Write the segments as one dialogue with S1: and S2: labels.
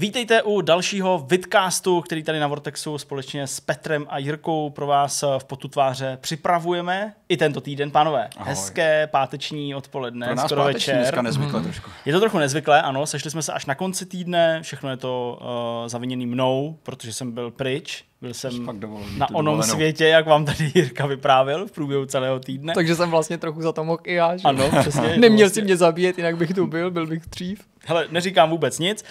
S1: Vítejte u dalšího vidcastu, který tady na Vortexu společně s Petrem a Jirkou pro vás v potu tváře připravujeme i tento týden, pánové.
S2: Ahoj.
S1: Hezké páteční odpoledne,
S2: Pro nás
S1: skoro
S2: páteční,
S1: večer.
S2: dneska nezvykle trošku.
S1: Je to trochu nezvyklé, ano, sešli jsme se až na konci týdne, všechno je to uh, zaviněný mnou, protože jsem byl pryč, byl jsem na onom
S2: dovolenou.
S1: světě, jak vám tady Jirka vyprávěl v průběhu celého týdne.
S3: Takže jsem vlastně trochu za to mohl i já, že?
S1: Ano, přesně.
S3: Neměl
S1: vlastně-
S3: si mě zabíjet, jinak bych tu byl, byl bych dřív.
S1: Hele, neříkám vůbec nic.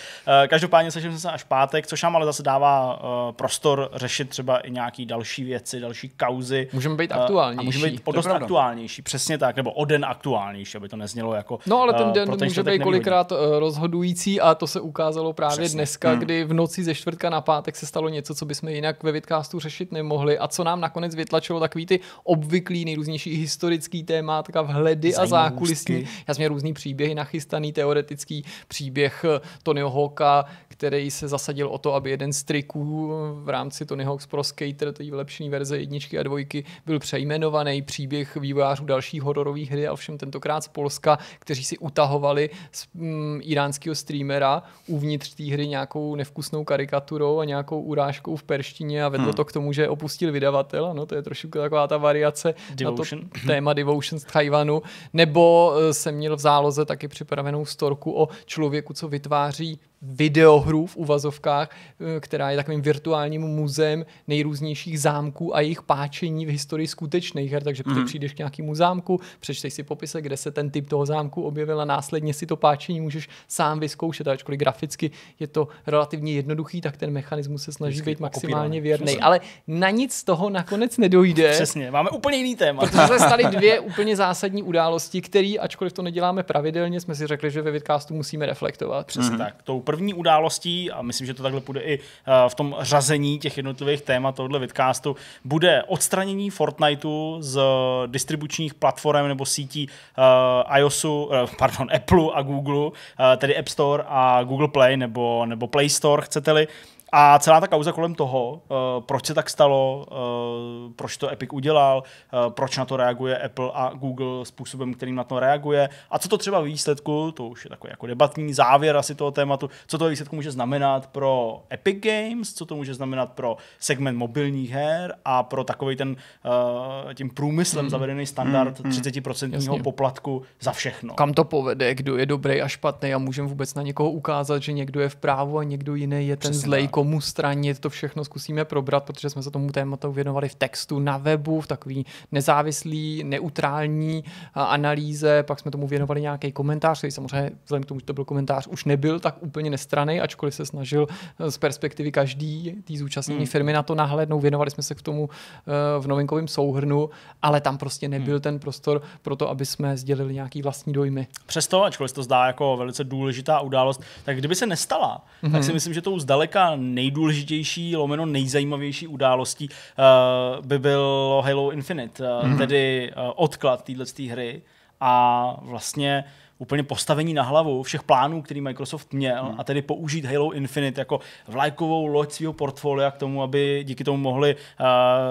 S1: Eh, Každopádně sešli jsme se až pátek, což nám ale zase dává uh, prostor řešit třeba i nějaký další věci, další kauzy.
S3: Můžeme být
S1: Eh, A
S3: aktuálnější.
S1: můžeme být o dost aktuálnější, přesně tak, nebo o den aktuálnější, aby to neznělo jako.
S3: No ale ten
S1: eh,
S3: den
S1: ten
S3: může být kolikrát eh, rozhodující a to se ukázalo právě.
S1: Přesně.
S3: dneska, hmm. kdy v noci ze čtvrtka na pátek se stalo něco, co bychom jinak ve vidcastu řešit nemohli a co nám nakonec vytlačilo takový ty obvyklý nejrůznější historický témátka, vhledy a
S1: Zajímavostky.
S3: zákulisní. Já jsem měl různý příběhy nachystaný, teoretický příběh eh, Tonyho Hawka, který se zasadil o to, aby jeden z triků eh, v rámci Tony Hawk's Pro Skater, té vylepšené verze jedničky a dvojky, byl přejmenovaný příběh vývojářů dalších hororových hry, a ovšem tentokrát z Polska, kteří si utahovali z mm, iránského streamera uvnitř té hry nějakou nevkusnou karikaturou a nějakou urážkou v perštině a vedlo hmm. to k tomu, že opustil vydavatel, ano, to je trošku taková ta variace
S1: Devotion.
S3: na to téma Devotion z Taiwanu, nebo eh, jsem měl v záloze taky připravenou storku o člověku, co vytváří videohru v uvazovkách, eh, která je takovým virtuálním muzeem nejrůznějších zámků a jejich páčení v historii skutečných her, takže mm. přijdeš k nějakému zámku, přečteš si popisek, kde se ten typ toho zámku objevil a následně si to páčení můžeš sám vyzkoušet, a ačkoliv graficky je to relativně jednoduchý, tak ten mechanismus se snaží
S1: Vždycky
S3: být maximálně věrný, ale na nic z toho nakonec nedojde.
S1: Přesně, máme úplně jiný téma.
S3: Protože se staly dvě úplně zásadní události, které, ačkoliv to neděláme pravidelně, jsme si řekli, že ve vidcastu musíme reflektovat.
S1: Přesně mm-hmm. tak. Tou první událostí, a myslím, že to takhle půjde i eh, v tom řazení těch jednotlivých témat tohoto vidcastu, bude odstranění Fortniteu z distribučních platform nebo sítí uh, iOSu, uh, pardon, Apple a Google, tedy App Store a Google Play nebo, nebo Play Store, chcete-li. A celá ta kauza kolem toho, uh, proč se tak stalo, uh, proč to Epic udělal, uh, proč na to reaguje Apple a Google způsobem, kterým na to reaguje a co to třeba výsledku, to už je takový jako debatní závěr asi toho tématu, co to výsledku může znamenat pro Epic Games, co to může znamenat pro segment mobilních her a pro takový ten uh, tím průmyslem mm. zavedený standard mm. 30%
S3: Jasně.
S1: poplatku za všechno.
S3: Kam to povede, kdo je dobrý a špatný a můžeme vůbec na někoho ukázat, že někdo je v právu a někdo jiný je ten
S1: Přesně
S3: zlej. Komu stranit, to všechno zkusíme probrat, protože jsme se tomu tématu věnovali v textu na webu, v takový nezávislý, neutrální a, analýze, pak jsme tomu věnovali nějaký komentář, který samozřejmě vzhledem k tomu, že to byl komentář, už nebyl tak úplně nestraný, ačkoliv se snažil eh, z perspektivy každý té zúčastněné
S1: Hmm.
S3: firmy na to nahlédnout, věnovali jsme se k tomu eh, v novinkovém souhrnu, ale tam prostě nebyl
S1: Hmm.
S3: ten prostor pro to, aby jsme sdělili nějaký vlastní dojmy.
S1: Přesto, ačkoliv se to zdá jako velice důležitá událost, tak kdyby se nestala, mm-hmm. tak si myslím, že tou zdaleka nejdůležitější, lomeno nejzajímavější událostí uh, by bylo Halo Infinite, uh, mm-hmm. tedy uh, odklad této hry a vlastně úplně postavení na hlavu všech plánů, který Microsoft měl hmm. a tedy použít Halo Infinite jako vlajkovou loď svého portfolia k tomu, aby díky tomu mohli uh,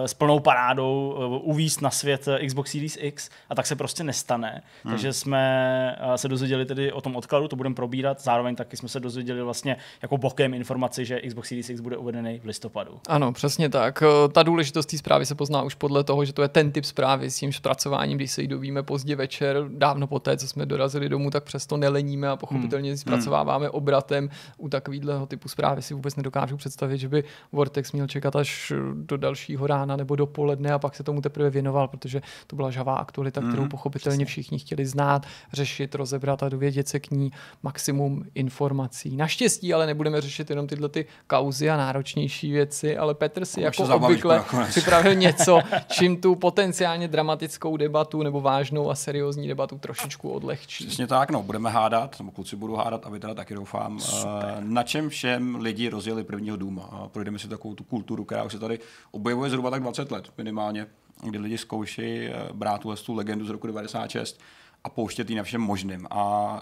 S1: s plnou parádou uh, uvízt na svět eh, Xbox Series X a tak se prostě nestane. Hmm. Takže jsme uh, se dozvěděli tedy o tom odkladu, to budeme probírat, zároveň taky jsme se dozvěděli vlastně jako bokem informaci, že Xbox Series X bude uvedený v listopadu.
S3: Ano, přesně tak. Ta důležitost té zprávy se pozná už podle toho, že to je ten typ zprávy s tím zpracováním, když se jí dovíme pozdě večer, dávno poté, co jsme dorazili domů, tak přesto neleníme a pochopitelně ji zpracováváme obratem. U takového typu zprávy si vůbec nedokážu představit, že by Vortex měl čekat až do dalšího rána nebo dopoledne a pak se tomu teprve věnoval, protože to byla žavá aktualita, kterou pochopitelně všichni chtěli znát, řešit, rozebrat a dovědět se k ní maximum informací. Naštěstí ale nebudeme řešit jenom tyhle ty kauzy a náročnější věci, ale Petr si jako obvykle připravil něco, čím tu potenciálně dramatickou debatu nebo vážnou a seriózní debatu trošičku odlehčí.
S2: Přesně tak, no, budeme hádat, nebo kluci budou hádat a vy teda taky doufám, Super. na čem všem lidi rozjeli prvního důma. A projdeme si takovou tu kulturu, která už se tady objevuje zhruba tak 20 let minimálně, kdy lidi zkouší eh, brát tuhle tu legendu z roku 96 a pouštět ji na všem možným. A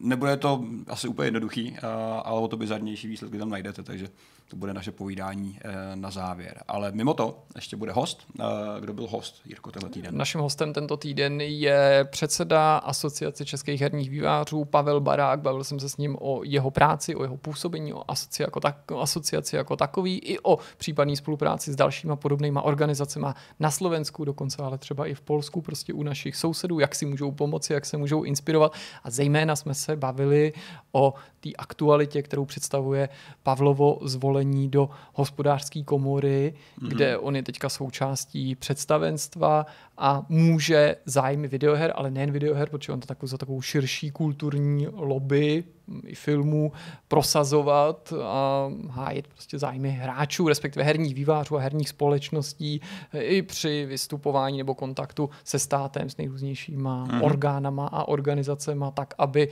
S2: nebude to asi úplně jednoduchý, ale o to bizarnější výsledky tam najdete, takže to bude naše povídání eh, na závěr. Ale mimo to ještě bude host. Eh, kdo byl host, Jirko, tenhle týden?
S3: Naším hostem tento týden je předseda Asociace českých herních vývářů Pavel Barák. Bavil jsem se s ním o jeho práci, o jeho působení, o asociaci jako, tak, o asociaci jako takový, i o případné spolupráci s dalšíma podobnýma organizacemi na Slovensku, dokonce ale třeba i v Polsku, prostě u našich sousedů, jak si můžou pomoci, jak se můžou inspirovat. A zejména jsme se bavili o té aktualitě, kterou představuje Pavlovo zvolení do hospodářské komory, mm-hmm. kde on je teďka součástí představenstva a může zájmy videoher, ale nejen videoher, protože on to takovou za takovou širší kulturní lobby i filmů prosazovat a hájit prostě zájmy hráčů, respektive herních vývářů a herních společností i při vystupování nebo kontaktu se státem, s nejrůznějšíma mm. orgánama a organizacema, tak, aby e,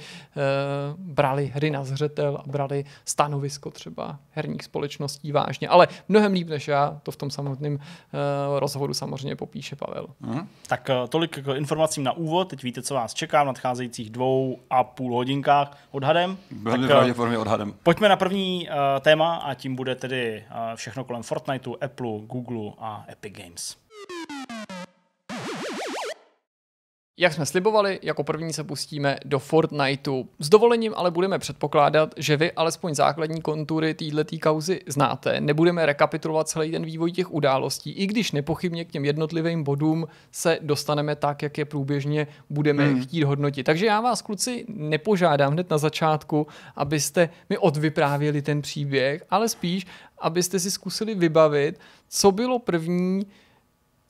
S3: brali hry na zřetel a brali stanovisko třeba herních společností vážně. Ale mnohem líp než já, to v tom samotném e, rozhovoru samozřejmě popíše Pavel.
S1: Mm. Tak eh, tolik k informacím na úvod. Teď víte, co vás čeká v nadcházejících dvou a půl hodinkách odhadem odhadem.
S2: Velmi pravděpodobně odhadem.
S1: Pojďme na první uh, téma a tím bude tedy uh, všechno kolem Fortniteu, Apple, Google a Epic Games.
S3: Jak jsme slibovali, jako první se pustíme do Fortniteu. S dovolením ale budeme předpokládat, že vy alespoň základní kontury této kauzy znáte. Nebudeme rekapitulovat celý ten vývoj těch událostí, i když nepochybně k těm jednotlivým bodům se dostaneme tak, jak je průběžně budeme hmm. chtít hodnotit. Takže já vás, kluci, nepožádám hned na začátku, abyste mi odvyprávěli ten příběh, ale spíš, abyste si zkusili vybavit, co bylo první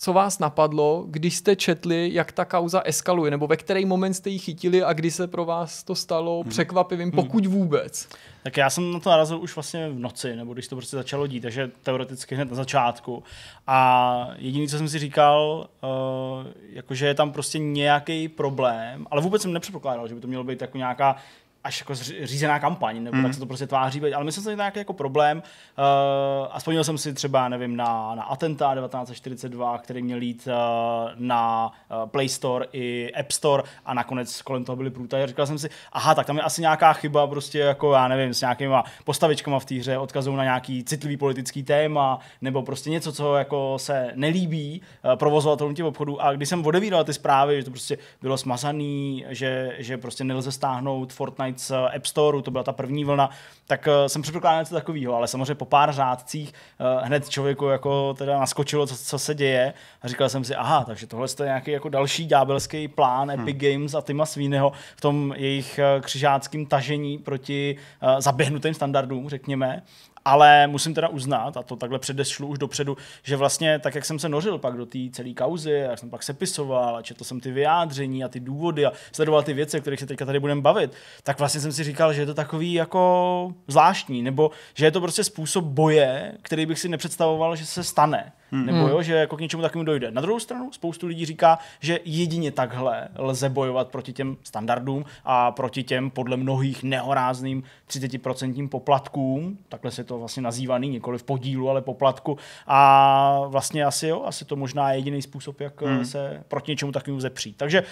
S3: co vás napadlo, když jste četli, jak ta kauza eskaluje, nebo ve který moment jste ji chytili a kdy se pro vás to stalo hmm. překvapivým, hmm. pokud vůbec?
S1: Tak já jsem na to narazil už vlastně v noci, nebo když to prostě začalo dít, takže teoreticky hned na začátku. A jediný, co jsem si říkal, uh, jakože je tam prostě nějaký problém, ale vůbec jsem nepředpokládal, že by to mělo být jako nějaká až jako řízená kampaň, nebo mm. tak se to prostě tváří ale myslím, že to je nějaký jako problém. Uh, a vzpomněl jsem si třeba, nevím, na, na Atenta 1942, který měl jít uh, na uh, Play Store i App Store a nakonec kolem toho byly průtahy. Říkal jsem si, aha, tak tam je asi nějaká chyba, prostě jako, já nevím, s nějakýma postavičkama v té hře, odkazují na nějaký citlivý politický téma, nebo prostě něco, co jako se nelíbí uh, provozovatelům těch obchodů. A když jsem odevíral ty zprávy, že to prostě bylo smazaný, že, že prostě nelze stáhnout Fortnite Z eh, App Store, to byla ta první vlna, tak uh, jsem předpokládal něco takového, ale samozřejmě po pár řádcích uh, hned člověku jako teda naskočilo, co, co se děje a říkal jsem si, aha, takže tohle je nějaký jako další ďábelský plán hmm. Epic Games a Tima Svíneho v tom jejich křižáckým tažení proti zaběhnutým standardům, řekněme. Ale musím teda uznat, a to takhle předešlu už dopředu, že vlastně tak, jak jsem se nořil pak do té celé kauzy, jak jsem pak sepisoval a četl jsem ty vyjádření a ty důvody a sledoval ty věci, o kterých se teďka tady budeme bavit, tak vlastně jsem si říkal, že je to takový jako zvláštní, nebo že je to prostě způsob boje, který bych si nepředstavoval, že se stane. Hmm. Nebo jo, že jako k něčemu takovému dojde. Na druhou stranu spoustu lidí říká, že jedině takhle lze bojovat proti těm standardům a proti těm podle mnohých nehorázným 30% poplatkům, takhle se to vlastně nazývaný, nikoli v podílu, ale poplatku. A vlastně asi jo, asi to možná je jediný způsob, jak hmm. se proti něčemu takovému zepřít. Takže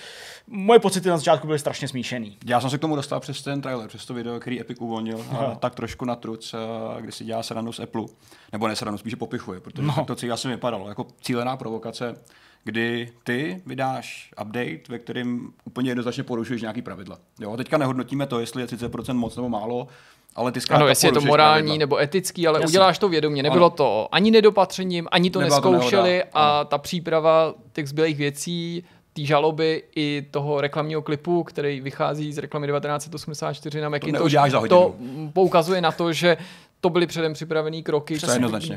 S1: moje pocity na začátku byly strašně smíšený.
S2: Já jsem se k tomu dostal přes ten trailer, přes to video, který Epic uvolnil, a tak trošku na truc, kdy si dělá srandu z Apple. Nebo ne srandu, spíše popichuje, protože no. to, co já jsem vypadalo, jako cílená provokace, kdy ty vydáš update, ve kterém úplně jednoznačně porušuješ nějaký pravidla. Jo, teďka nehodnotíme to, jestli je 30% moc nebo málo, ale ty
S3: Ano, jestli je to morální pravidla. nebo etický, ale Jasně. uděláš to vědomě. Nebylo ano. to ani nedopatřením, ani to Nebyla neskoušeli to a ta příprava těch zbylých věcí té žaloby i toho reklamního klipu, který vychází z reklamy 1984 na Macintosh,
S2: to,
S3: to poukazuje na to, že to byly předem připravené kroky,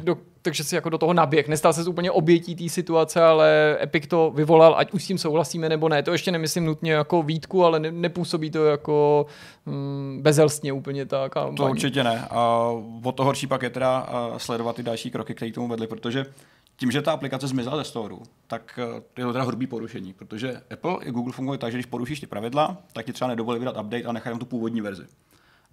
S2: do,
S3: takže si jako do toho naběh. Nestal se úplně obětí té situace, ale Epic to vyvolal, ať už s tím souhlasíme nebo ne. To ještě nemyslím nutně jako výtku, ale ne, nepůsobí to jako mm, bezelstně úplně tak. A
S2: to určitě ne. A o to horší pak je teda sledovat ty další kroky, které tomu vedly, protože tím, že ta aplikace zmizela ze storu, tak e, je to teda hrubý porušení, protože Apple i Google funguje tak, že když porušíš ty pravidla, tak ti třeba nedovolí vydat update a nechají tu původní verzi.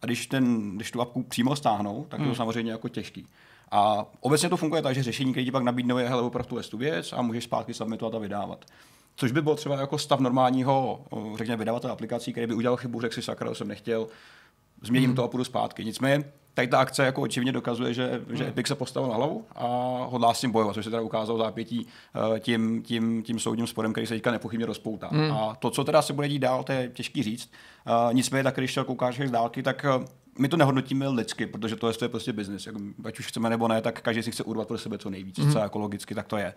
S2: A když, ten, když tu apku přímo stáhnou, tak je to hmm. samozřejmě jako těžký. A obecně to funguje tak, že řešení, které ti pak nabídnou, je hele, opravdu tu věc a můžeš zpátky submitovat a vydávat. Což by bylo třeba jako stav normálního, řekněme, vydavatele aplikací, který by udělal chybu, řekl si, sakra, to jsem nechtěl, změním hmm. to a půjdu zpátky. Nicméně tady ta akce jako očividně dokazuje, že, že hmm. Epic se postavil na hlavu a hodlá s tím bojovat, což se teda ukázalo zápětí eh, tím, tím, tím soudním sporem, který se teďka nepochybně rozpoutá. Hmm. A to, co teda se bude dít dál, to je těžký říct. Uh, nicméně, tak když to koukáš z dálky, tak uh, my to nehodnotíme lidsky, protože to je, to je prostě biznis. Ať už chceme nebo ne, tak každý si chce urvat pro sebe co nejvíc. Mm. Co jako logicky, tak to je.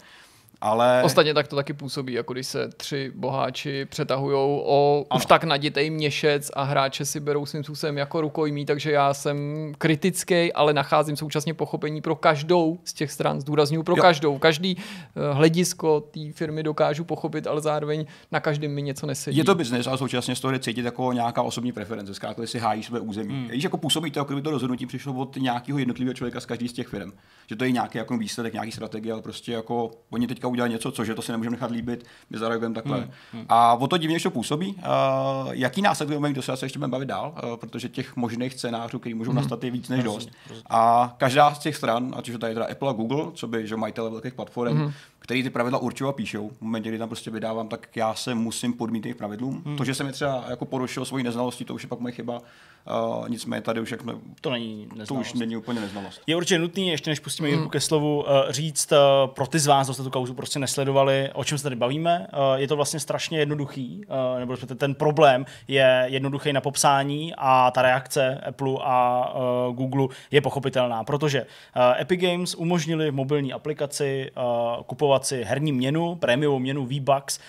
S2: Ale...
S3: Ostatně tak to taky působí, jako když se tři boháči přetahují o ano. už tak naditej měšec a hráče si berou svým způsobem jako rukojmí, takže já jsem kritický, ale nacházím současně pochopení pro každou z těch stran, zdůraznuju pro jo. každou. Každý uh, hledisko té firmy dokážu pochopit, ale zároveň na každém mi něco nesedí.
S2: Je to biznes, ale současně z toho cítit jako nějaká osobní preference, zkrátka si hájí své území. Hmm. Když jako působí to, jako kdyby to rozhodnutí přišlo od nějakého jednotlivého člověka z každý z těch firm. Že to je nějaký jako výsledek, nějaký strategie, ale prostě jako oni teďka udělali něco, což je to si nemůžeme nechat líbit, my zareagujeme takhle. Hmm, hmm. A o to divně, to působí. Uh, jaký následky mají, to se ještě budeme bavit dál, uh, protože těch možných scénářů, které můžou hmm. nastat, je víc než dost. A každá z těch stran, ať už to je teda Apple a Google, co by že majitele velkých platform, hmm který ty pravidla určují a píšou. V momentě, kdy tam prostě vydávám, tak já se musím podmít těch pravidlům. Hmm. To, že jsem je třeba jako porušil svoji neznalostí, to už je pak moje chyba. Uh, nicméně tady už jak jsme,
S1: to není
S2: neznalost. To už není úplně neznalost.
S1: Je určitě nutný, ještě než pustíme hmm. ke slovu, uh, říct uh, pro ty z vás, kdo jste tu kauzu prostě nesledovali, o čem se tady bavíme. Uh, je to vlastně strašně jednoduchý, uh, nebo ten problém je jednoduchý na popsání a ta reakce Apple a uh, Google je pochopitelná, protože uh, Epic Games umožnili v mobilní aplikaci uh, kupovat si herní měnu, prémiovou měnu V-Bucks,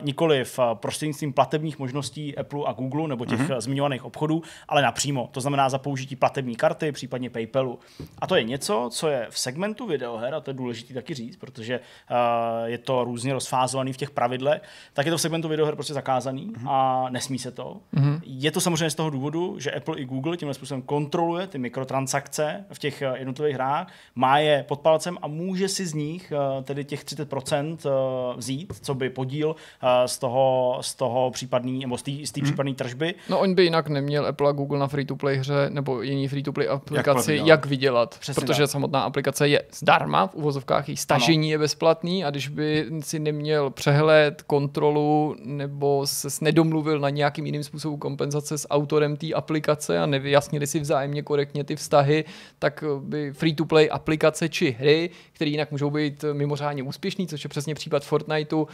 S1: nikoli v prostřednictvím platebních možností Apple a Google nebo těch mm-hmm. zmiňovaných obchodů, ale napřímo. To znamená za použití platební karty, případně PayPalu. A to je něco, co je v segmentu videoher, a to je důležité taky říct, protože uh, je to různě rozfázovaný v těch pravidlech, tak je to v segmentu videoher prostě zakázaný mm-hmm. a nesmí se to. Mm-hmm. Je to samozřejmě z toho důvodu, že Apple i Google tímhle způsobem kontroluje ty mikrotransakce v těch jednotlivých hrách, má je pod palcem a může si z nich uh, tedy těch 30% uh, vzít, co by podíl uh, z toho, z toho případný, nebo z té mm-hmm. případné tržby.
S3: No on by jinak neměl Apple a Google na free-to-play hře nebo jiný free-to-play aplikaci, jak, jak vydělat. Přesně protože tak. samotná aplikace je zdarma, v uvozovkách její stažení ano. je bezplatný a když by si neměl přehled, kontrolu nebo se nedomluvil na nějakým jiným způsobu kompenzace s autorem té aplikace a nevyjasnili si vzájemně korektně ty vztahy, tak by free-to-play aplikace či hry, které jinak můžou být mimořádně úspěšný, což je přesně případ Fortniteu,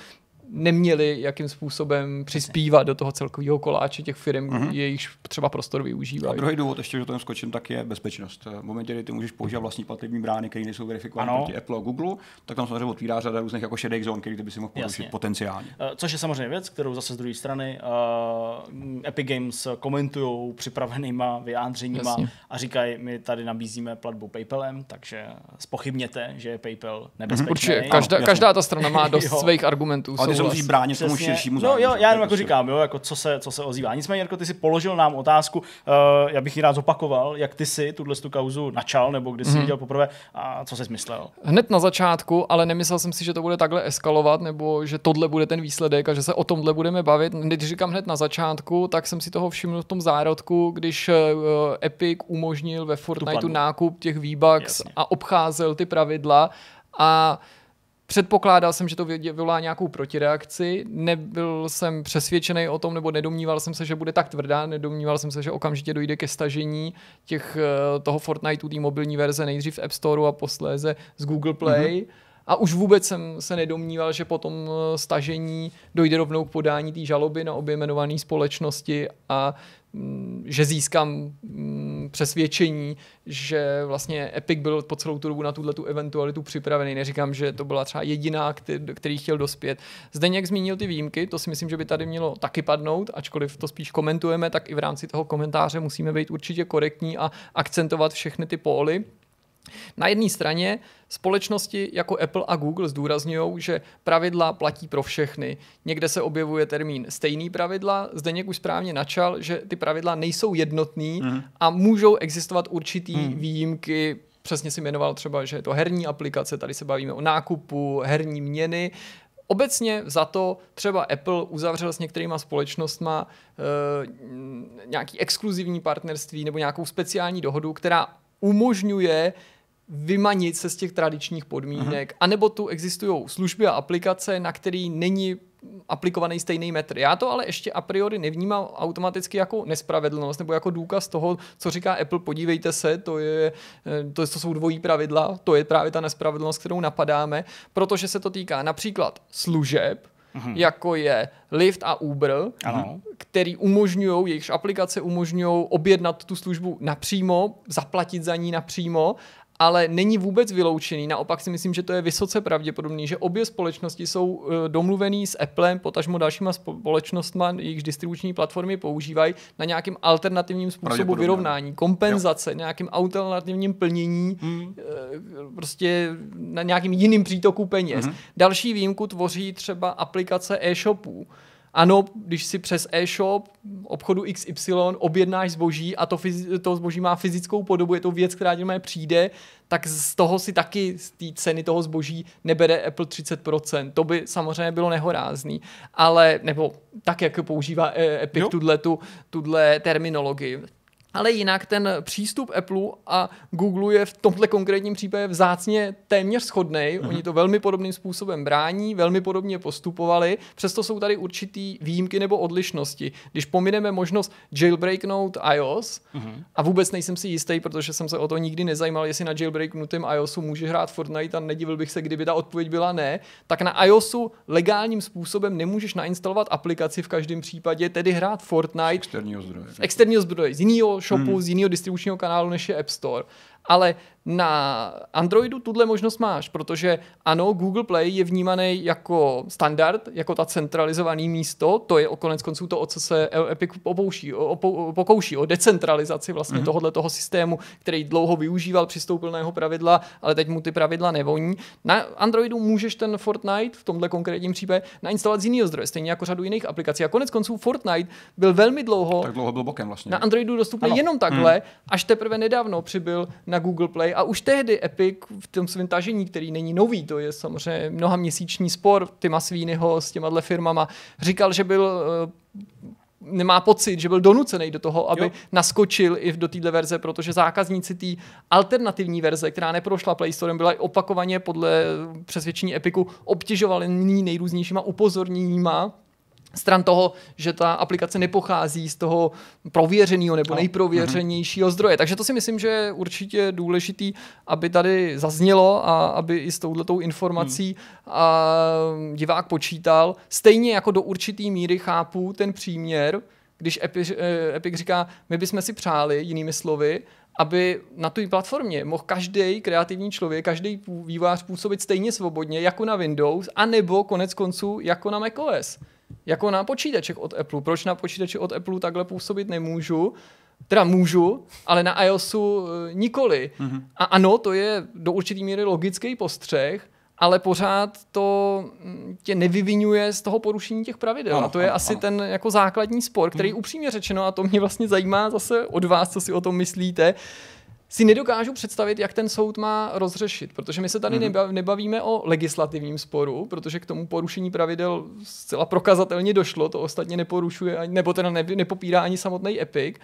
S3: neměli jakým způsobem přispívat do toho celkového koláče těch firm, mm-hmm. jejichž třeba prostor využívají.
S2: A druhý důvod, ještě, že to skočím, tak je bezpečnost. V momentě, kdy ty můžeš používat vlastní platební brány, které nejsou verifikované proti Apple a Google, tak tam samozřejmě otvírá řada různých jako šedých zón, které by si mohl porušit potenciálně.
S1: Uh, což je samozřejmě věc, kterou zase z druhé strany uh, Epic Games komentují připravenýma vyjádřeníma Jasně. a říkají, my tady nabízíme platbu PayPalem, takže spochybněte, že je PayPal nebezpečný.
S3: Určitě, každá, ano, každá ta strana má dost svých argumentů
S2: ty se musíš bránit tomu širšímu
S1: zájmu. No jo, já jenom jako říkám, jo, jako co se, co se ozývá. Nicméně, jako ty si položil nám otázku, uh, já bych ji rád zopakoval, jak ty si tuhle tu kauzu načal, nebo kdy jsi hmm. viděl poprvé a co jsi myslel?
S3: Hned na začátku, ale nemyslel jsem si, že to bude takhle eskalovat, nebo že tohle bude ten výsledek a že se o tomhle budeme bavit. Když říkám hned na začátku, tak jsem si toho všiml v tom zárodku, když uh, Epic umožnil ve Fortniteu nákup těch V-Bucks a obcházel ty pravidla a Předpokládal jsem, že to vyvolá nějakou protireakci, nebyl jsem přesvědčený o tom, nebo nedomníval jsem se, že bude tak tvrdá, nedomníval jsem se, že okamžitě dojde ke stažení těch, eh, toho Fortniteu, té mobilní verze, nejdřív v App Store a posléze z Google Play. Mm-hmm. A už vůbec jsem se nedomníval, že po tom eh, stažení dojde rovnou k podání té žaloby na obě jmenované společnosti a že získám mm, přesvědčení, že vlastně Epic byl po celou tu dobu na tuhle tu eventualitu připravený. Neříkám, že to byla třeba jediná, který, který chtěl dospět. Zde jak zmínil ty výjimky, to si myslím, že by tady mělo taky padnout, ačkoliv to spíš komentujeme, tak i v rámci toho komentáře musíme být určitě korektní a akcentovat všechny ty póly. Na jedné straně společnosti jako Apple a Google zdůrazňují, že pravidla platí pro všechny. Někde se objevuje termín stejný pravidla, zde už správně načal, že ty pravidla nejsou jednotný mm. a můžou existovat určitý mm. výjimky přesně si jmenoval třeba, že je to herní aplikace, tady se bavíme o nákupu, herní měny. Obecně za to třeba Apple uzavřel s některýma společnostma e, nějaký exkluzivní partnerství nebo nějakou speciální dohodu, která umožňuje vymanit se z těch tradičních podmínek, uh-huh. anebo tu existují služby a aplikace, na který není aplikovaný stejný metr. Já to ale ještě a priori nevnímám automaticky jako nespravedlnost nebo jako důkaz toho, co říká Apple, podívejte se, to, je, eh, to, to jsou dvojí pravidla, to je právě ta nespravedlnost, kterou napadáme, protože se to týká například služeb, mm-hmm. jako je Lyft a Uber, ano. který umožňují, jejichž aplikace umožňují objednat tu službu napřímo, zaplatit za ní napřímo ale není vůbec vyloučený. Naopak si myslím, že to je vysoce pravděpodobný, že obě společnosti jsou eh, domluvený s Applem, potažmo dalšíma společnostmi, jejichž distribuční platformy používají na nějakým alternativním způsobu vyrovnání, kompenzace, jo. nějakým alternativním plnění, hmm. prostě na nějakým jiným přítoku peněz. Hmm. Další výjimku tvoří třeba aplikace e-shopů ano, když si přes e-shop obchodu XY objednáš zboží a to, fyzi- to zboží má fyzickou podobu, je to věc, která ti přijde, tak z toho si taky z té ceny toho zboží nebere Apple 30%. To by samozřejmě bylo nehorázný. Ale, nebo tak, jak používá e, Epic tuhle, tu, tuhle terminologii. Ale jinak ten přístup Apple a Google je v tomhle konkrétním případě vzácně téměř shodný. Mm-hmm. Oni to velmi podobným způsobem brání, velmi podobně postupovali, přesto jsou tady určitý výjimky nebo odlišnosti. Když pomineme možnost jailbreaknout iOS, mm-hmm. a vůbec nejsem si jistý, protože jsem se o to nikdy nezajímal, jestli na jailbreaknutém iOSu může hrát Fortnite a nedivil bych se, kdyby ta odpověď byla ne, tak na iOSu legálním způsobem nemůžeš nainstalovat aplikaci v každém případě, tedy hrát Fortnite z
S2: externího zdroje.
S3: Z externího zdroje, z jiného shopu, hmm. z jiného distribučního kanálu než je App Store. Ale na Androidu tuhle možnost máš, protože ano, Google Play je vnímaný jako standard, jako ta centralizovaný místo, to je konec konců to, o co se Epic opouší, o, pokouší, o decentralizaci vlastně mm-hmm. tohohle toho systému, který dlouho využíval, přistoupil na jeho pravidla, ale teď mu ty pravidla nevoní. Na Androidu můžeš ten Fortnite, v tomhle konkrétním případě, nainstalovat z jiného zdroje, stejně jako řadu jiných aplikací. A konec konců Fortnite byl velmi dlouho,
S2: tak dlouho byl bokem vlastně.
S3: na Androidu dostupný ano. jenom takhle, mm. až teprve nedávno přibyl na Google Play a už tehdy Epic v tom svém tažení, který není nový, to je samozřejmě mnoha měsíční spor Tima Sweeneyho s těma firmama, říkal, že byl uh, nemá pocit, že byl donucený do toho, aby jo. naskočil i do téhle verze, protože zákazníci té alternativní verze, která neprošla Play Store, byla opakovaně podle přesvědčení Epiku obtěžovaný nejrůznějšíma upozorněníma stran toho, že ta aplikace nepochází z toho prověřeného nebo no. nejprověřenějšího zdroje. Takže to si myslím, že je určitě důležitý, aby tady zaznělo a aby i s touhletou informací hmm. a divák počítal. Stejně jako do určitý míry chápu ten příměr, když Epic, eh, Epic říká, my bychom si přáli, jinými slovy, aby na té platformě mohl každý kreativní člověk, každý vývář působit stejně svobodně jako na Windows, anebo konec konců jako na macOS jako na počítačech od Apple. Proč na počítači od Apple takhle působit nemůžu? Teda můžu, ale na iOSu e, nikoli. Mm-hmm. A ano, to je do určitý míry logický postřeh, ale pořád to mm, tě nevyvinuje z toho porušení těch pravidel. Ano, a to je ano, asi ano. ten jako základní spor, který mm. upřímně řečeno, a to mě vlastně zajímá zase od vás, co si o tom myslíte, si nedokážu představit, jak ten soud má rozřešit, protože my se tady mm-hmm. nebavíme o legislativním sporu, protože k tomu porušení pravidel zcela prokazatelně došlo, to ostatně neporušuje, nebo teda ne, nepopírá ani samotný Epic,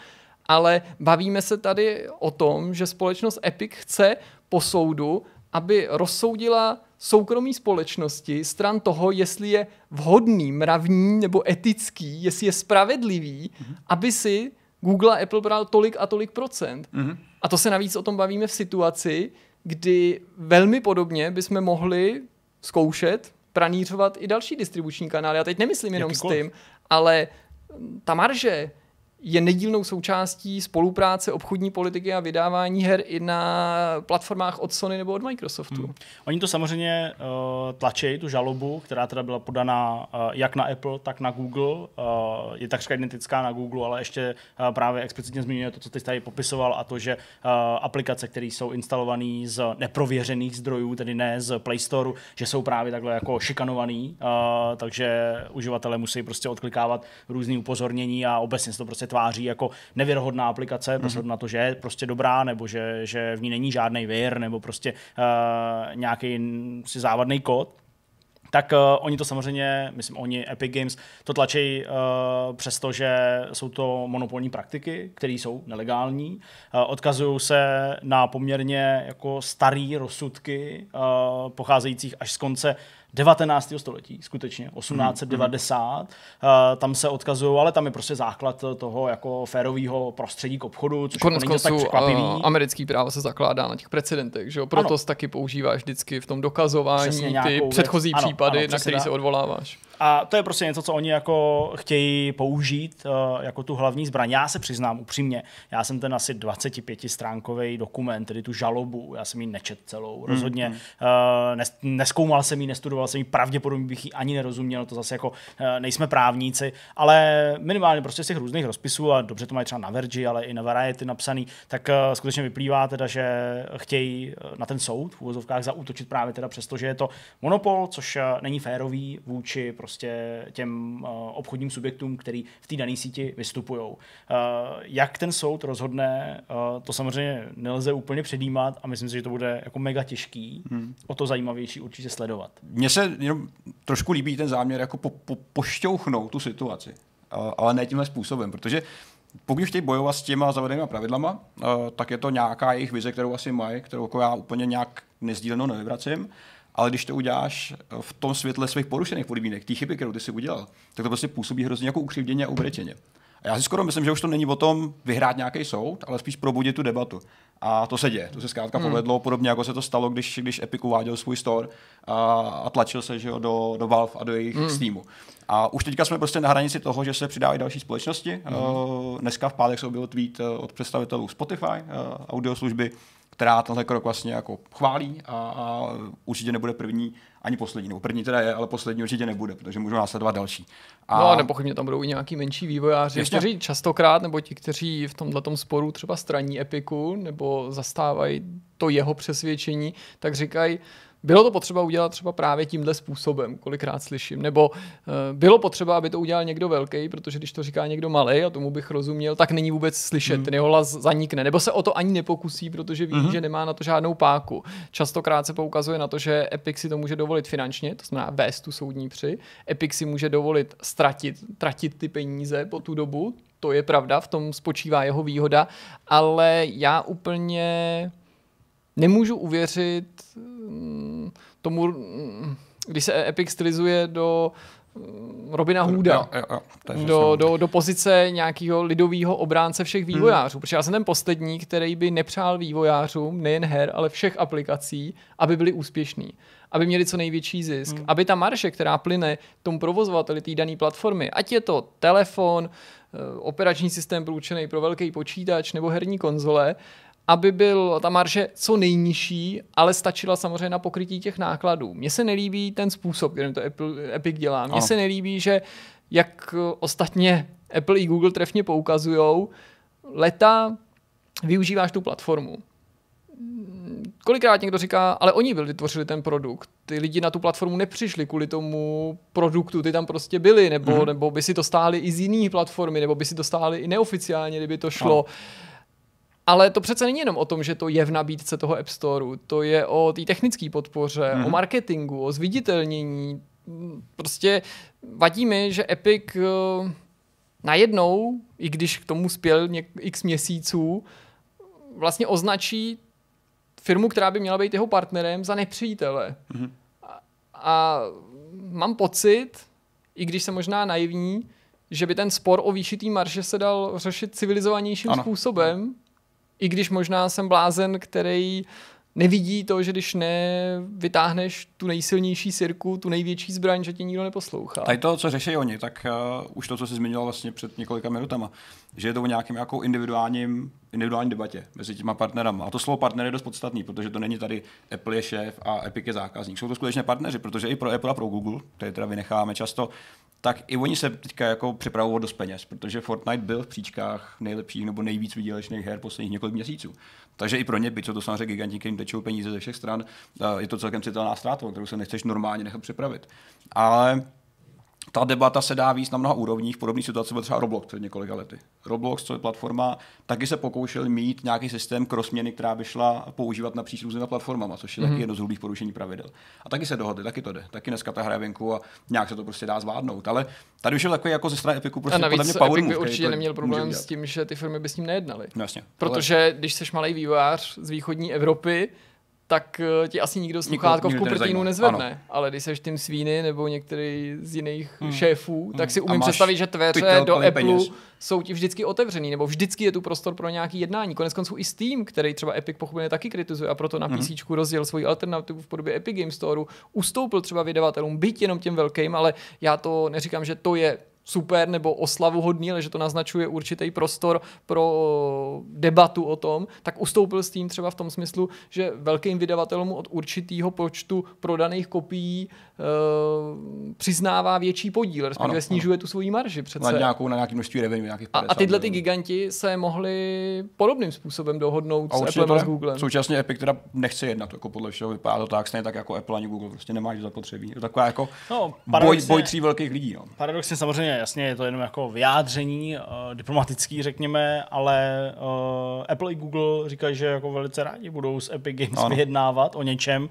S3: ale bavíme se tady o tom, že společnost Epic chce po soudu, aby rozsoudila soukromí společnosti stran toho, jestli je vhodný, mravní nebo etický, jestli je spravedlivý, mm-hmm. aby si Google a Apple bral tolik a tolik procent. Mm-hmm. A to se navíc o tom bavíme v situaci, kdy velmi podobně bychom mohli zkoušet pranířovat i další distribuční kanály. Já teď nemyslím jenom Jakýkoliv. s tím, ale ta marže je nedílnou součástí spolupráce obchodní politiky a vydávání her i na platformách od Sony nebo od Microsoftu. Hmm.
S1: Oni to samozřejmě uh, tlačí, tu žalobu, která teda byla podaná uh, jak na Apple, tak na Google. Uh, je takřka identická na Google, ale ještě uh, právě explicitně zmiňuje to, co ty tady popisoval, a to, že uh, aplikace, které jsou instalované z neprověřených zdrojů, tedy ne z Play Store, že jsou právě takhle jako šikanovaný, uh, takže uživatelé musí prostě odklikávat různé upozornění a obecně se to prostě tváří jako nevěrohodná aplikace, mm-hmm. prostě na to, že je prostě dobrá, nebo že, že v ní není žádný vir, nebo prostě uh, nějaký si závadný kód, tak uh, oni to samozřejmě, myslím, oni, Epic Games, to tlačí uh, přesto, že jsou to monopolní praktiky, které jsou nelegální. Uh, odkazují se na poměrně jako starý rozsudky, uh, pocházejících až z konce 19. století, skutečně, 1890. Mm, mm. Tam se odkazují, ale tam je prostě základ toho jako férového prostředí k obchodu, což
S3: Konec jako není tak překvapivý. Uh, americký právo se zakládá na těch precedentech, že jo? Proto taky používáš vždycky v tom dokazování ty předchozí věc. případy, ano, ano, na který se odvoláváš.
S1: A to je prostě něco, co oni jako chtějí použít uh, jako tu hlavní zbraň. Já se přiznám upřímně, já jsem ten asi 25 stránkový dokument, tedy tu žalobu, já jsem ji nečet celou. Hmm, Rozhodně hmm. uh, nes, neskoumal jsem ji, nestudoval jsem ji, pravděpodobně bych ji ani nerozuměl, to zase jako uh, nejsme právníci, ale minimálně prostě z těch různých rozpisů a dobře to mají třeba na Vergi, ale i na Variety napsaný, tak skutečně vyplývá teda, že chtějí na ten soud v úvozovkách zaútočit právě teda přesto, že je to monopol, což není férový vůči prostě prostě těm uh, obchodním subjektům, který v té dané síti vystupují. Uh, jak ten soud rozhodne, uh, to samozřejmě nelze úplně předjímat a myslím si, že to bude jako mega těžký, hmm. o to zajímavější určitě sledovat.
S2: Mně se jenom trošku líbí ten záměr jako po, po, pošťouchnout tu situaci, ale ne tímhle způsobem, protože pokud chtějí bojovat s těma zavedenými pravidlama, tak je to nějaká jejich vize, kterou asi mají, kterou jako já úplně nějak nezdílenou nevyvracím ale když to uděláš v tom světle svých porušených podmínek, té chyby, kterou ty si udělal, tak to prostě působí hrozně jako ukřivděně a uvretěně. A já si skoro myslím, že už to není o tom vyhrát nějaký soud, ale spíš probudit tu debatu. A to se děje. To se zkrátka hmm. povedlo, podobně jako se to stalo, když, když Epic uváděl svůj store a, a tlačil se že jo, do, do Valve a do jejich hmm. Steamu. A už teďka jsme prostě na hranici toho, že se přidávají další společnosti. Hmm. Uh, dneska v pátek se objevil tweet uh, od představitelů Spotify, uh, audioslužby, která tenhle krok vlastně jako chválí a, a určitě nebude první ani poslední. Nebo první teda je, ale poslední určitě nebude, protože můžou následovat další.
S3: A... No a nepochybně tam budou i nějaký menší vývojáři, Jasně. kteří častokrát, nebo ti, kteří v tomhle sporu třeba straní Epiku, nebo zastávají to jeho přesvědčení, tak říkají, bylo to potřeba udělat třeba právě tímhle způsobem, kolikrát slyším. Nebo uh, bylo potřeba, aby to udělal někdo velký, protože když to říká někdo malý, a tomu bych rozuměl, tak není vůbec slyšet, mm. ten jeho hlas zanikne. Nebo se o to ani nepokusí, protože ví, mm-hmm. že nemá na to žádnou páku. Častokrát se poukazuje na to, že Epic si to může dovolit finančně, to znamená vést tu soudní při. Epic si může dovolit ztratit, tratit ty peníze po tu dobu, to je pravda, v tom spočívá jeho výhoda, ale já úplně nemůžu uvěřit mm, tomu, mm, když se Epic stylizuje do mm, Robina Hooda jo, jo, jo, do, do, do pozice nějakého lidového obránce všech hmm. vývojářů. Hmm. Protože já jsem ten poslední, který by nepřál vývojářům nejen her, ale všech aplikací, aby byli úspěšní. Aby měli co největší zisk. Hmm. Aby ta marše, která plyne tomu provozovateli té dané platformy, ať je to telefon, eh, operační systém průčený pro velký počítač nebo herní konzole, aby byl ta marže co nejnižší, ale stačila samozřejmě na pokrytí těch nákladů. Mně se nelíbí ten způsob, kterým to Apple, Epic dělá. Mně se nelíbí, že jak ostatně Apple i Google trefně poukazují, leta využíváš tu platformu. Kolikrát někdo říká, ale oni byli vytvořili ten produkt. Ty lidi na tu platformu nepřišli kvůli tomu produktu, ty tam prostě byli, nebo, mm-hmm. nebo by si to stáli i z jiné platformy, nebo by si to stáli i neoficiálně, kdyby to šlo. No. Ale to přece není jenom o tom, že to je v nabídce toho App Storeu, to je o té technické podpoře, mm-hmm. o mhm. marketingu, o zviditelnění. Prostě vadí mi, že Epic uh, najednou, i když k tomu spěl něk- x měsíců, vlastně označí firmu, která by měla být jeho partnerem, za nepřítele. Mm-hmm. A, a mám pocit, i když jsem možná naivní, že by ten spor o výšitý marže se dal řešit civilizovanějším ano. způsobem, i když možná jsem blázen, který nevidí to, že když nevytáhneš tu nejsilnější sirku, tu největší zbraň, že tě nikdo neposlouchá.
S2: Tady to, co řeší oni, tak uh, už to, co jsi zmiňoval vlastně před několika minutama, že je to o nějakým jako individuálním, individuální debatě mezi těma partnerama. A to slovo partner je dost podstatný, protože to není tady Apple je šéf a Epic je zákazník. Jsou to skutečně partneři, protože i pro Apple a pro Google, které teda vynecháme často, tak i oni se teďka jako připravují dost peněz, protože Fortnite byl v příčkách nejlepších nebo nejvíc vydělečných her posledních několik měsíců. Takže i pro ně, byť jsou to samozřejmě giganti, kterým tečou peníze ze všech stran, je to celkem citelná ztráta, kterou se nechceš normálně nechat připravit. Ale ta debata se dá víc na mnoha úrovních. V podobné situaci byl třeba Roblox před několika lety. Roblox, co je platforma, taky se pokoušel mít nějaký systém crossměny, která by šla používat na různými platformami, což je mm-hmm. taky mhm. jedno z hrubých porušení pravidel. A taky se dohodli, taky to jde. Taky dneska ta hra je venku a nějak se to prostě dá zvládnout. Ale tady už je takový jako ze strany Epiku prostě
S3: a navíc podle mě power Epic by určitě neměl problém s tím, že ty firmy by s ním nejednaly.
S2: No, jasně.
S3: Protože ale... když jsi malý vývojář z východní Evropy, tak eh, ti asi nikdo sluchátko v
S2: nezajímá.
S3: nezvedne.
S2: Ano.
S3: Ale když seš Tim Sweeney nebo některý z jiných hmm. šéfů, tak si umím představit, že
S2: pytel
S3: do Apple
S2: peněz.
S3: jsou ti vždycky otevřený, nebo vždycky je tu prostor pro nějaký jednání. Konec konců i Steam, který třeba Epic pochopitelně taky kritizuje a proto na PC rozdělil svoji alternativu v podobě Epic Game Store, ustoupil třeba vydavatelům, byť jenom těm velkým, ale já to neříkám, že to je super nebo oslavu hodný, ale že to naznačuje určitý prostor pro debatu o tom, tak ustoupil s tím třeba v tom smyslu, že velkým vydavatelům od určitého počtu prodaných kopií e, přiznává větší podíl, respektive
S2: Ano, ano.
S3: snižuje tu svoji marži
S2: Na,
S3: přece.
S2: nějakou, na nějaký množství revenue, nějakých
S3: A,
S2: 50
S3: a tyhle ty giganti se mohli podobným způsobem dohodnout
S2: A
S3: s Applem a s. Googlem.
S2: Současně Epic teda nechce jednat, jako podle všeho vypadá to tak, stejně tak jako Apple ani Google, prostě nemáš zapotřebí. Je to taková jako
S1: No,
S2: boj, boj tří velkých lidí. No.
S1: Paradoxně samozřejmě, jasně, je to jenom jako vyjádření uh, diplomatický, řekněme, ale uh, Apple i Google říkají, že jako velice rádi budou s Epic Games
S2: Ano.
S1: vyjednávat o něčem. Uh,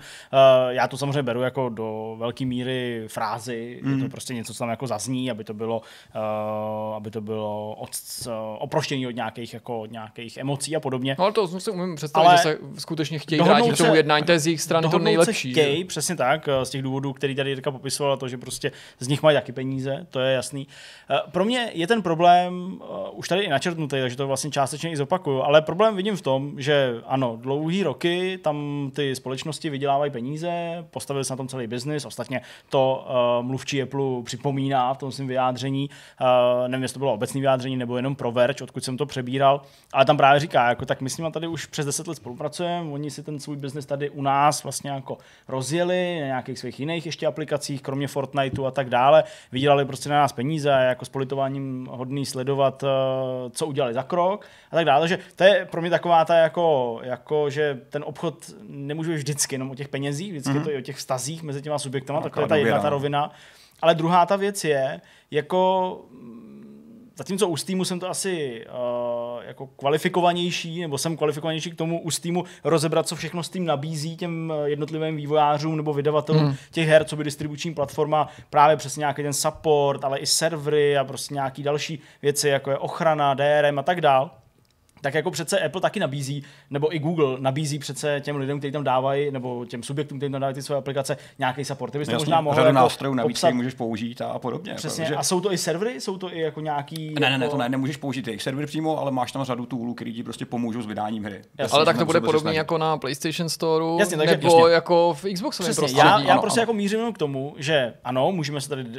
S1: já to samozřejmě beru jako do velké míry frázy, mm. je to prostě něco, co tam jako zazní, aby to bylo, uh, aby to bylo od, uh, oproštění od nějakých, jako, od nějakých emocí a podobně.
S3: No ale to si umím představit,
S1: Ale
S3: že se skutečně chtějí vrátit k tomu
S1: se-
S3: jednání, to je z jejich strany to nejlepší.
S1: Se chtějí, přesně tak, z těch důvodů, který tady Jirka popisoval, to, že prostě z nich mají taky peníze, to je jasný. Eh, Pro mě je ten problém uh, už tady i načrtnutý, takže to vlastně částečně i zopakuju, ale problém vidím v tom, že ano, dlouhý roky tam ty společnosti vydělávají peníze, postavili se na tom celý biznis, ostatně to uh, mluvčí Apple připomíná v tom svém vyjádření, uh, nevím, jestli to bylo obecné vyjádření nebo jenom pro Verge, odkud jsem to přebíral, ale tam právě říká, jako tak my s nimi tady už přes 10 let spolupracujeme, oni si ten svůj biznis tady u nás vlastně jako rozjeli na nějakých svých jiných ještě aplikacích, kromě Fortniteu a tak dále, vydělali prostě na nás peníze je jako s politováním hodný sledovat, eh, co udělali za krok a tak dále, že to je pro mě taková ta jako, jako že ten obchod nemůže vždycky jenom o těch penězích, vždycky mm-hmm. to je o těch vztazích mezi těma subjektama, tak to je ta jedna ta
S2: no.
S1: rovina. Ale druhá ta věc je, jako Zatímco u Steamu jsem to asi uh, jako kvalifikovanější, nebo jsem kvalifikovanější k tomu u Steamu rozebrat, co všechno Steam nabízí těm eh, jednotlivým vývojářům nebo vydavatelům hmm. těch her, co by distribuční platforma, právě přes nějaký ten support, ale i servery a prostě nějaký další věci, jako je ochrana, DRM a tak dál tak jako přece Apple taky nabízí, nebo i Google nabízí přece těm lidem, kteří tam dávají, nebo těm subjektům, kteří tam dávají ty své aplikace, nějaký support. Ty byste
S2: Jasně,
S1: možná mohli
S2: řadu
S1: jako
S2: nástrojů navíc, který můžeš použít a, podobně.
S1: Přesně.
S2: Protože...
S1: A jsou to i servery? Jsou to i jako nějaký...
S2: Ne, ne, ne,
S1: jako...
S2: to ne, nemůžeš použít jejich server přímo, ale máš tam řadu toolů, který ti prostě pomůžou s vydáním hry.
S1: Jasně,
S3: Ale tak to bude podobně jako na PlayStation Store,
S1: Jasně, takže-
S3: nebo
S1: jasně.
S3: jako v Xboxovém
S1: Přesně,
S3: prostředí.
S1: já, já
S2: ano,
S1: prostě
S2: ano.
S1: jako mířím jenom k tomu, že ano, můžeme se tady uh,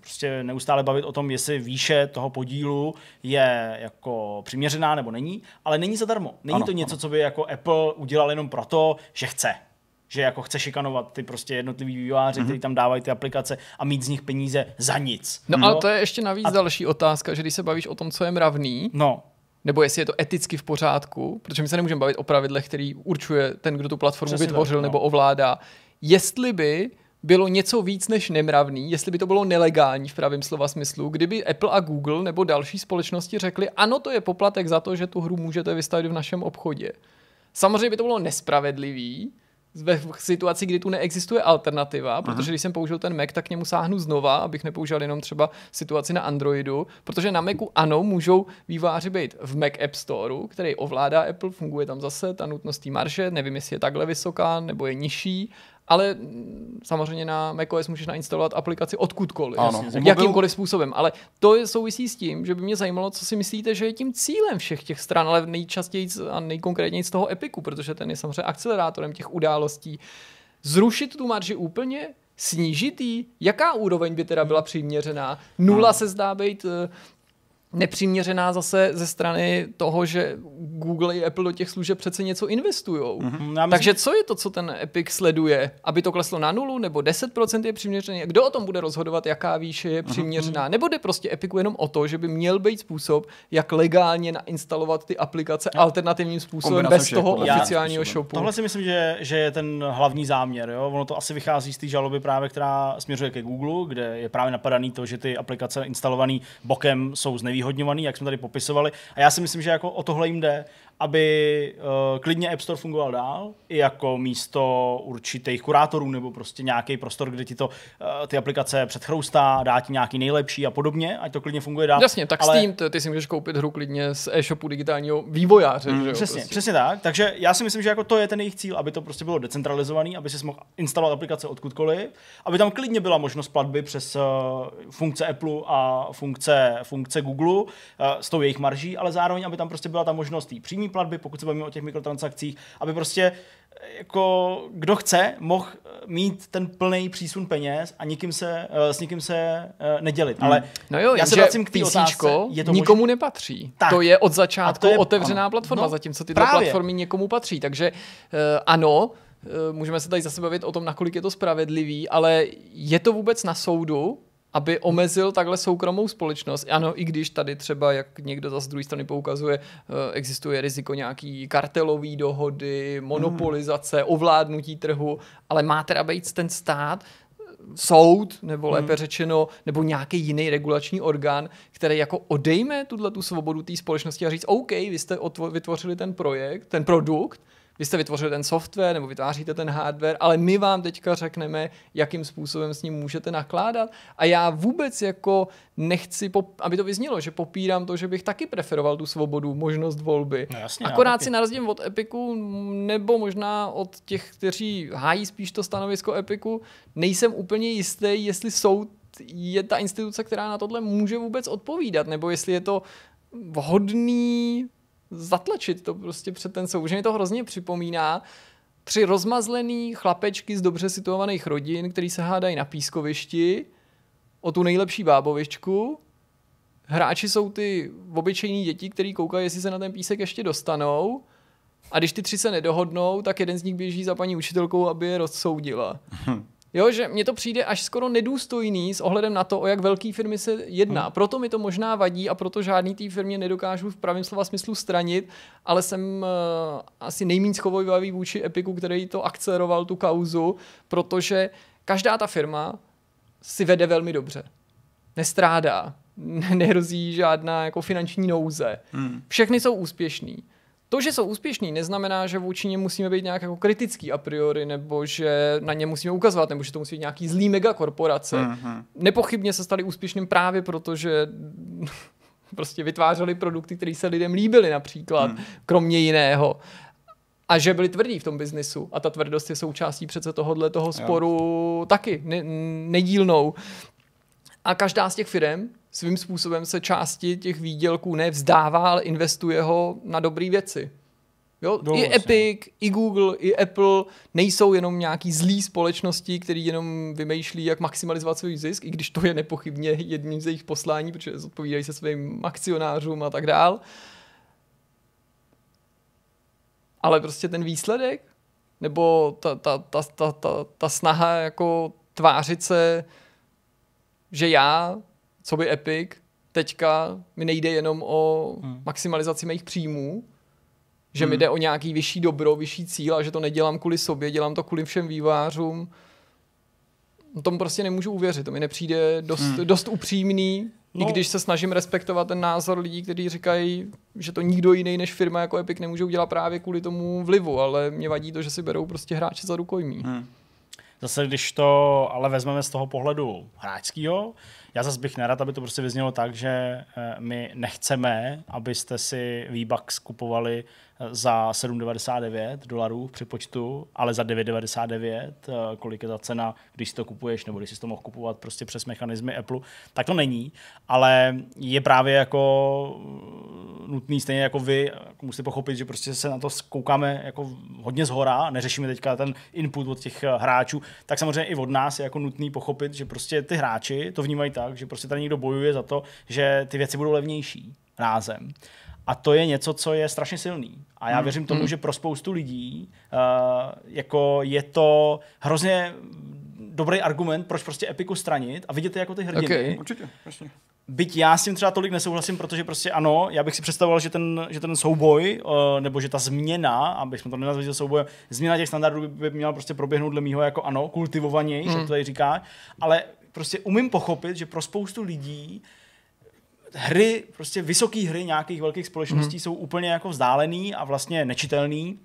S1: prostě neustále bavit o tom, jestli výše toho podílu je jako přiměřená nebo není, ale není zadarmo. Není
S2: Ano,
S1: to něco,
S2: ano.
S1: co by jako Apple udělal jenom proto, že chce. Že jako chce šikanovat ty prostě jednotlivý vývojáři,
S2: Mhm.
S1: kteří tam dávají ty aplikace a mít z nich peníze za nic.
S3: No ale to je ještě navíc další otázka, že když se bavíš o tom, co je mravný,
S1: No,
S3: nebo jestli je to eticky v pořádku, protože my se nemůžeme bavit o pravidlech, který určuje ten, kdo tu platformu
S1: Přesně
S3: vytvořil
S1: tak, no.
S3: nebo ovládá. Jestli by bylo něco víc než nemravný, jestli by to bylo nelegální v pravém slova smyslu, kdyby Apple a Google nebo další společnosti řekli, ano, to je poplatek za to, že tu hru můžete vystavit v našem obchodě. Samozřejmě by to bylo nespravedlivý, ve situaci, kdy tu neexistuje alternativa, protože když jsem použil ten Mac, tak k němu sáhnu znova, abych nepoužil jenom třeba situaci na Androidu, protože na Macu ano, můžou výváři být v Mac App Store, který ovládá Apple, funguje tam zase ta nutnost té marže, nevím, jestli je takhle vysoká nebo je nižší, ale mm, samozřejmě na macOS můžeš nainstalovat aplikaci odkudkoliv,
S2: Ano.
S3: jasně,
S2: U mobilu-
S3: jakýmkoliv způsobem, ale to je souvisí s tím, že by mě zajímalo, co si myslíte, že je tím cílem všech těch stran, ale nejčastěji a nejkonkrétněji z toho Epiku, protože ten je samozřejmě akcelerátorem těch událostí. Zrušit tu marži úplně, snížit ji, jaká úroveň by teda byla přiměřená? Nula se zdá být eh, nepřiměřená zase ze strany toho, že Google i Apple do těch služeb přece něco investujou.
S1: já myslím-
S3: Takže co je to, co ten Epic sleduje? Aby to kleslo na nulu, nebo 10% je přiměřené? Kdo o tom bude rozhodovat, jaká výše je přiměřená? Nebo jde prostě Epiku jenom o to, že by měl být způsob, jak legálně nainstalovat ty aplikace alternativním způsobem
S2: Kombinace
S3: bez
S2: všech
S3: toho
S2: mě
S3: oficiálního
S2: způsobem.
S3: shopu?
S1: Tohle si myslím, že, že je ten hlavní záměr. Jo? Ono to asi vychází z té žaloby právě, která směřuje ke Google, kde je právě napadaný to, že ty aplikace instalované bokem jsou znevýhodňované, jak jsme tady popisovali. A já si myslím, že jako o tohle jim jde. Aby uh, klidně App Store fungoval dál, i jako místo určitých kurátorů, nebo prostě nějaký prostor, kde ti to uh, ty aplikace předchroustá, dá ti nějaký nejlepší a podobně, ať to klidně funguje dál.
S3: Jasně, tak Ale... Steam, ty, ty si můžeš koupit hru klidně z e-shopu digitálního vývojáře. Mm, že jo,
S1: přesně,
S3: prostě.
S1: přesně tak. Takže já si myslím, že jako to je ten jejich cíl, aby to prostě bylo decentralizovaný, aby si mohl instalovat aplikace odkudkoliv, aby tam klidně byla možnost platby přes uh, funkce Apple a funkce, funkce Google uh, s tou jejich marží, ale zároveň, aby tam prostě byla ta možnost té přímé platby, pokud se bavíme o těch mikrotransakcích, aby prostě jako kdo chce, mohl mít ten plný přísun peněz a nikým se, s nikým se nedělit. Hmm. Ale
S3: no jo,
S1: já
S3: se vracím k té otázce. Je to nikomu možný... nepatří. Tak. To je od začátku je, otevřená ano. platforma, no, zatímco tyto právě. platformy někomu patří. Takže ano, můžeme se tady zase bavit o tom, nakolik je to spravedlivý, ale je to vůbec na soudu, aby omezil takhle soukromou společnost. Ano, i když tady třeba, jak někdo zase z druhé strany poukazuje, eh, existuje riziko nějaký kartelový dohody, monopolizace, hmm. ovládnutí trhu, ale má teda být ten stát, soud, nebo lépe hmm. řečeno, nebo nějaký jiný regulační orgán, který jako odejme tuhle tu svobodu té společnosti a říct, OK, vy jste vytvořili ten projekt, ten produkt, vy jste vytvořili ten software nebo vytváříte ten hardware, ale my vám teďka řekneme, jakým způsobem s ním můžete nakládat. A já vůbec jako nechci, aby to vyznělo, že popírám to, že bych taky preferoval tu svobodu, možnost volby.
S1: No jasně,
S3: Akorát si narazím od Epiku, nebo možná od těch, kteří hájí spíš to stanovisko Epiku, nejsem úplně jistý, jestli soud je ta instituce, která na tohle může vůbec odpovídat, nebo jestli je to vhodný zatlačit to prostě před ten soud. Že mi to hrozně připomíná tři rozmazlený chlapečky z dobře situovaných rodin, který se hádají na pískovišti o tu nejlepší bábovičku. Hráči jsou ty obyčejní děti, který koukají, jestli se na ten písek ještě dostanou. A když ty tři se nedohodnou, tak jeden z nich běží za paní učitelkou, aby je rozsoudila. Jo, že mně to přijde až skoro nedůstojný s ohledem na to, o jak velký firmy se jedná. Hmm. Proto mi to možná vadí a proto žádný té firmě nedokážu v pravém slova smyslu stranit, ale jsem uh, asi nejméně schovojvavý vůči Epiku, který to akceleroval tu kauzu, protože každá ta firma si vede velmi dobře. Nestrádá, nehrozí žádná jako finanční nouze. Hmm. Všechny jsou úspěšný. To, že jsou úspěšní, neznamená, že vůči ně musíme být nějak jako kritický a priori, nebo že na ně musíme ukazovat, nebo že to musí být nějaký zlý megakorporace. Mm-hmm. Nepochybně se stali úspěšným právě proto, že prostě vytvářeli produkty, které se lidem líbily například, mm. kromě jiného. A že byli tvrdí v tom biznisu. A ta tvrdost je součástí přece tohohle toho sporu jo. taky ne- nedílnou. A každá z těch firm svým způsobem se části těch výdělků nevzdává, ale investuje ho na dobré věci. Jo? No, I vlastně. Epic, i Google, i Apple nejsou jenom nějaký zlý společnosti, který jenom vymýšlí, jak maximalizovat svůj zisk, i když to je nepochybně jedním z jejich poslání, protože zodpovídají se svým akcionářům a tak dál. Ale prostě ten výsledek, nebo ta, ta, ta, ta, ta, ta snaha jako tvářit se, že já co by Epic, teďka mi nejde jenom o hmm. maximalizaci mých příjmů, že hmm. mi jde o nějaký vyšší dobro, vyšší cíl a že to nedělám kvůli sobě, dělám to kvůli všem vývářům. Tomu prostě nemůžu uvěřit, to mi nepřijde dost, hmm. dost upřímný, no. i když se snažím respektovat ten názor lidí, kteří říkají, že to nikdo jiný než firma jako Epic nemůže udělat právě kvůli tomu vlivu, ale mě vadí to, že si berou prostě hráče za rukojmí. Hmm.
S1: Zase, když to ale vezmeme z toho pohledu hráčského, já zase bych nerad, aby to prostě vyznělo tak, že eh, my nechceme, abyste si V-Bucks kupovali za 7,99 dolarů v přepočtu, ale za 9,99, eh, kolik je ta cena, když si to kupuješ, nebo když si to mohl kupovat prostě přes mechanizmy Apple, tak to není, ale je právě jako nutný, stejně jako vy, jako musíte pochopit, že prostě se na to koukáme jako hodně zhora, neřešíme teďka ten input od těch eh, hráčů, tak samozřejmě i od nás je jako nutný pochopit, že prostě ty hráči to vnímají tak, že prostě tady někdo bojuje za to, že ty věci budou levnější rázem. A to je něco, co je strašně silný. A já hmm. věřím tomu, hmm. že pro spoustu lidí uh, jako je to hrozně dobrý argument, proč prostě Epiku stranit a vidět je jako ty hrdiny.
S2: Okay. Určitě, jasně.
S1: Byť já s tím třeba tolik nesouhlasím, protože prostě ano, já bych si představoval, že ten, že ten souboj, uh, nebo že ta změna, aby jsme to nenazvali soubojem, změna těch standardů by měla prostě proběhnout dle mýho jako ano, kultivovanější, mm. jak to tady říká, ale prostě umím pochopit, že pro spoustu lidí hry, prostě vysoké hry nějakých velkých společností mm. jsou úplně jako vzdálený a vlastně nečitelný.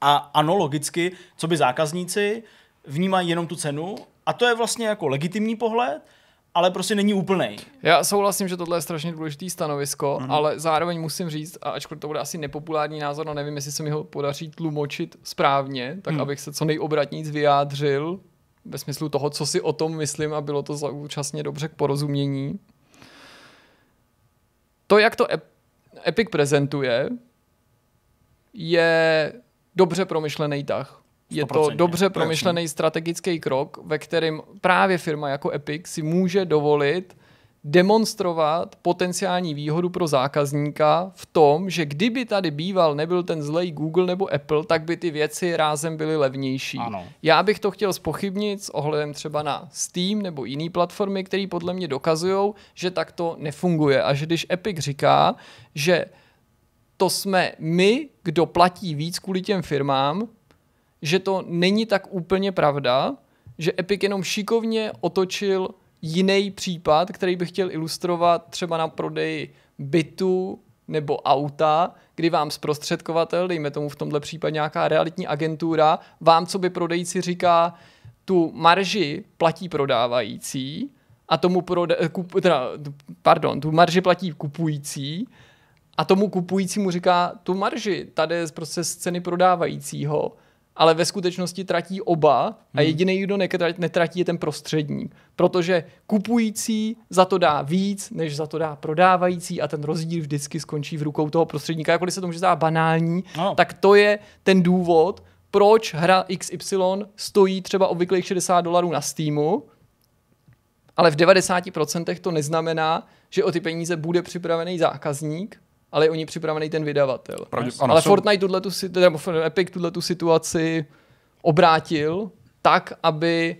S1: A ano, logicky, co by zákazníci vnímají jenom tu cenu a to je vlastně jako legitimní pohled, ale prostě není úplný.
S3: Já souhlasím, že tohle je strašně důležitý stanovisko, mm-hmm. ale zároveň musím říct, a ačkoliv to bude asi nepopulární názor, no nevím, jestli se mi ho podaří tlumočit správně, tak mm. abych se co nejobratníc vyjádřil ve smyslu toho, co si o tom myslím a bylo to účastně dobře k porozumění. To, jak to Epic prezentuje, je dobře promyšlený tah. Je to dobře promyšlený strategický krok, ve kterém právě firma jako Epic si může dovolit demonstrovat potenciální výhodu pro zákazníka v tom, že kdyby tady býval nebyl ten zlej Google nebo Apple, tak by ty věci rázem byly levnější.
S1: Ano.
S3: Já bych to chtěl spochybnit s ohledem třeba na Steam nebo jiné platformy, které podle mě dokazují, že tak to nefunguje a že když Epic říká, že to jsme my, kdo platí víc kvůli těm firmám, že to není tak úplně pravda, že Epic jenom šikovně otočil jiný případ, který bych chtěl ilustrovat třeba na prodeji bytu nebo auta, kdy vám zprostředkovatel, dejme tomu v tomhle případě nějaká realitní agentura, vám, co by prodejci říká, tu marži platí prodávající a tomu prode, kup, teda, pardon, tu marži platí kupující a tomu kupujícímu říká tu marži, tady je prostě z ceny prodávajícího ale ve skutečnosti tratí oba a hmm. jediný, kdo netratí, je ten prostředník. Protože kupující za to dá víc, než za to dá prodávající a ten rozdíl vždycky skončí v rukou toho prostředníka. Jakkoliv se to může zdá banální, no. tak to je ten důvod, proč hra XY stojí třeba obvyklých 60 dolarů na Steamu, ale v 90% to neznamená, že o ty peníze bude připravený zákazník, ale je o ní připravený ten vydavatel. Pravdě, ano, ale jsou... Fortnite tuhle tu, Epic tuhle tu situaci obrátil tak, aby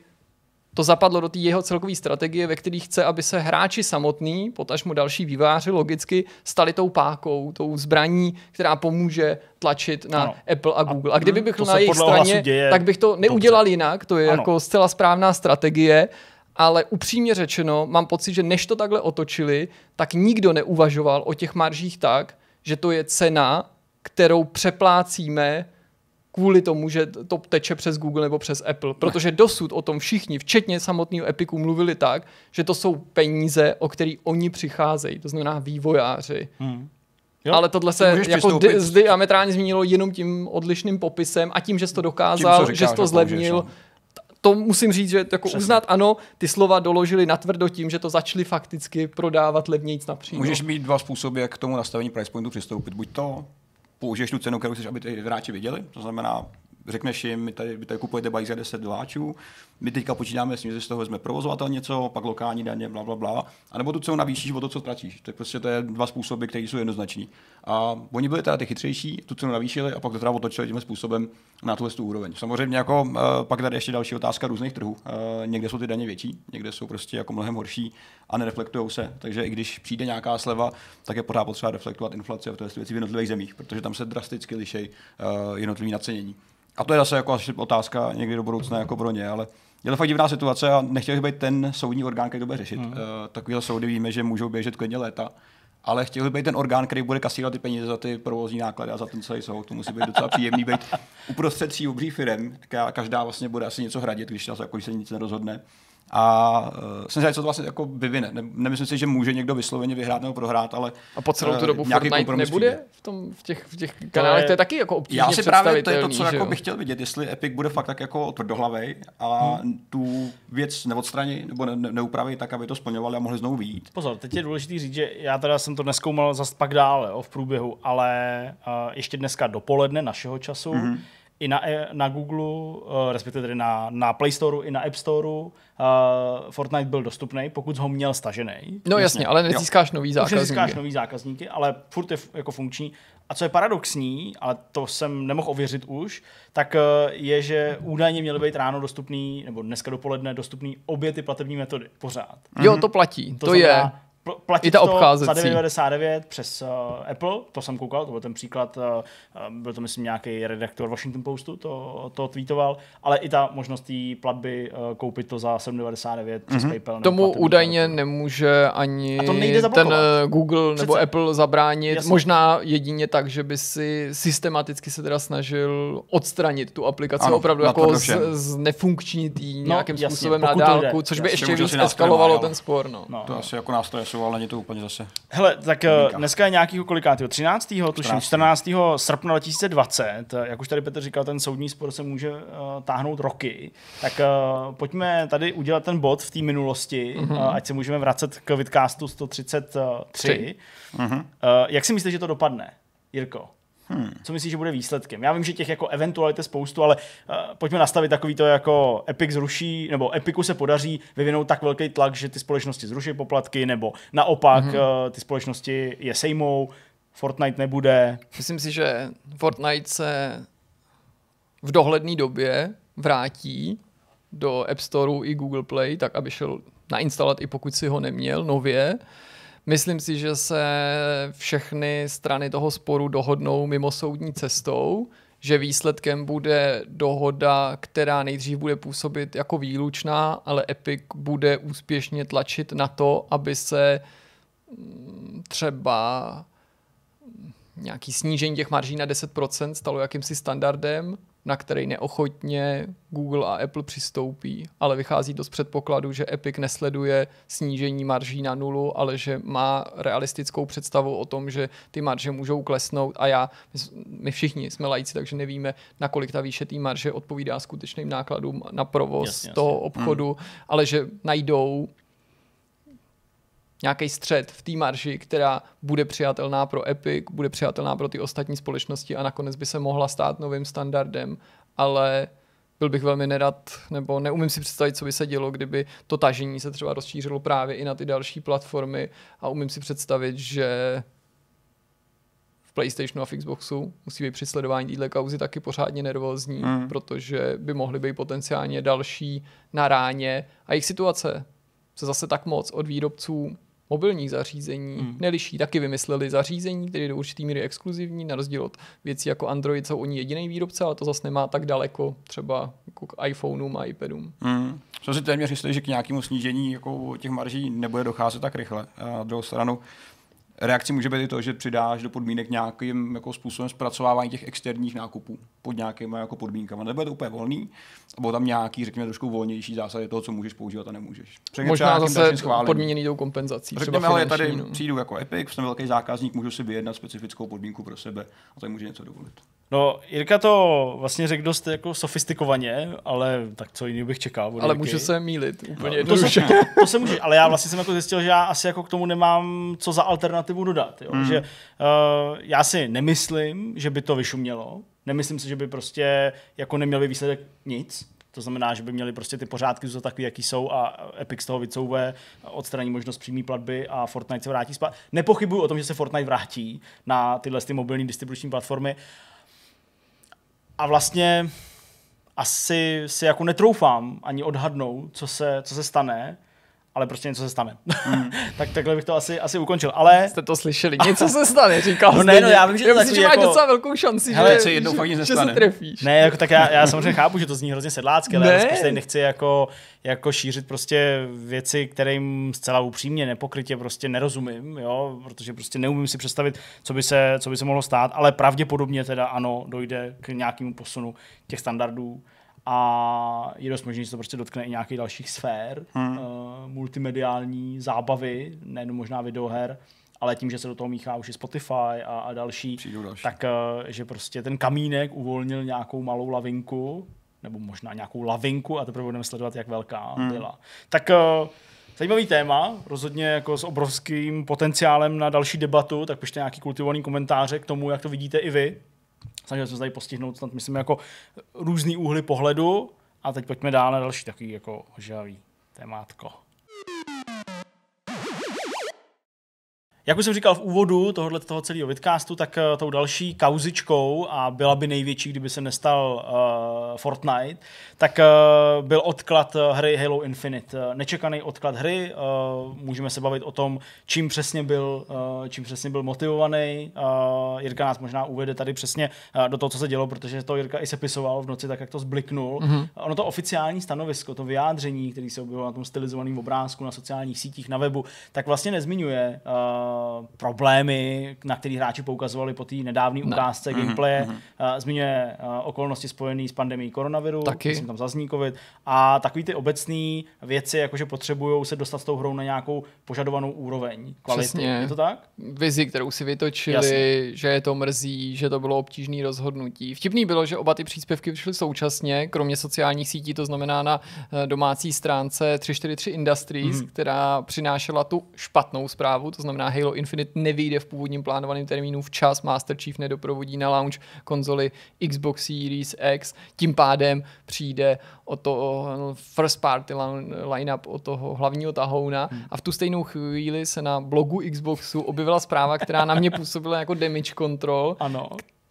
S3: to zapadlo do té jeho celkové strategie, ve které chce, aby se hráči samotný, potažmo další výváři logicky, stali tou pákou, tou zbraní, která pomůže tlačit na ano. Apple a Google. A kdyby bych na jejich straně, tak bych to neudělal dobře. jinak, to je ano. jako zcela správná strategie ale upřímně řečeno, mám pocit, že než to takhle otočili, tak nikdo neuvažoval o těch maržích tak, že to je cena, kterou přeplácíme kvůli tomu, že to teče přes Google nebo přes Apple. Protože dosud o tom všichni, včetně samotného Epiku, mluvili tak, že to jsou peníze, o které oni přicházejí, to znamená vývojáři. Hmm. Jo, Ale tohle se jako di- diametrálně změnilo jenom tím odlišným popisem a tím, že jsi to dokázal, tím, že jsi to zlevnil, to musím říct, že jako Přesně. uznat, ano, ty slova doložili natvrdo tím, že to začali fakticky prodávat levnějc například.
S2: Můžeš mít dva způsoby, jak k tomu nastavení price pointu přistoupit. Buď to použiješ tu cenu, kterou chceš, aby ty hráči viděli, to znamená řekneš jim, my tady, vy tady kupujete balík za 10 doláčů, my teďka počítáme s tím, že z toho vezme provozovatel něco, pak lokální daně, bla, bla, bla, a nebo tu cenu navýšíš o to, co ztratíš. To je prostě to je dva způsoby, které jsou jednoznační. A oni byli teda ty chytřejší, tu cenu navýšili a pak to teda otočili tím způsobem na tuhle tu úroveň. Samozřejmě jako, uh, pak tady ještě další otázka různých trhů. Uh, někde jsou ty daně větší, někde jsou prostě jako mnohem horší a nereflektují se. Takže i když přijde nějaká sleva, tak je pořád potřeba reflektovat inflaci a v věci v jednotlivých zemích, protože tam se drasticky liší uh, jednotlivý nacenění. A to je zase jako asi otázka někdy do budoucna jako pro ně, ale je to fakt divná situace a nechtěl bych být ten soudní orgán, který to bude řešit. Hmm. Uh, Takovýhle soudy víme, že můžou běžet klidně léta, ale chtěl bych být ten orgán, který bude kasírovat ty peníze za ty provozní náklady a za ten celý soud. To musí být docela příjemný být uprostřed tří obří firm, každá vlastně bude asi něco hradit, když, jako, když se nic nerozhodne. A uh, jsem zvědavý, co to vlastně jako vyvine. Ne, nemyslím si, že může někdo vysloveně vyhrát nebo prohrát, ale.
S3: A po celou tu dobu uh, Fortnite nebude v, tom, v, těch, v těch kanálech, to je, to je taky jako obtížně
S2: Já si právě to je to, co jako bych chtěl vidět, jestli Epic bude fakt tak jako tvrdohlavej a hmm. tu věc neodstraní nebo ne, ne, neupraví tak, aby to splňovali a mohli znovu vyjít.
S1: Pozor, teď je důležité říct, že já teda jsem to neskoumal zase pak dále jo, v průběhu, ale uh, ještě dneska dopoledne našeho času hmm i na, e, na Google, uh, respektive tedy na, na Play Store i na App Store uh, Fortnite byl dostupný, pokud ho měl stažený.
S3: No jasně, ale nezískáš jo. nový zákazníky. Už
S1: nezískáš nový zákazníky, ale furt je jako funkční. A co je paradoxní, ale to jsem nemohl ověřit už, tak je, že údajně měly být ráno dostupný, nebo dneska dopoledne dostupný obě ty platební metody pořád.
S3: Jo, to platí. To, to znamená, je
S1: platit
S3: I ta
S1: to
S3: obcházecí.
S1: za 9,99 přes uh, Apple, to jsem koukal, to byl ten příklad, uh, byl to myslím nějaký redaktor Washington Postu, to, to tweetoval, ale i ta možnost té platby uh, koupit to za 7,99 přes mm-hmm. PayPal. nebo
S3: Tomu údajně
S1: kartu.
S3: nemůže ani
S1: to
S3: ten Google nebo
S1: Přece.
S3: Apple zabránit.
S1: Jasně.
S3: Možná jedině tak, že by si systematicky se teda snažil odstranit tu aplikaci
S2: Ano,
S3: opravdu jako z, z nefunkčnit jí nějakým
S1: jasně,
S3: způsobem na
S1: to
S3: dálku, což by ještě víc eskalovalo ten spor. No.
S1: No.
S2: To asi jako nástroje jsou, ale není to úplně zase.
S1: Hele, tak eh,
S2: Novinka.
S1: dneska je nějakýho kolikátýho? 13. tuším,
S2: 14.
S1: 14. srpna 2020. Jak už tady Petr říkal, ten soudní spor se může uh, táhnout roky. Tak uh, pojďme tady udělat ten bod v té minulosti,
S3: Mhm.
S1: mm-hmm. uh, ať se můžeme vracet k vidcastu 133.
S3: Tři.
S1: Uh, jak si myslíš, že to dopadne, Jirko? Hmm. Co myslíš, že bude výsledkem? Já vím, že těch jako eventualit je spoustu, ale uh, pojďme nastavit takový to jako Epic zruší, nebo Epiku se podaří vyvinout tak velký tlak, že ty společnosti zruší poplatky, nebo naopak hmm. uh, ty společnosti je sejmou, Fortnite nebude.
S3: Myslím si, že Fortnite se v dohledné době vrátí do App Storeu i Google Play, tak aby šel nainstalovat i pokud si ho neměl nově. Myslím si, že se všechny strany toho sporu dohodnou mimo soudní cestou, že výsledkem bude dohoda, která nejdřív bude působit jako výlučná, ale Epic bude úspěšně tlačit na to, aby se mm, třeba nějaký snížení těch marží na 10% stalo jakýmsi standardem, na který neochotně Google a Apple přistoupí, ale vychází to z předpokladu, že Epic nesleduje snížení marží na nulu, ale že má realistickou představu o tom, že ty marže můžou klesnout a já, my všichni jsme lajci, takže nevíme, nakolik ta výše té marže odpovídá skutečným nákladům na provoz
S1: Jasně, jasně.
S3: toho obchodu, ale že najdou nějaký střed v té marži, která bude přijatelná pro Epic, bude přijatelná pro ty ostatní společnosti a nakonec by se mohla stát novým standardem, ale byl bych velmi nerad, nebo neumím si představit, co by se dělo, kdyby to tažení se třeba rozšířilo právě i na ty další platformy a umím si představit, že v PlayStationu a v Xboxu musí být při sledování téhle kauzy taky pořádně nervózní,
S2: Mm.
S3: protože by mohly být potenciálně další na ráně a jejich situace se zase tak moc od výrobců mobilních zařízení
S1: Hmm.
S3: neliší. Taky vymysleli zařízení, které do určitý míry exkluzivní, na rozdíl od věcí jako Android jsou oni jediný výrobce, ale to zase nemá tak daleko třeba jako k iPhoneům a iPadům.
S2: Mm. Jsem si téměř jistý, že k nějakému snížení jako těch marží nebude docházet tak rychle. A na druhou stranu reakcí může být i to, že přidáš do podmínek nějakým jako způsobem zpracovávání těch externích nákupů pod nějakými jako podmínkami. Nebude to úplně volný, a budou tam nějaký, řekněme, trošku volnější zásady toho, co můžeš používat a nemůžeš. Řekněme
S3: Možná zase podmíněný tou kompenzací.
S2: Řekněme, ale tady
S3: no.
S2: přijdu jako Epic, jsem velký zákazník, můžu si vyjednat specifickou podmínku pro sebe a tady může něco dovolit.
S1: No, Jirka to vlastně řekl dost jako sofistikovaně, ale tak co jiného bych čekal.
S3: Ale
S1: Jirky.
S3: můžu se mýlit úplně
S1: To se, to se může, ale já vlastně jsem jako zjistil, že já asi jako k tomu nemám co za alternativu dodat. Jo? Mm. Že, uh, já si nemyslím, že by to vyšumělo. Nemyslím si, že by prostě jako neměl by výsledek nic. To znamená, že by měli prostě ty pořádky zůstat takový, jaký jsou a Epic z toho vycouve, odstraní možnost přímé platby a Fortnite se vrátí zpátky. Nepochybuju o tom, že se Fortnite vrátí na tyhle ty mobilní distribuční platformy. A vlastně asi si jako netroufám ani odhadnout, co se, co se stane, ale prostě něco se stane. Mm. tak takhle bych to asi, asi ukončil. Ale
S3: Jste to slyšeli, něco se stane, říkal
S1: No ne, no, já vím, že to
S3: já myslím, že máš
S1: jako-
S3: docela velkou šanci,
S1: Hele,
S3: že,
S2: se jednou fakt
S3: že, že se trefíš.
S1: Ne, jako, tak já, já samozřejmě chápu, že to zní hrozně sedlácky, ale
S3: Ne.
S1: já prostě nechci jako, jako šířit prostě věci, kterým zcela upřímně, nepokrytě prostě nerozumím, jo, protože prostě neumím si představit, co by, se, co by se mohlo stát, ale pravděpodobně teda ano, dojde k nějakému posunu těch standardů a je dost možné, že se to prostě dotkne i nějakých dalších sfér, hmm. uh, multimediální zábavy, nejenom možná videoher, ale tím, že se do toho míchá už i Spotify a, a další,
S2: Přijdou další.
S1: tak eh, že prostě ten kamínek uvolnil nějakou malou lavinku, nebo možná nějakou lavinku a teprve budeme sledovat, jak velká hmm. byla. Tak eh, zajímavý téma, rozhodně jako s obrovským potenciálem na další debatu, tak pište nějaký kultivovaný komentáře k tomu, jak to vidíte i vy. Snažili jsme se tady postihnout snad, myslím, jako různý úhly pohledu a teď pojďme dál na další takový jako hožavý témátko. Jak už jsem říkal v úvodu tohohle toho celého vidcastu, tak uh, tou další kauzičkou, a byla by největší, kdyby se nestal uh, Fortnite, tak uh, byl odklad hry Halo Infinite. Nečekaný odklad hry, uh, můžeme se bavit o tom, čím přesně byl, uh, čím přesně byl motivovaný. Uh, Jirka nás možná uvede tady přesně uh, do toho, co se dělo, protože to Jirka i sepisoval v noci, tak jak to zbliknul. Mm-hmm. Ono to oficiální stanovisko, to vyjádření, který se objevilo na tom stylizovaném obrázku, na sociálních sítích, na webu, tak vlastně nezmiňuje uh, problémy, na které hráči poukazovali po té nedávné ukázce mm-hmm. gameplaye. Mm-hmm. Zmiňuje uh, okolnosti spojené s pandemí koronaviru,
S3: Taky.
S1: tam zazní covid, a takový ty obecné věci, jakože potřebují se dostat s tou hrou na nějakou požadovanou úroveň kvality. Přesně. Je to tak?
S3: Vizi, kterou si vytočili, Jasně. že je to mrzí, že to bylo obtížné rozhodnutí. Vtipný bylo, že oba ty příspěvky vyšly současně, kromě sociálních sítí, to znamená na domácí stránce 343 Industries, mm-hmm. která přinášela tu špatnou zprávu, to znamená Halo Infinite nevyjde v původním plánovaném termínu včas, Master Chief nedoprovodí na launch konzoli Xbox Series X, tím pádem přijde o to first party lineup od toho hlavního tahouna. Hmm. a v tu stejnou chvíli se na blogu Xboxu objevila zpráva, která na mě působila jako damage control,
S1: ano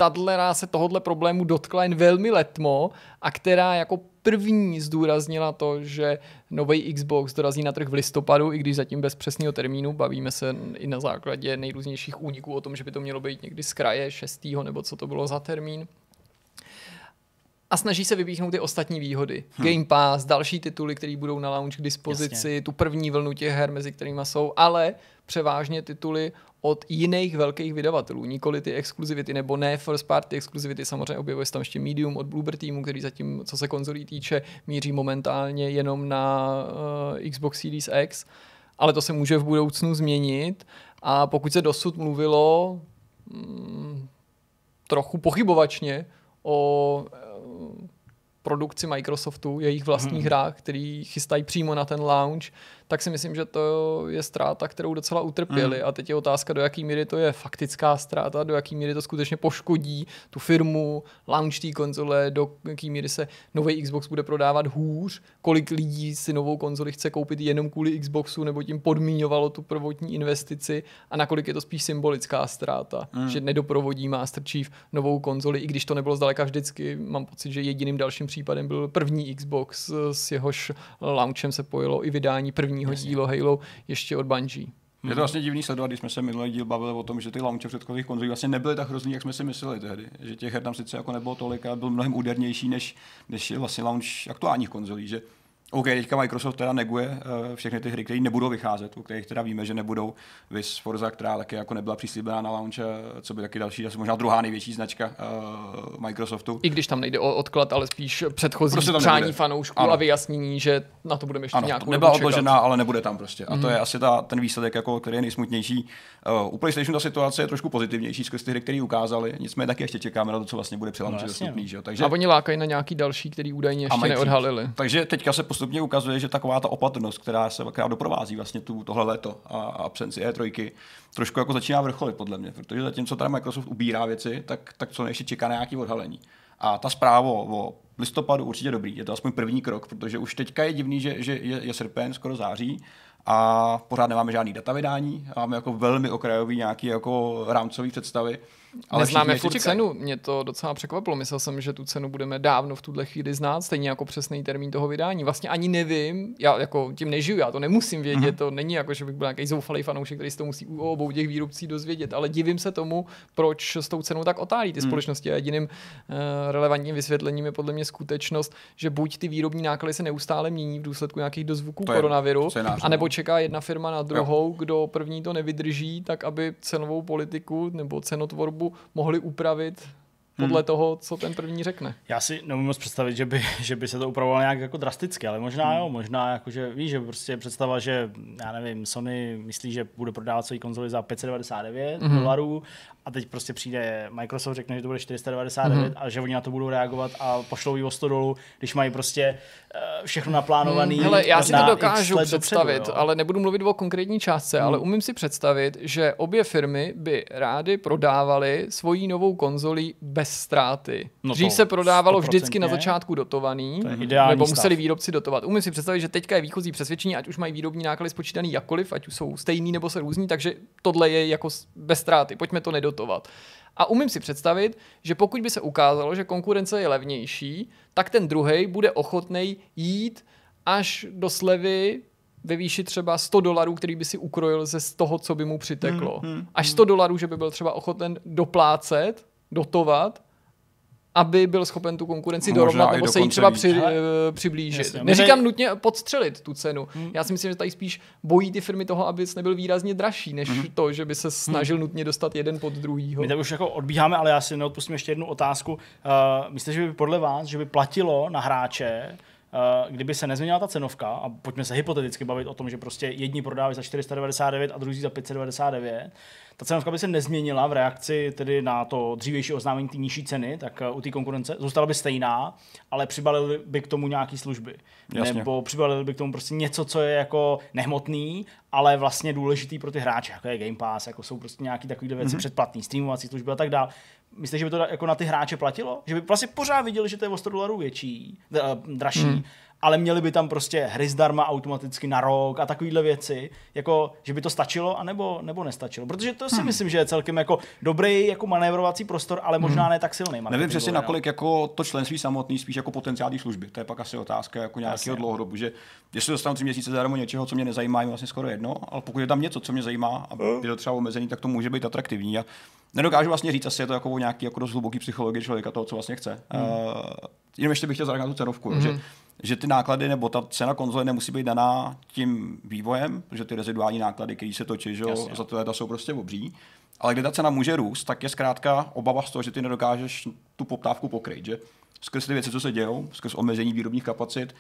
S3: tato se tohohle problému dotkla jen velmi letmo a která jako první zdůraznila to, že nový Xbox dorazí na trh v listopadu, i když zatím bez přesného termínu. Bavíme se i na základě nejrůznějších úniků o tom, že by to mělo být někdy z kraje 6. nebo co to bylo za termín a snaží se vypíchnout ty ostatní výhody. Hmm. Game Pass, další tituly, které budou na launch k dispozici, Jasně. tu první vlnu těch her, mezi kterými jsou, ale převážně tituly od jiných velkých vydavatelů, nikoli ty exkluzivity, nebo ne first party exkluzivity, samozřejmě objevuje se tam ještě Medium od Bloober Teamu, který zatím, co se konzolí týče, míří momentálně jenom na uh, Xbox Series X, ale to se může v budoucnu změnit a pokud se dosud mluvilo mm, trochu pochybovačně o produkci Microsoftu, jejich vlastních hmm. hrách, který chystají přímo na ten launch, tak si myslím, že to je ztráta, kterou docela utrpěli. Mm. A teď je otázka, do jaký míry to je faktická ztráta, do jaký míry to skutečně poškodí tu firmu, launch té konzole, do jaký míry se nový Xbox bude prodávat hůř, kolik lidí si novou konzoli chce koupit jenom kvůli Xboxu, nebo tím podmíňovalo tu prvotní investici a nakolik je to spíš symbolická ztráta, mm. že nedoprovodí Master Chief novou konzoli, i když to nebylo zdaleka vždycky. Mám pocit, že jediným dalším případem byl první Xbox, s jehož launchem se pojilo i vydání první prvního Jasně. dílo Halo ještě od Bungie.
S2: Je to vlastně divný sledovat, když jsme se minulý díl bavili o tom, že ty launche předchozích konzolí vlastně nebyly tak hrozný, jak jsme si mysleli tehdy. Že těch her tam sice jako nebylo tolik, ale byl mnohem údernější než, než je vlastně launch aktuálních konzolí. Že OK, teďka Microsoft teda neguje uh, všechny ty hry, které nebudou vycházet, o kterých teda víme, že nebudou. Vys Forza, která taky jako nebyla přislíbená na launch, co by taky další, asi možná druhá největší značka uh, Microsoftu.
S3: I když tam nejde o odklad, ale spíš předchozí prostě přání fanoušků ano. a vyjasnění, že na to budeme ještě ano, nějakou
S2: nebyla odložená, ale nebude tam prostě. A mm. to je mhm. asi ta, ten výsledek, jako, který je nejsmutnější. Uh, u PlayStationu ta situace je trošku pozitivnější skrz ty hry, které ukázali, nicméně taky ještě čekáme na to, co vlastně bude při no, dostupný. Že?
S3: Takže... A oni lákají na nějaký další, který údajně ještě neodhalili.
S2: Takže teďka se postupně ukazuje, že ta taková ta opatrnost, která se která doprovází vlastně tu, tohle léto a, absenci E3, trošku jako začíná vrcholit podle mě, protože zatímco tady Microsoft ubírá věci, tak, tak co ještě čeká na nějaký odhalení. A ta zpráva o listopadu určitě dobrý, je to aspoň první krok, protože už teďka je divný, že, že je, je srpen, skoro září a pořád nemáme žádný data vydání, máme jako velmi okrajový nějaký jako rámcový představy
S3: ale Neznáme furt cenu, mě to docela překvapilo. Myslel jsem, že tu cenu budeme dávno v tuhle chvíli znát, stejně jako přesný termín toho vydání. Vlastně ani nevím, já jako tím nežiju, já to nemusím vědět, mm-hmm. to není jako, že bych byl nějaký zoufalý fanoušek, který si to musí u obou těch výrobcí dozvědět, ale divím se tomu, proč s tou cenou tak otálí ty mm. společnosti. A jediným uh, relevantním vysvětlením je podle mě skutečnost, že buď ty výrobní náklady se neustále mění v důsledku nějakých dozvuků to koronaviru, je, anebo čeká jedna firma na druhou, jo. kdo první to nevydrží, tak aby cenovou politiku nebo cenotvorbu hudbu mohli upravit podle hmm. toho, co ten první řekne.
S1: Já si nemůžu moc představit, že by, že by se to upravovalo nějak jako drasticky, ale možná hmm. jo, možná jako, že víš, že prostě představa, že já nevím, Sony myslí, že bude prodávat své konzoli za 599 hmm. dolarů a teď prostě přijde Microsoft, řekne, že to bude 499 mm-hmm. a že oni na to budou reagovat a pošlou ji o 100 dolů, když mají prostě uh, všechno naplánované.
S3: Hmm, hele, já si to dokážu představit, dopředu, ale nebudu mluvit o konkrétní částce, hmm. ale umím si představit, že obě firmy by rády prodávaly svoji novou konzoli bez ztráty. No Dřív se prodávalo vždycky na začátku dotovaný, nebo museli stav. výrobci dotovat. Umím si představit, že teďka je výchozí přesvědčení, ať už mají výrobní náklady spočítaný jakkoliv, ať už jsou stejný nebo se různí, takže tohle je jako bez ztráty. Pojďme to nedotovat. A umím si představit, že pokud by se ukázalo, že konkurence je levnější, tak ten druhý bude ochotný jít až do slevy ve výši třeba 100 dolarů, který by si ukrojil ze toho, co by mu přiteklo. Hmm, hmm, až 100 dolarů, že by byl třeba ochoten doplácet, dotovat, aby byl schopen tu konkurenci dorovnat nebo se jí třeba při, uh, přiblížit. Jasně, Neříkám my... nutně podstřelit tu cenu. Hmm. Já si myslím, že tady spíš bojí ty firmy toho, aby nebyl výrazně dražší, než hmm. to, že by se snažil hmm. nutně dostat jeden pod druhýho.
S1: My tak už jako odbíháme, ale já si neodpustím ještě jednu otázku. Uh, myslíte, že by podle vás, že by platilo na hráče, kdyby se nezměnila ta cenovka, a pojďme se hypoteticky bavit o tom, že prostě jedni prodávají za 499 a druzí za 599, ta cenovka by se nezměnila v reakci tedy na to dřívější oznámení té nižší ceny, tak uh, u té konkurence zůstala by stejná, ale přibalili by k tomu nějaké služby. Jasně. Nebo přibalili by k tomu prostě něco, co je jako nehmotný, ale vlastně důležitý pro ty hráče, jako je Game Pass, jako jsou prostě nějaké takové věci mm-hmm. předplatné, streamovací služby a tak dále. Myslíte, že by to jako na ty hráče platilo? Že by vlastně pořád viděli, že to je o 100 dolarů větší, dražší, mm ale měli by tam prostě hry zdarma automaticky na rok a takovéhle věci, jako, že by to stačilo, anebo, nebo nestačilo. Protože to si hmm. myslím, že je celkem jako dobrý jako manévrovací prostor, ale možná hmm. ne tak silný.
S2: Nevím přesně, nakolik jako to členství samotný, spíš jako potenciální služby. To je pak asi otázka jako nějakého dlouhodobu, že jestli dostanu tři měsíce zadarmo něčeho, co mě nezajímá, je vlastně skoro jedno, ale pokud je tam něco, co mě zajímá a je to třeba omezený, tak to může být atraktivní. A nedokážu vlastně říct, asi je to jako nějaký jako dost hluboký psychologie člověka toho, co vlastně chce. Hmm. Uh, jenom ještě bych chtěl zareagovat tu cenovku, hmm. že že ty náklady nebo ta cena konzole nemusí být daná tím vývojem, protože ty reziduální náklady, které se točí, že za ty léta jsou prostě obří. Ale kde ta cena může růst, tak je zkrátka obava z toho, že ty nedokážeš tu poptávku pokryt, že skrz ty věci, co se dějou, skrz omezení výrobních kapacit,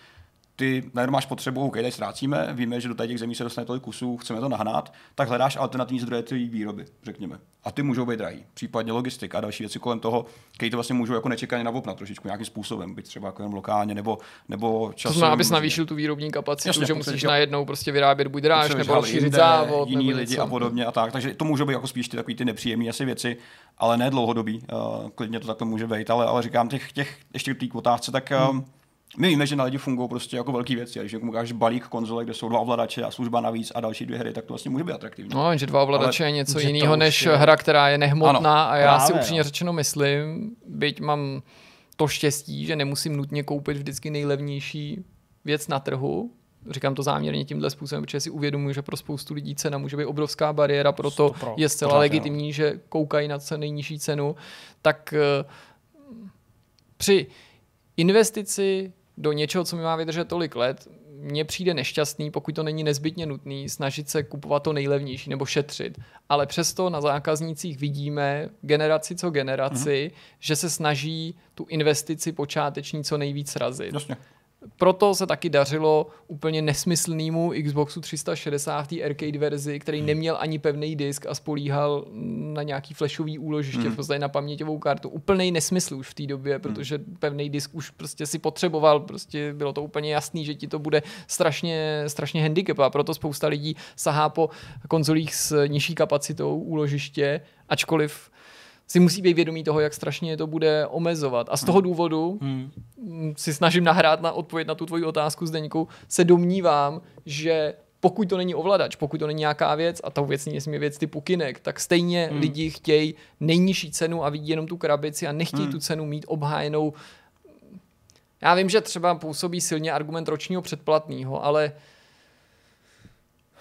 S2: ty najednou máš potřebu, OK, tady ztrácíme, víme, že do těch zemí se dostane tolik kusů, chceme to nahnat, tak hledáš alternativní zdroje té výroby, řekněme. A ty můžou být drahý, případně logistika a další věci kolem toho, které to vlastně můžou jako nečekaně navopnat trošičku nějakým způsobem, byť třeba jako jen lokálně nebo, nebo časem.
S3: To znamená, abys navýšil tu výrobní kapacitu, Jasně, že musíš najednou prostě vyrábět buď dráž, nebo šířit závod,
S2: jiný nebo lidi a podobně a tak. Takže to můžou být jako spíš ty takový ty nepříjemné asi věci, ale ne dlouhodobý. Uh, klidně to takhle může být, ale, ale říkám těch, těch ještě k té otázce, tak hmm. My víme, že na lidi fungují prostě jako velké věci. A když jako ukážeš balík konzole, kde jsou dva ovladače a služba navíc a další dvě hry, tak to vlastně může být atraktivní.
S3: No, že dva ovladače Ale je něco jiného než je... hra, která je nehmotná. Ano, a já právě, si upřímně řečeno myslím, byť mám to štěstí, že nemusím nutně koupit vždycky nejlevnější věc na trhu, říkám to záměrně tímhle způsobem, protože si uvědomuji, že pro spoustu lidí cena může být obrovská bariéra, proto pro, je zcela legitimní, no. že koukají na co nejnižší cenu, tak uh, při investici do něčeho, co mi má vydržet tolik let, mně přijde nešťastný, pokud to není nezbytně nutný, snažit se kupovat to nejlevnější nebo šetřit. Ale přesto na zákaznících vidíme generaci co generaci, mm-hmm. že se snaží tu investici počáteční co nejvíc razit.
S2: Jasně
S3: proto se taky dařilo úplně nesmyslnému Xboxu 360 té arcade verzi, který hmm. neměl ani pevný disk a spolíhal na nějaký flashový úložiště, hmm. v podstatě na paměťovou kartu. Úplný nesmysl už v té době, hmm. protože pevný disk už prostě si potřeboval, prostě bylo to úplně jasný, že ti to bude strašně, strašně handicap a proto spousta lidí sahá po konzolích s nižší kapacitou úložiště, ačkoliv si musí být vědomý toho, jak strašně to bude omezovat. A z toho hmm. důvodu hmm. si snažím nahrát na odpověď na tu tvoji otázku, Zdeňku, se domnívám, že pokud to není ovladač, pokud to není nějaká věc, a ta věc není věc typu kinek, tak stejně hmm. lidi chtějí nejnižší cenu a vidí jenom tu krabici a nechtějí hmm. tu cenu mít obhájenou. Já vím, že třeba působí silně argument ročního předplatného, ale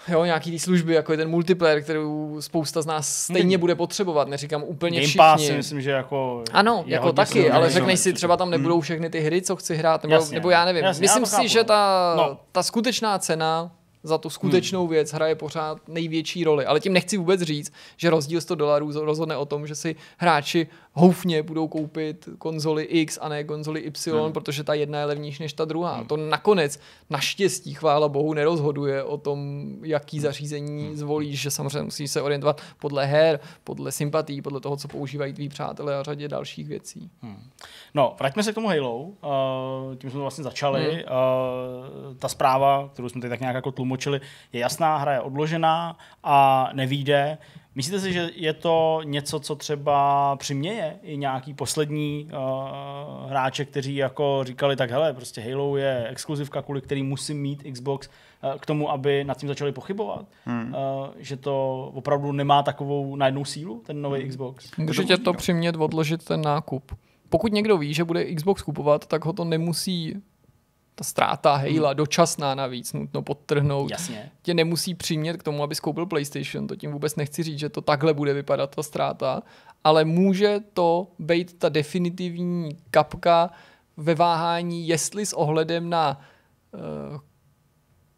S3: jo, nějaký ty služby, jako je ten multiplayer, kterou spousta z nás stejně hmm. bude potřebovat, neříkám úplně Game všichni.
S1: Pass si myslím, že jako
S3: Ano, jako taky, ale řekneš si, třeba tam nebudou hmm. všechny ty hry, co chci hrát, nebo, jasně, nebo já nevím. Jasně, myslím já si, že ta, no. ta skutečná cena za tu skutečnou hmm. věc hraje pořád největší roli. Ale tím nechci vůbec říct, že rozdíl 100 dolarů rozhodne o tom, že si hráči houfně budou koupit konzoli X a ne konzoli Y, hmm. protože ta jedna je levnější než ta druhá. Hmm. To nakonec naštěstí, chvála bohu, nerozhoduje o tom, jaký hmm. zařízení hmm. zvolíš, že samozřejmě musíš se orientovat podle her, podle sympatí, podle toho, co používají tví přátelé a řadě dalších věcí. Hmm.
S1: No, vraťme se k tomu Halo. Uh, tím jsme vlastně začali. Hmm. Uh, ta zpráva, kterou jsme tady tak nějak jako tlumočili, je jasná, hra je odložená a nevíde. Myslíte si, že je to něco, co třeba přiměje i nějaký poslední uh, hráče, kteří jako říkali, tak hele, prostě Halo je exkluzivka, kvůli který musím mít Xbox uh, k tomu, aby nad tím začali pochybovat? Hmm. Uh, že to opravdu nemá takovou najednou sílu, ten nový hmm. Xbox?
S3: Může tě to přimět odložit ten nákup. Pokud někdo ví, že bude Xbox kupovat, tak ho to nemusí ta ztráta Halo, hmm. dočasná navíc, nutno podtrhnout,
S1: Jasně.
S3: tě nemusí přimět k tomu, aby koupil PlayStation. To tím vůbec nechci říct, že to takhle bude vypadat ta ztráta, ale může to být ta definitivní kapka ve váhání, jestli s ohledem na uh,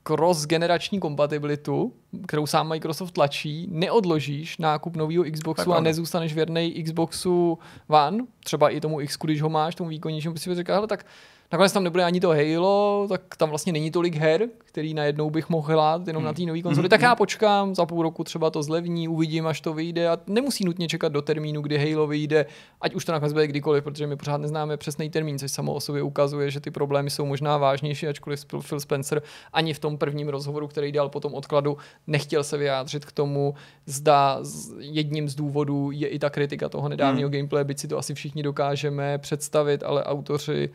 S3: cross-generační kompatibilitu, kterou sám Microsoft tlačí, neodložíš nákup nového Xboxu tak a nezůstaneš věrný Xboxu One, třeba i tomu X, když ho máš, tomu výkonnějšímu, si říká, hele, tak Nakonec tam nebude ani to Halo, tak tam vlastně není tolik her, který najednou bych mohl hrát jenom hmm. na té nové konzoli. Hmm. Tak já počkám, za půl roku třeba to zlevní, uvidím, až to vyjde a nemusí nutně čekat do termínu, kdy Halo vyjde, ať už to nakonec bude kdykoliv, protože my pořád neznáme přesný termín, což samo o sobě ukazuje, že ty problémy jsou možná vážnější, ačkoliv Phil Spencer ani v tom prvním rozhovoru, který dal po tom odkladu, nechtěl se vyjádřit k tomu, zda jedním z důvodů je i ta kritika toho nedávného hmm. gameplay, byť si to asi všichni dokážeme představit, ale autoři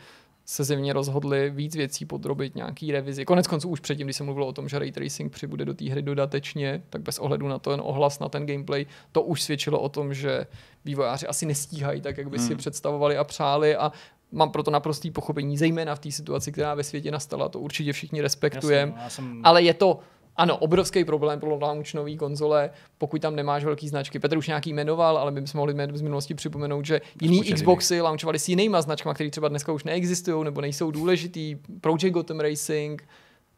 S3: se zjevně rozhodli víc věcí podrobit nějaký revizi. Konec konců už předtím, když se mluvilo o tom, že ray tracing přibude do té hry dodatečně, tak bez ohledu na to ten ohlas, na ten gameplay, to už svědčilo o tom, že vývojáři asi nestíhají tak, jak by hmm. si představovali a přáli a mám proto naprostý pochopení, zejména v té situaci, která ve světě nastala, to určitě všichni respektujeme, no, jsem... ale je to ano, obrovský problém pro launch nový konzole, pokud tam nemáš velký značky. Petr už nějaký jmenoval, ale my bychom mohli z minulosti připomenout, že jiný Xboxy launchovali s jinýma značkami, které třeba dneska už neexistují nebo nejsou důležitý. Project Gotham Racing,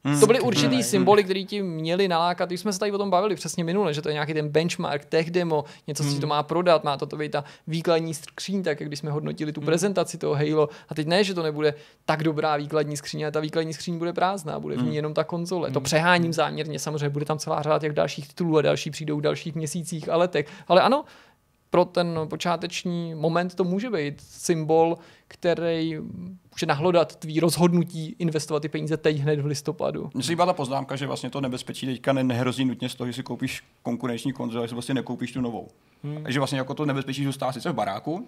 S3: Hmm, to byly určitý ne, symboly, které ti měli nalákat. Když jsme se tady o tom bavili přesně minule, že to je nějaký ten benchmark, tech demo, něco, co hmm. si to má prodat, má to, to být ta výkladní skříň, tak jak když jsme hodnotili tu prezentaci toho Halo. A teď ne, že to nebude tak dobrá výkladní skříň, ale ta výkladní skříň bude prázdná, bude v ní jenom ta konzole. Hmm. To přeháním záměrně, samozřejmě bude tam celá řada těch dalších titulů a další přijdou v dalších měsících a letech. Ale ano, pro ten počáteční moment to může být symbol, který může nahlodat tvý rozhodnutí investovat ty peníze teď hned v listopadu.
S2: Mně se líbá ta poznámka, že vlastně to nebezpečí teďka nehrozí nutně z toho, že si koupíš konkurenční konzoli, že si vlastně nekoupíš tu novou. Hmm. Takže vlastně jako to nebezpečí zůstává sice v baráku,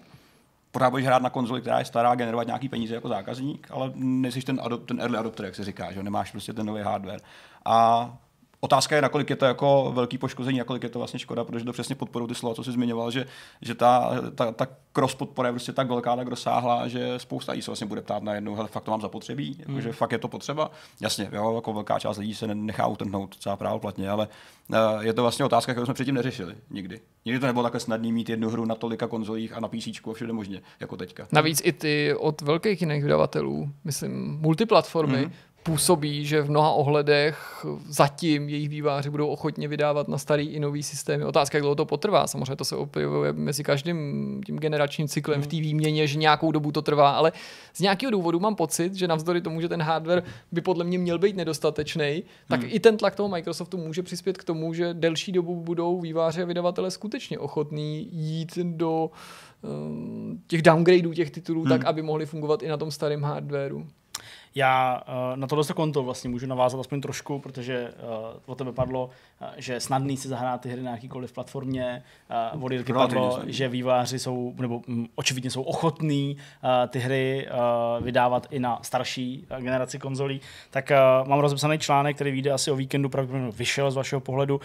S2: pořád budeš hrát na konzoli, která je stará, generovat nějaký peníze jako zákazník, ale nejsi ten, adop, ten early adopter, jak se říká, že nemáš prostě ten nový hardware. A Otázka je, nakolik je to jako velký poškození, nakolik je to vlastně škoda, protože to přesně podporují ty slova, co jsi zmiňoval, že, že ta, ta, ta cross podpora je prostě tak velká, tak rozsáhlá, že spousta lidí se vlastně bude ptát na jednu, hele, fakt to mám zapotřebí, jako, hmm. že fakt je to potřeba. Jasně, jo, jako velká část lidí se nechá utrhnout třeba právoplatně, ale uh, je to vlastně otázka, kterou jsme předtím neřešili nikdy. Nikdy to nebylo takhle snadné mít jednu hru na tolika konzolích a na PC a všude možně, jako teďka.
S3: Navíc i ty od velkých jiných vydavatelů, myslím, multiplatformy, hmm působí, že v mnoha ohledech zatím jejich výváři budou ochotně vydávat na starý i nový systémy. Otázka, jak dlouho to potrvá. Samozřejmě to se objevuje mezi každým tím generačním cyklem v té výměně, že nějakou dobu to trvá, ale z nějakého důvodu mám pocit, že navzdory tomu, že ten hardware by podle mě měl být nedostatečný, tak hmm. i ten tlak toho Microsoftu může přispět k tomu, že delší dobu budou výváři a vydavatele skutečně ochotní jít do um, těch downgradeů těch titulů hmm. tak, aby mohli fungovat i na tom starém hardwareu.
S1: Já uh, na tohle konto vlastně můžu navázat aspoň trošku, protože uh, o tebe padlo, že snadný si zahrát ty hry na jakýkoliv platformě. Od Jirky padlo, že výváři jsou, nebo um, očividně jsou ochotní ty hry vydávat i na starší generaci konzolí. Tak mám rozepsaný článek, který vyjde asi o víkendu, pravděpodobně vyšel z vašeho pohledu.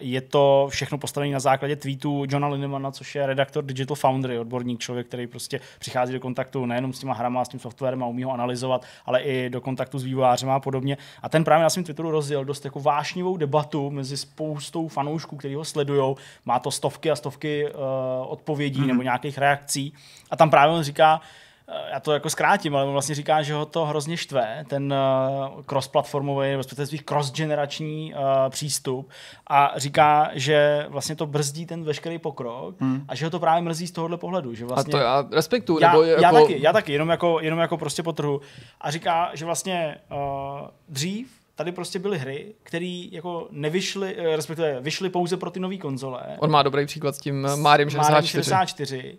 S1: Je to všechno postavené na základě tweetu Johna Lindemana, což je redaktor Digital Foundry, odborník, člověk, který prostě přichází do kontaktu nejenom s těma hrama, s tím softwarem a umí ho analyzovat analyzovat, ale i do kontaktu s vývojářem a podobně. A ten právě na svém Twitteru rozjel dost jako vášnivou debatu mezi spoustou fanoušků, kteří ho sledují. Má to stovky a stovky uh, odpovědí mm. nebo nějakých reakcí. A tam právě on říká, eh, já to jako zkrátím, ale on vlastně říká, že ho to hrozně štve, ten uh, cross-platformový, respektive svých cross-generační uh, přístup a říká, že vlastně to brzdí ten veškerý pokrok hmm. a že ho to právě mrzí z tohohle pohledu. Že vlastně
S3: a to já respektuju.
S1: Já,
S3: nebo
S1: jako... já, taky, já taky, jenom jako, jenom jako prostě potrhu. A říká, že vlastně uh, dřív tady prostě byly hry, které jako nevyšly, respektive vyšly pouze pro ty nové konzole.
S3: On má dobrý příklad s tím Mario 64.
S1: Mario 64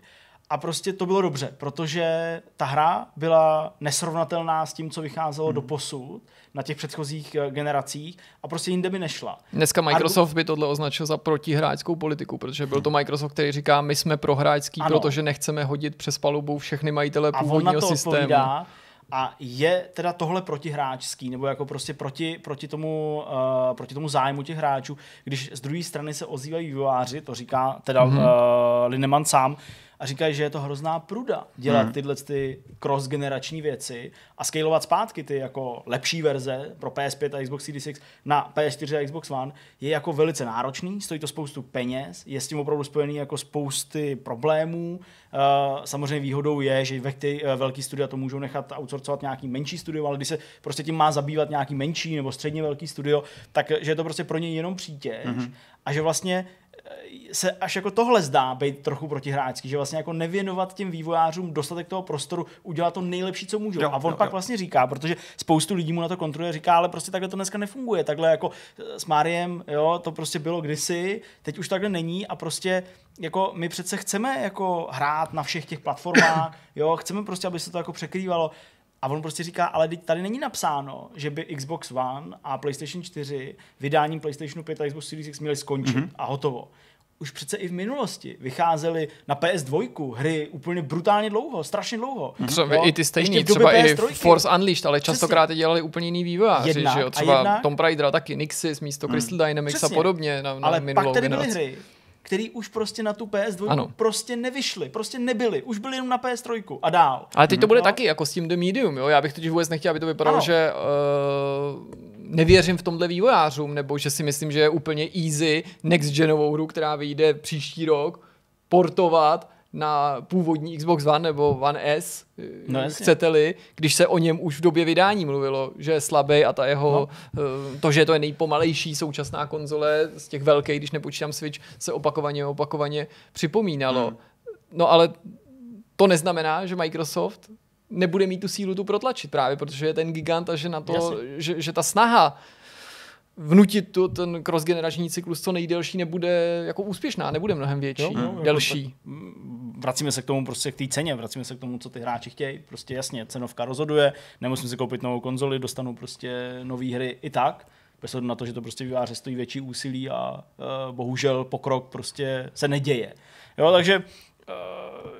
S1: a prostě to bylo dobře, protože ta hra byla nesrovnatelná s tím, co vycházelo hmm. do posud na těch předchozích eh, generacích a prostě jinde by nešla.
S3: Dneska Microsoft by tohle označil za protihráčskou politiku, protože byl to Microsoft, který říká, my jsme prohráčský, ano. protože nechceme hodit přes palubu všechny majitele původního a on na to systému. Odpovídá,
S1: a je teda tohle protihráčský, nebo jako prostě proti, proti, tomu, uh, proti tomu zájmu těch hráčů, když z druhé strany se ozývají vývojáři, to říká teda mm-hmm. uh, Lineman sám, a říkají, že je to hrozná pruda dělat hmm. tyhle ty cross-generační věci a scalovat zpátky ty jako lepší verze pro PS5 a Xbox Series X na PS4 a Xbox One je jako velice náročný, stojí to spoustu peněz, je s tím opravdu spojený jako spousty problémů. Uh, samozřejmě výhodou je, že ty uh, velký studia to můžou nechat outsourcovat nějaký menší studio, ale když se prostě tím má zabývat nějaký menší nebo středně velký studio, tak že je to prostě pro ně jenom přítěž hmm. a že vlastně se až jako tohle zdá být trochu protihráčský, že vlastně jako nevěnovat těm vývojářům dostatek toho prostoru, udělat to nejlepší, co můžou. Jo, a on jo, pak jo. vlastně říká, protože spoustu lidí mu na to kontroluje, říká, ale prostě takhle to dneska nefunguje. Takhle jako s Máriem, jo, to prostě bylo kdysi, teď už takhle není a prostě jako my přece chceme jako hrát na všech těch platformách, jo, chceme prostě, aby se to jako překrývalo. A on prostě říká, ale tady není napsáno, že by Xbox One a PlayStation 4 vydáním PlayStation 5 a Xbox Series X měly skončit mm-hmm. a hotovo. Už přece i v minulosti vycházely na PS2 hry úplně brutálně dlouho, strašně dlouho.
S3: Třeba i ty stejný, třeba i Force Unleashed, ale častokrát je dělali úplně jiný vývojáři, že jo? Třeba jednak, Tomb Raider taky, Nixis místo mm. Crystal Dynamics Přesně. a podobně na, na
S1: Ale pak tady byly hry, který už prostě na tu PS2 ano. prostě nevyšly, prostě nebyly, už byly jenom na PS3 a dál.
S3: Ale teď to bude no. taky jako s tím The Medium, jo? Já bych totiž vůbec nechtěl, aby to vypadalo, ano. že uh, nevěřím v tomhle vývojářům, nebo že si myslím, že je úplně easy next genovou hru, která vyjde příští rok, portovat na původní Xbox One nebo One S, no, chcete-li, když se o něm už v době vydání mluvilo, že je slabý a ta jeho, no. Eh, to, že to je nejpomalejší současná konzole z těch velkých, když nepočítám Switch, se opakovaně opakovaně připomínalo. Hmm. No ale to neznamená, že Microsoft nebude mít tu sílu tu protlačit právě, protože je ten gigant a že na to, že, že ta snaha vnutit tu, ten cross-generační cyklus co nejdelší nebude jako úspěšná, nebude mnohem větší, jo, jo, delší.
S1: Vracíme se k tomu prostě k té ceně, vracíme se k tomu, co ty hráči chtějí. Prostě jasně, cenovka rozhoduje, nemusím si koupit novou konzoli, dostanu prostě nové hry i tak bez na to, že to prostě výváře stojí větší úsilí a uh, bohužel pokrok prostě se neděje. Jo, takže uh,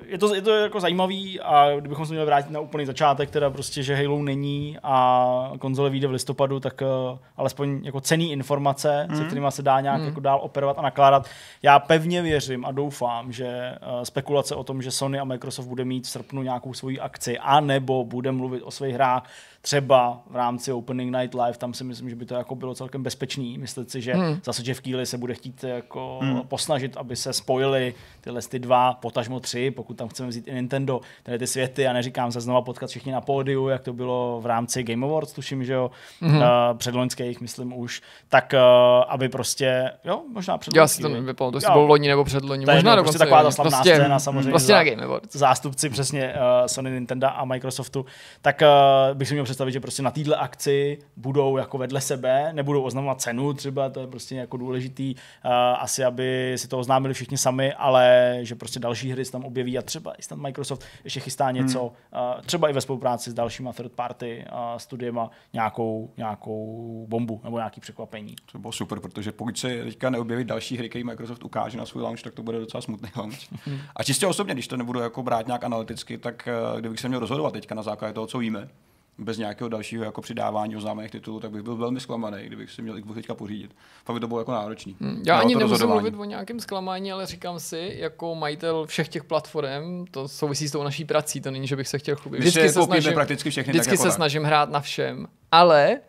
S1: je to, je to jako zajímavý a kdybychom se měli vrátit na úplný začátek, teda prostě, že Halo není a konzole vyjde v listopadu, tak uh, alespoň jako cený informace, mm. se kterými se dá nějak mm. jako dál operovat a nakládat. Já pevně věřím a doufám, že uh, spekulace o tom, že Sony a Microsoft bude mít v srpnu nějakou svoji akci, anebo bude mluvit o svých hrách, třeba v rámci Opening Night Live, tam si myslím, že by to jako bylo celkem bezpečný. Myslet si, že hmm. zase Jeff Keighley se bude chtít jako hmm. posnažit, aby se spojili tyhle ty dva, potažmo tři, pokud tam chceme vzít i Nintendo, tedy ty světy a neříkám se znova potkat všichni na pódiu, jak to bylo v rámci Game Awards, tuším, že jo, hmm. uh, předloňských, myslím už, tak uh, aby prostě, jo, možná předloňský.
S3: Já si to nevypadalo, to bylo loni nebo předloni, možná
S1: prostě taková ta slavná
S3: prostě,
S1: scéna samozřejmě.
S3: Prostě na Game Awards.
S1: Zástupci přesně uh, Sony, Nintendo a Microsoftu, tak uh, bych si měl představit, že prostě na téhle akci budou jako vedle sebe, nebudou oznamovat cenu třeba, to je prostě jako důležitý, uh, asi aby si to oznámili všichni sami, ale že prostě další hry se tam objeví a třeba i tam Microsoft ještě chystá něco, hmm. uh, třeba i ve spolupráci s dalšíma third party uh, studiema nějakou, nějakou bombu nebo nějaký překvapení.
S2: To bylo super, protože pokud se teďka neobjeví další hry, který Microsoft ukáže na svůj launch, tak to bude docela smutný launch. Hmm. A čistě osobně, když to nebudu jako brát nějak analyticky, tak kdybych se měl rozhodovat teďka na základě toho, co víme, bez nějakého dalšího jako přidávání oznámených titulů, tak bych byl velmi zklamaný, kdybych si měl Xbox teďka pořídit. Fakt by to bylo jako náročný.
S3: Hmm, já ani nemusím mluvit o nějakém zklamání, ale říkám si, jako majitel všech těch platform, to souvisí s tou naší prací, to není, že bych se chtěl chlubit.
S2: Vždycky se snažím, prakticky všechny,
S3: vždycky
S2: tak
S3: se jako snažím hrát na všem, ale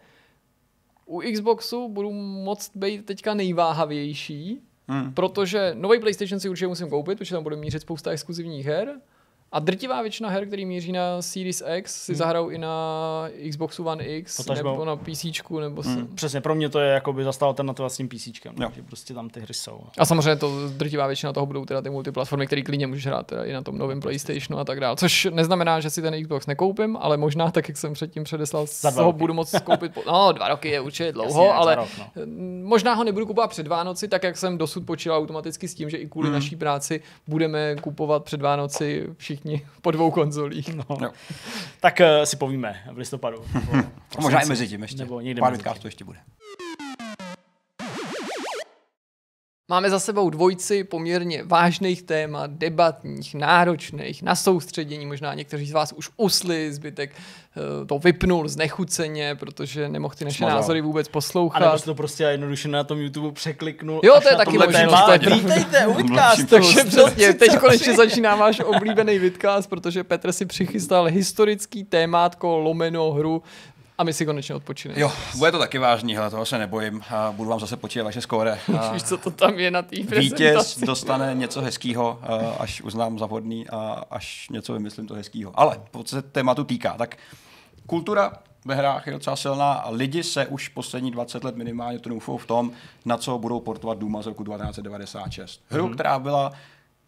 S3: u Xboxu budu moc být teďka nejváhavější, hmm. protože nový PlayStation si určitě musím koupit, protože tam bude mířit spousta exkluzivních her A drtivá většina her, který míří na Series X, si hmm. zahrajou i na Xboxu One X,
S1: Potažmo.
S3: nebo na PC, nebo hmm. se...
S1: Přesně, pro mě to je jako by zastal alternativa s tím PC, že prostě tam ty hry jsou.
S3: A samozřejmě to drtivá většina toho budou teda ty multiplatformy, které klidně můžeš hrát teda i na tom novém PlayStationu a tak dále. Což neznamená, že si ten Xbox nekoupím, ale možná tak, jak jsem předtím předeslal, ho budu moct koupit. Po... No, dva roky je určitě dlouho, Jasně, ale rok, no. možná ho nebudu kupovat před Vánoci, tak jak jsem dosud počítal automaticky s tím, že i kvůli mm. naší práci budeme kupovat před Vánoci všichni po dvou konzolích. No.
S1: No. Tak uh, si povíme v listopadu.
S2: Možná i mezi tím ještě. Nebo někde Pár to ještě bude.
S3: Máme za sebou dvojci poměrně vážných témat, debatních, náročných, na soustředění. Možná někteří z vás už usli, zbytek eh, to vypnul znechuceně, protože nemohl ty naše Smazal. názory vůbec poslouchat. A
S1: nebo to prostě jednoduše na tom YouTube překliknul.
S3: Jo, to je taky možnost.
S1: Vítejte u Vidcastu.
S3: Takže přesně, teď konečně začíná váš oblíbený Vidcast, protože Petr si přichystal historický témátko lomeno hru a my si konečně odpočineme.
S2: Jo, bude to taky vážný, hele, toho se nebojím. A budu vám zase počítat vaše skóre.
S3: Víš, co to tam je na té
S2: Vítěz dostane něco hezkého, až uznám za vhodný a až něco vymyslím to hezkého. Ale pokud se tématu týká, tak kultura ve hrách je docela silná a lidi se už poslední 20 let minimálně trumfou v tom, na co budou portovat Duma z roku 1996. Hru, mm-hmm. která byla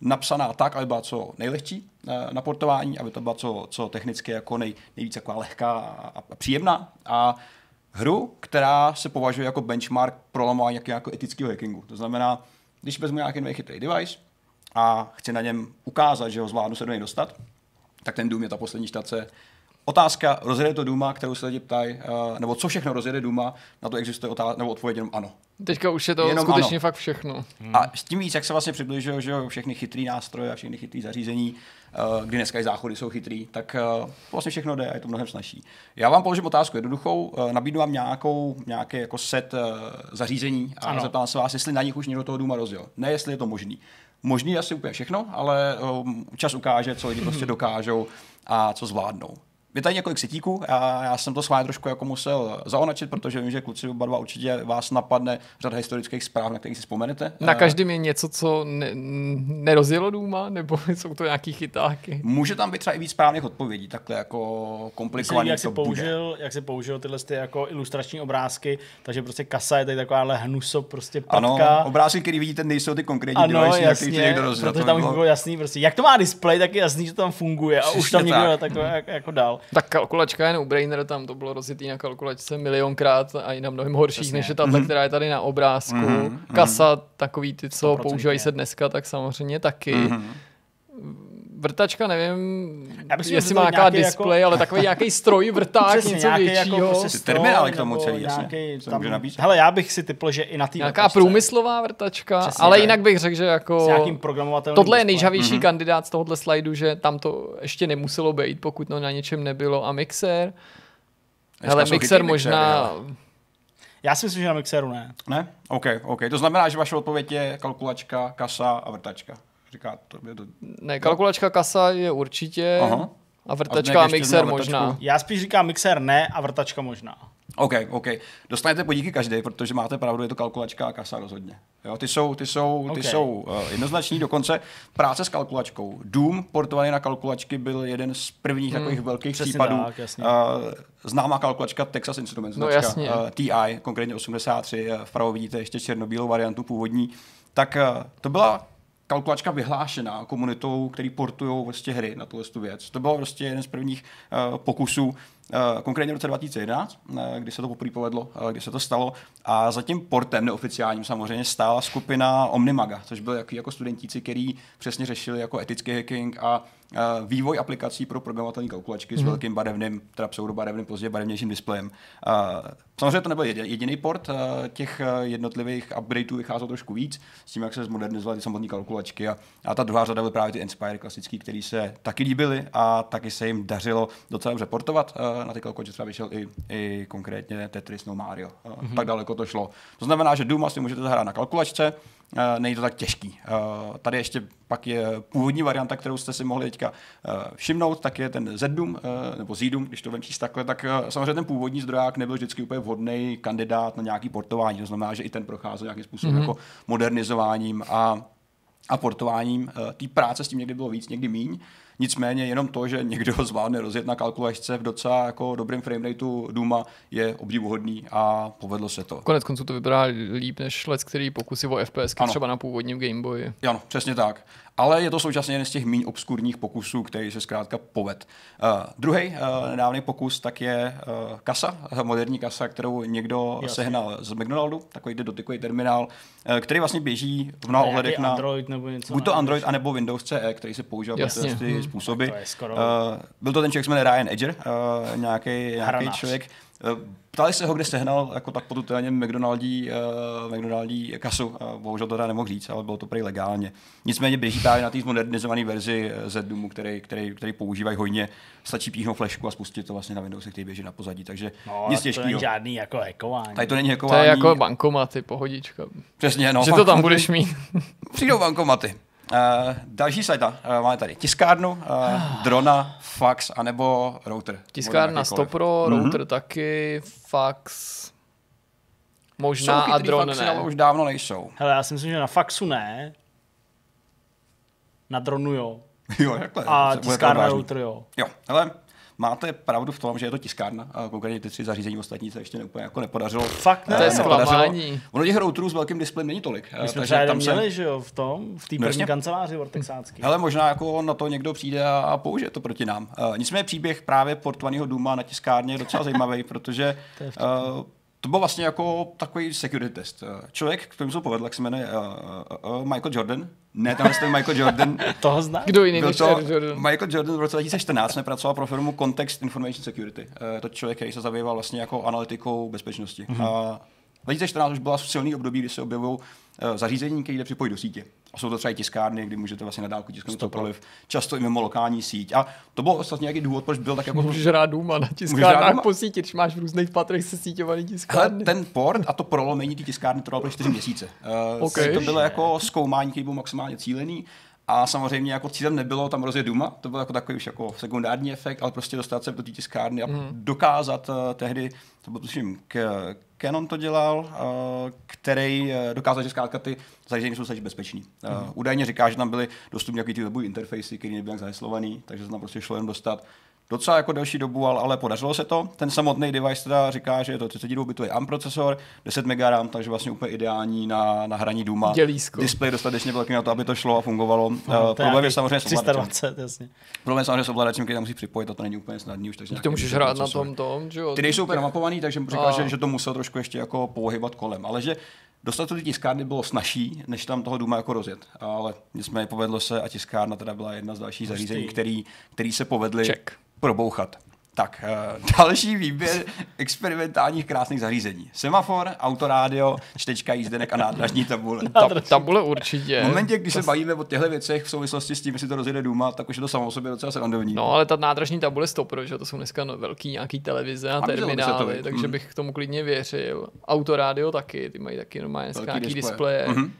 S2: napsaná tak, aby byla co nejlehčí eh, na portování, aby to byla co, co technicky jako nej, nejvíc jako lehká a, a příjemná. A hru, která se považuje jako benchmark prolamování jako, jako etického hackingu. To znamená, když vezmu nějaký nový chytrý device a chci na něm ukázat, že ho zvládnu se do něj dostat, tak ten Doom je ta poslední štace Otázka, rozjede to Duma, kterou se lidi ptají, uh, nebo co všechno rozjede Duma, na to existuje otázka, nebo odpověď jenom ano.
S3: Teďka už je to jenom skutečně ano. fakt všechno.
S2: Hmm. A s tím víc, jak se vlastně přibližuje, že všechny chytrý nástroje a všechny chytrý zařízení, uh, kdy dneska i záchody jsou chytrý, tak uh, vlastně všechno jde a je to mnohem snažší. Já vám položím otázku jednoduchou, uh, nabídnu vám nějakou, nějaký jako set uh, zařízení a ano. zeptám se vás, jestli na nich už někdo toho Duma rozjel. Ne, jestli je to možný. Možný je asi úplně všechno, ale um, čas ukáže, co lidi prostě dokážou a co zvládnou. Je tady několik setíků a já jsem to schválně trošku jako musel zaonačit, protože vím, že kluci oba dva určitě vás napadne řada historických zpráv, na kterých si vzpomenete.
S3: Na každém je něco, co ne, nerozjelo důma, nebo jsou to nějaký chytáky?
S2: Může tam být třeba i víc správných odpovědí, takhle jako komplikovaný
S1: jak to použil, Jak se použil tyhle ty jako ilustrační obrázky, takže prostě kasa je tady takováhle hnuso prostě patka.
S2: Ano, obrázky, které vidíte, nejsou ty konkrétní
S1: ano, device, jasně, někdo rozděl, protože tam už bylo jasný, prostě, jak to má display, tak je jasný, že to tam funguje a už tam někdo tak. jako, jako dál.
S3: Tak kalkulačka je no-brainer, tam to bylo rozjetý na kalkulačce milionkrát a i na mnohem horších, Přesně. než je tato, mm. která je tady na obrázku. Mm. Kasa, takový ty, co používají se dneska, tak samozřejmě taky. Mm. Vrtačka, nevím, Já bych jestli má nějaká display, jako... ale takový nějaký stroj, vrták, Přesně, něco jako většího. Jako prostě
S2: terminály k tomu celý, jasně. Tam,
S1: hele, já bych si typl, že i na té
S3: Nějaká vrtačce. průmyslová vrtačka, Přesně, ale jinak bych řekl, že jako... Tohle je nejžavější mm-hmm. kandidát z tohohle slajdu, že tam to ještě nemuselo být, pokud to na něčem nebylo. A mixer? Ale mixer možná...
S1: Já si myslím, že na mixeru ne.
S2: Ne? OK, OK. To znamená, že vaše odpověď je kalkulačka, kasa a vrtačka. Říká to, je to...
S3: Ne, kalkulačka kasa je určitě. Aha. A vrtačka a, a mixer možná.
S1: Já spíš říkám mixer ne a vrtačka možná.
S2: OK, OK. Dostanete podíky každý, protože máte pravdu, je to kalkulačka a kasa rozhodně. Jo, ty jsou, ty jsou, ty okay. jsou uh, jednoznační, dokonce práce s kalkulačkou. Doom portovaný na kalkulačky byl jeden z prvních hmm, takových velkých případů. Tak, jasně. Uh, známá kalkulačka Texas Instruments, no,
S3: jasně.
S2: Uh, TI, konkrétně 83, vpravo vidíte ještě černobílou variantu původní. Tak uh, to byla kalkulačka vyhlášená komunitou, který portují vlastně hry na tuhle tu věc. To byl prostě jeden z prvních uh, pokusů, uh, konkrétně v roce 2011, uh, eh, kdy se to poprvé povedlo, uh, kdy se to stalo. A za tím portem neoficiálním samozřejmě stála skupina Omnimaga, což byli jako, studentíci, kteří přesně řešili jako etický hacking a vývoj aplikací pro programovatelné kalkulačky mm. s mhm. velkým barevným, teda pseudobarevným, později barevnějším displejem. Uh, samozřejmě to nebyl jediný port, uh, těch jednotlivých upgradeů vycházelo trošku víc, s tím, jak se zmodernizovaly ty samotné kalkulačky. A, a ta druhá řada byly právě ty Inspire klasický, který se taky líbily a taky se jim dařilo docela dobře portovat. Na ty kalkulačky třeba vyšel i, i konkrétně Tetris no Mario. Mm-hmm. Tak daleko to šlo. To znamená, že Doom asi můžete zahrát na kalkulačce, není to tak těžký. Uh, tady ještě pak je původní varianta, kterou jste si mohli teďka uh, všimnout, tak je ten Zdum, uh, nebo Zidum, když to vemčíš takhle, tak samozřejmě ten původní zdroják nebyl vždycky úplně vhodný kandidát na nějaký portování, to znamená, že i ten procházel nějakým způsobem mm-hmm. jako modernizováním a a portováním. Eh, Té práce s tím někdy bylo víc, někdy míň. Nicméně jenom to, že někdo zvládne rozjet na kalkulačce v docela jako dobrým framerateu Duma je obdivuhodný a povedlo se to.
S3: Konec konců to vypadá líp než let, který pokusy o FPS třeba na původním Game Boyi.
S2: Ano, přesně tak. Ale je to současně jeden z těch méně obskurních pokusů, který se zkrátka poved. Uh, druhý uh, nedávný pokus tak je uh, kasa, moderní kasa, kterou někdo
S1: Jasně.
S2: sehnal z McDonaldu, takový dotykový terminál, uh, který vlastně běží v mnoha ohledech na
S1: Android nebo něco.
S2: buď to? Android, anebo Windows CE, který se používá pro ty
S3: Hmm.
S2: Způsoby.
S1: To je skoro-
S2: Uh, byl to ten člověk, se jmenuje Ryan Edger, uh, nějaký, nějaký člověk. Uh, Ptali se ho, kde sehnal jako tak potutelně McDonaldí, uh, McDonaldí kasu. Uh, bohužel to teda nemohl říct, ale bylo to prý legálně. Nicméně běží právě na té zmodernizované verzi eh, z Doomu, který, který, který používají hojně. Stačí píchnout flešku a spustit to vlastně na Windows, který běží na pozadí. Takže
S1: No,
S2: nic
S1: to není
S2: těžkého.
S1: žádný jako hackování.
S2: Tady to není
S3: To
S2: hackování.
S3: je jako bankomaty, pohodička.
S2: Přesně, no.
S3: že to tam budeš mít.
S2: Přijdou bankomaty. Uh, další sajta. Uh, máme tady tiskárnu, uh, drona, fax, anebo router.
S3: Tiskárna
S2: Nebo jakýkoliv.
S3: Stopro,
S2: Mhm.
S3: router taky, fax,
S2: Jsou
S3: možná a
S2: chytrý
S3: dron
S2: faxy,
S3: ne.
S2: ale už dávno nejsou.
S1: Hele, já si myslím, že na faxu ne. Na dronu jo.
S2: jo, takhle.
S1: A tiskárna router jo.
S2: Jo, ale máte pravdu v tom, že je to tiskárna. A konkrétně ty tři zařízení ostatní se ještě úplně jako nepodařilo.
S1: Fakt ne.
S3: To je
S2: Eh,
S3: zklamání.
S2: Ono těch routerů s velkým displejem není tolik.
S1: My
S2: eh,
S1: jsme
S2: takže tam se-
S1: měli, že jo, v tom, v té
S2: No
S1: první kanceláři Vortexácký.
S2: Hele, možná jako na to někdo přijde a, a použije to proti nám. Uh, nicméně příběh právě portovaného Duma na tiskárně je docela zajímavý, protože
S1: To je
S2: uh, to byl vlastně jako takový security test. Uh, člověk, kterým se povedl, jak se jmenuje uh, uh, Michael Jordan, ne tenhle ten Michael Jordan,
S1: Toho zná?
S3: Kdo jiný
S2: byl
S3: než Jordan?
S2: Michael Jordan v roce 2014 nepracoval pro firmu Context Information Security. Uh, je to člověk, který se zabýval vlastně jako analytikou bezpečnosti.
S3: Mhm.
S2: Mm-hmm. Uh, 2014 už byla silný období, kdy se objevují uh, zařízení, které jde připojit do sítě. A jsou to třeba i tiskárny, kdy můžete vlastně na dálku tisknout cokoliv. Často i mimo lokální síť. A to byl ostatně nějaký důvod, proč byl tak jako
S3: Můžeš hrát Duma na tiskárnách po síti, když máš v různých patrech se síťovaný
S2: Hele,
S3: tiskárny.
S2: ten port a to prolomení té tiskárny trvalo pro čtyři měsíce. Uh,
S3: OK.
S2: To bylo jako zkoumání, který byl maximálně cílený. A samozřejmě jako cílem nebylo tam rozjet Duma, to byl jako takový už jako sekundární efekt, ale prostě dostat se do té tiskárny a mm. dokázat uh, tehdy, to byl tuším, k, Canon to dělal, uh, který uh, dokázal, že zkrátka ty zařízení jsou dostatečně bezpečný. Uh, mm. Údajně říká, že tam byly dostupné nějaký ty webové interfejsy, které nebyly nějak zaheslovaný, takže se tam prostě šlo jen dostat docela jako delší dobu, ale, ale podařilo se to. Ten samotný device teda říká, že je to 32-bitový ARM procesor, 10 MB RAM, takže vlastně úplně ideální na, na hraní Duma.
S3: Dělísko.
S2: Display dostatečně velký na to, aby to šlo a fungovalo.
S1: No,
S2: Uh, problém je samozřejmě s ovladačem.
S1: 320, jasně.
S2: Problém je samozřejmě s ovladačem, který tam musí připojit a to není úplně snadný už. Takže
S3: to můžeš hrát na
S2: procesor.
S3: tom tom, že jo?
S2: Ty nejsou premapovaný, takže říkal,
S3: A.
S2: že, že to musel trošku ještě jako pohybat kolem. Ale že dostat to do tiskárny bylo snažší, než tam toho Duma jako rozjet. Ale nicméně povedlo se a tiskárna teda byla jedna z dalších zařízení, který, který se povedly
S3: Check.
S2: Probouchat. Tak, uh, další výběr experimentálních krásných zařízení. Semafor, autorádio, čtečka jízdenek a nádražní tabule.
S3: Ta, tabule určitě.
S2: V momentě, když se bavíme o těchto věcech v souvislosti s tím, jestli to rozjede Duma, tak už je to samo o sobě docela srandovní.
S3: No, ale ta nádražní tabule stopro, že to jsou dneska no, velký nějaký televize a
S2: A by to,
S3: terminály,
S2: viď?
S3: takže
S2: Mm.
S3: bych tomu klidně věřil. Autorádio taky, ty mají taky normálně nějaký
S2: displeje.
S3: displeje.
S2: Mhm.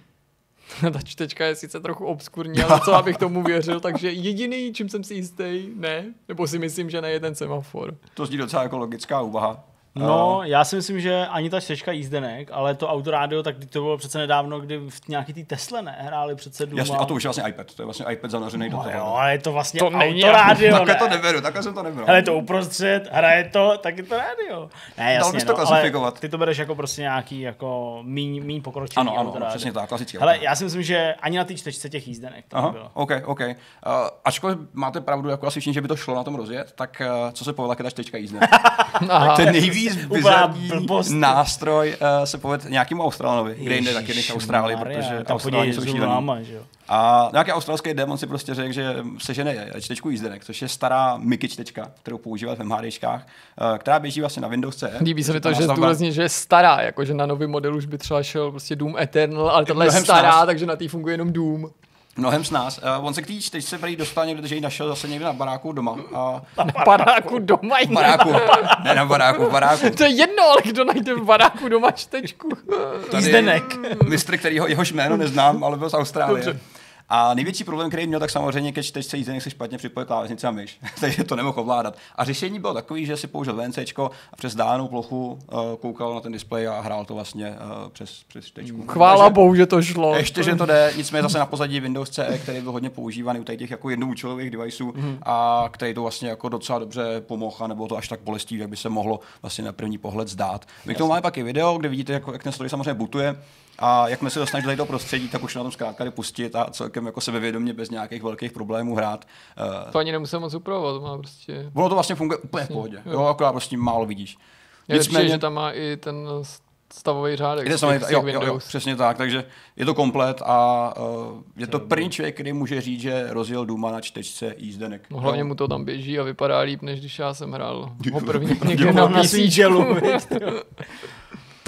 S3: Ta čtečka je sice trochu obskurní, ale co abych tomu věřil, takže jediný, čím jsem si jistý, ne, nebo si myslím, že ne, je ten semafor.
S2: To zní docela jako logická úvaha.
S1: No, já si myslím, že ani ta čtečka jízdenek, ale to autorádio, tak to bylo přece nedávno, kdy v nějaký té Tesle nehráli přece Duma.
S2: Jasně, a to už je vlastně iPad, to je vlastně iPad zanořený do
S1: No
S2: toho.
S1: jo, ale je to vlastně
S3: To není
S1: autorádio,
S2: Takhle
S1: ne?
S2: to neberu, takhle jsem to nebral.
S1: Hele, to uprostřed, hraje to, tak je to rádio. Ne, jasně,
S2: bys to
S1: no,
S2: klasifikovat.
S1: ale ty to bereš jako prostě nějaký jako míň, míň pokročilý
S2: Ano, ano,
S1: autorádio.
S2: přesně tak, klasický
S1: Hele,
S2: auto.
S1: já si myslím, že ani na té čtečce těch jízdenek to
S2: Aha,
S1: nebylo.
S2: OK, OK. Uh, ačkoliv máte pravdu, jako asi všichni, že by to šlo na tom rozjet, tak uh, co se povedla, když čtečka jízdne.
S3: Aha.
S2: Ten nejvíc Bizarní nástroj uh, se povede nějakému Australanovi, kde jinde taky než Austrálii, protože
S1: podívej
S2: jsou
S1: jo.
S2: A nějaký australský démon si prostě řekl, že sežene čtečku jízdenek, což je stará Mickey čtečka, kterou používat v MHDčkách, eh, která běží vlastně na Windows CE.
S3: Líbí se mi to, že zdůrazně, že je stará, jakože na nový model už by třeba šel prostě Doom Eternal, ale tohle je stará,
S2: snáz.
S3: takže na té funguje jenom Doom.
S2: Mnohem s nás. Uh, on se k té čtečce prý dostal někde, že ji našel zase někde na baráku doma. A
S3: Na baráku doma jde.
S2: baráku, ne na baráku, v baráku.
S3: To je jedno, ale kdo najde v baráku doma čtečku.
S2: Tady
S1: Jízdenek.
S2: Mistr, kterýho jehož jméno neznám, ale byl z Austrálie.
S3: Dobře.
S2: A největší problém, který měl, tak samozřejmě ke čtečce jízdenek se špatně připojil klávesnice a myš, takže to nemohl ovládat. A řešení bylo takový, že si použil VNC a přes dálnou plochu uh, koukal na ten displej a hrál to vlastně uh, přes, přes čtečku.
S3: Chvála takže, bohu, že to šlo.
S2: Ještě, že to jde, nicméně zase na pozadí Windows CE, který byl hodně používaný u těch jako jednoučelových deviceů mm. a který to vlastně jako docela dobře pomohl, a nebo to až tak bolestivý, jak by se mohlo vlastně na první pohled zdát. My k tomu máme pak i video, kde vidíte, jak, jak ten story samozřejmě butuje. A jak jsme se dostali do prostředí, tak už na tom zkrátka pustit a celkem jako sebevědomě bez nějakých velkých problémů hrát.
S3: Eh, to ani nemusím moc upravovat, to má prostě...
S2: Ono to vlastně funguje úplně v pohodě, jo, akorát prostě málo vidíš.
S3: Je Nicméně, že tam má i ten stavový řádek.
S2: Je to jo, jo, jo, přesně tak, takže je to komplet a uh, je to první člověk, který může říct, že rozjel Duma na čtečce jízdenek.
S3: No, hlavně mu to tam běží a vypadá líp, než když já jsem hrál poprvé někde na PC.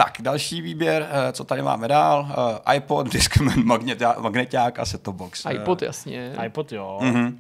S2: Tak, další výběr, eh, co tady máme dál. Uh, iPod, Discman, magneták a set box.
S3: iPod, jasně.
S1: iPod, jo. Mm-hmm.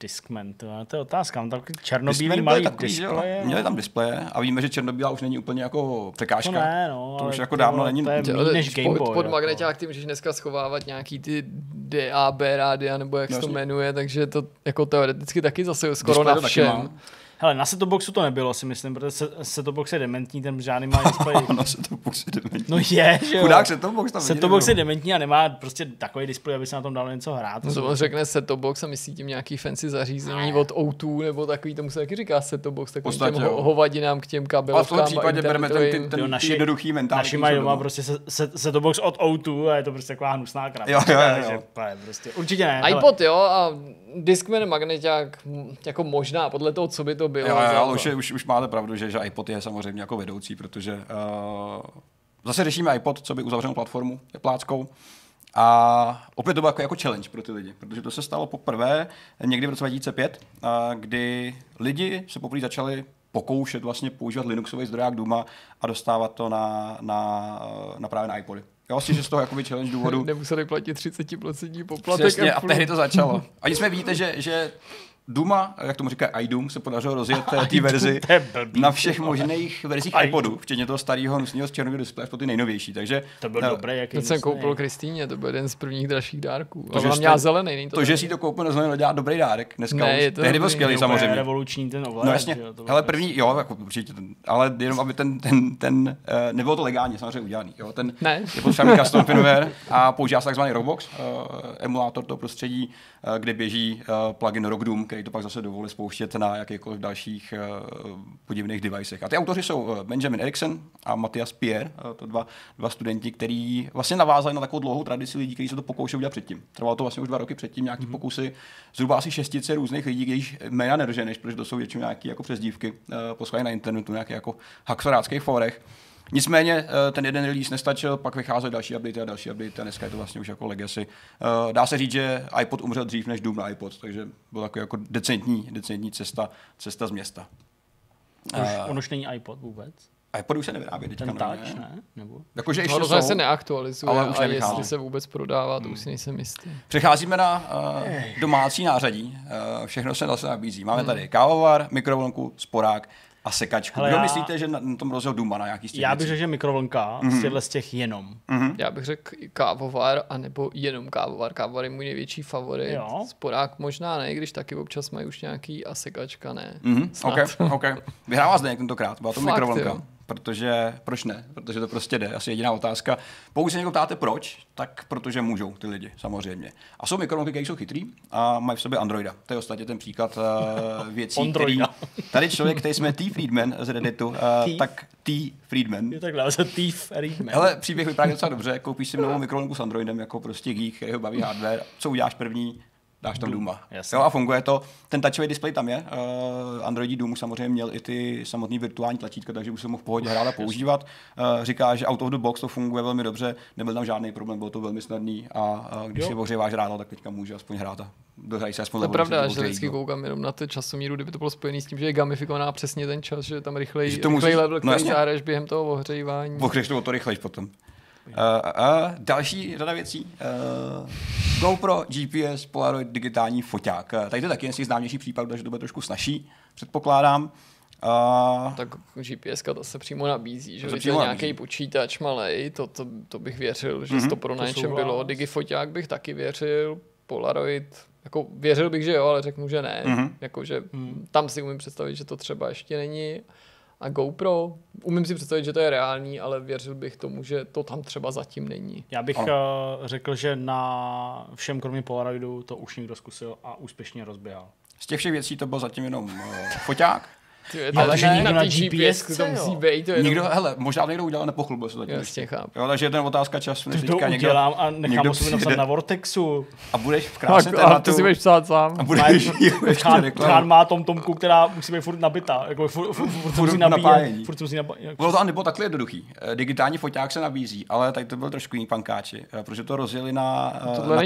S1: Discman, to, to je otázka. Mám takový černobílý malý takový, displeje.
S2: Měli tam displeje a víme, že černobílá už není úplně jako překážka.
S1: To ne, no.
S2: To už jako dávno není.
S1: To je méně než Game Boy.
S3: Pod, pod jako. magneťák ty můžeš dneska schovávat nějaký ty DAB rádia, nebo jak no, se to jmenuje, takže to jako teoreticky taky zase skoro na všem.
S1: Hele, na setoboxu to nebylo, si myslím, protože setobox je dementní, ten žádný má display.
S2: na setobox je dementní.
S1: No je, že jo.
S2: Chudák setobox tam
S1: Setobox je dementní a nemá prostě takový display, aby se na tom dalo něco hrát.
S3: No to řekne setobox a myslí tím nějaký fancy zařízení od O2 nebo takový, tomu se taky říká setobox, tak těm ho, hovadinám k těm kabelovkám.
S2: Ale v tom případě bereme ten, ten, ten jo, naši, jednoduchý mentální.
S1: Naši mají doma prostě setobox od O2 a je to prostě taková hnusná krabička.
S2: Jo, jo, jo.
S1: Prostě, určitě ne.
S3: iPod jo a Discman magneťák jako možná podle toho, co by to bylo.
S2: Jo, jo, už, je, už, už máte pravdu, že, že iPod je samozřejmě jako vedoucí, protože uh, zase řešíme iPod, co by uzavřenou platformu pláckou. A opět to bylo jako, jako challenge pro ty lidi, protože to se stalo poprvé někdy v roce 2005, uh, kdy lidi se poprvé začali pokoušet vlastně používat Linuxový zdroják Duma a dostávat to na, na, na právě na iPody. Jo, si, že z toho jakoby challenge důvodu.
S3: Nemuseli platit 30% poplatek.
S2: Přesně, a tehdy to začalo. A jsme vidíte, že, že Duma, jak tomu říká iDoom, se podařilo rozjet té verzi na všech možných verzích iPodu, včetně toho starého nusného z černého displeje po ty nejnovější. Takže,
S1: to byl uh, dobré, jak
S3: To jsem koupil Kristýně, to byl jeden z prvních dražších dárků. To, že měla zelený,
S2: to, to že si to koupil, neznamená dělat dobrý dárek. Dneska
S3: ne, je to
S2: tehdy byl skvělý samozřejmě.
S1: revoluční ten ovlád.
S2: No jasně, hele, první, jo, jako určitě, ten, ale jenom aby ten, ten, ten uh, nebylo to legálně samozřejmě udělaný. Jo, ten
S3: ne.
S2: je potřeba custom firmware a používá se takzvaný Rockbox, uh, emulátor toho prostředí, kde běží plugin Rockdoom, který to pak zase dovolí spouštět na jakýchkoliv dalších uh, podivných devicech. A ty autoři jsou eh, Benjamin Eriksen a Matthias Pierre, uh, to dva, dva studenti, kteří vlastně navázali na takovou dlouhou tradici lidí, kteří se to pokoušeli udělat předtím. Trvalo to vlastně už dva roky předtím, nějaký mm-hmm. pokusy, zhruba asi šestice různých lidí, když jména nedoženeš, protože to jsou většinou nějaké jako přezdívky, uh, na internetu, nějaké jako hacksoráckých fórech. Nicméně eh, ten jeden release nestačil, pak vycházely další update a další update a dneska je to vlastně už jako legacy. Eh, dá se říct, že iPod umřel dřív než Doom na iPod, takže byl takový jako decentní, decentní cesta, cesta z města.
S1: On už, uh, on už není iPod vůbec?
S2: iPod už se nevyrábí teďka.
S1: Ten touch, ne? ne? Nebo?
S2: Jakože
S3: ještě no, jsou, se neaktualizuje, ale už a jestli se vůbec prodává, to hmm. už si nejsem jistý.
S2: Přecházíme na uh, domácí nářadí. Uh, všechno se zase nabízí. Máme hmm. tady kávovar, mikrovlnku, sporák, a sekačku. Hele, Kdo já... myslíte, že na, na tom rozjel Duma na nějaký z těch
S1: Já bych řekl, že mikrovlnka mm-hmm. z těchto z těch jenom.
S3: Mm-hmm. Já bych řekl kávovar, anebo jenom kávovar. Kávovar je můj největší favorit. Jo. Sporák možná ne, když taky občas mají už nějaký a sekačka ne.
S2: Mm-hmm. OK, OK. Vyhrává zde tentokrát, byla to Fakt, mikrovlnka. Jo protože proč ne? Protože to prostě jde. Asi jediná otázka. Pokud se někdo ptáte proč, tak protože můžou ty lidi, samozřejmě. A jsou mikrovlnky, které jsou chytrý a mají v sobě Androida. To je ostatně ten příklad uh, věcí, který... Tady člověk, který jsme T. Friedman z Redditu, uh, tak T. Friedman.
S1: Je takhle, se T. Friedman.
S2: Hele, příběh vypadá docela dobře. Koupíš si novou mikrovlnku s Androidem jako prostě geek, který ho baví hardware. Co uděláš první? Dáš tam Duma. Jo, a funguje to. Ten touchový display tam je. Uh, Android Doom samozřejmě měl i ty samotný virtuální tlačítka, takže už se mohl v pohodě hrát a používat. Uh, říká, že out of the box to funguje velmi dobře, nebyl tam žádný problém, bylo to velmi snadný a uh, když jo. si ohříváš ráno, tak teďka může aspoň hrát a dohrají se aspoň
S3: To je pravda, že vždycky koukám jenom na ty časomíru, kdyby to bylo spojené s tím, že je gamifikovaná přesně ten čas, že tam rychlej, že to rychlej musíš, level, který no během toho ohřívání.
S2: Ohřeješ to o to rychlejš potom. Uh, uh, další řada věcí. Uh, GoPro, GPS, Polaroid, digitální foťák. Uh, tady to je taky jeden z těch známějších případů, takže to bude trošku snažší, předpokládám. A
S3: Tak GPS to se přímo nabízí, že
S2: To
S3: nějaký počítač malej, to, to, to bych věřil, že
S2: Mhm.
S3: to pro na něčem bylo. Digifoťák bych taky věřil, Polaroid, jako věřil bych, že jo, ale řeknu, že ne.
S2: Mhm.
S3: Jako, že tam si umím představit, že to třeba ještě není. A GoPro, umím si představit, že to je reálný, ale věřil bych tomu, že to tam třeba zatím není.
S1: Já bych uh, řekl, že na všem kromě Polaroidu to už někdo zkusil a úspěšně rozběhal.
S2: z těch všech věcí to byl zatím jenom uh, foťák.
S3: Ty,
S1: Ale že nikdo
S3: na
S1: na
S3: ty
S1: GPS
S3: GPS, to
S1: jo.
S3: musí být. To je
S2: Nikdo,
S3: jenom-
S2: hele, možná někdo udělal, nepochlubil se zatím.
S3: Jasně,
S2: ještě.
S3: chápu.
S2: Jo, takže je to jen otázka času, než
S1: To
S2: teďka někdo,
S1: udělám a nechám
S2: někdo
S1: sobě napsat na Vortexu.
S2: a budeš v krásném
S3: Tak, a
S2: tématu
S3: to si budeš psát sám.
S2: a budeš jí ještě
S1: Chán,
S2: reklamu.
S1: Chán má tom tomku, která musí být furt nabitá. Jako furt, furt, furt, furt musí nabíjet.
S2: napájení.
S1: Furt musí nabíjet.
S2: Bylo to nebylo takhle jednoduchý. Eh, Digitální foťák se nabízí, ale tady to byl trošku jiný pankáči, eh, protože to rozjeli na, eh, na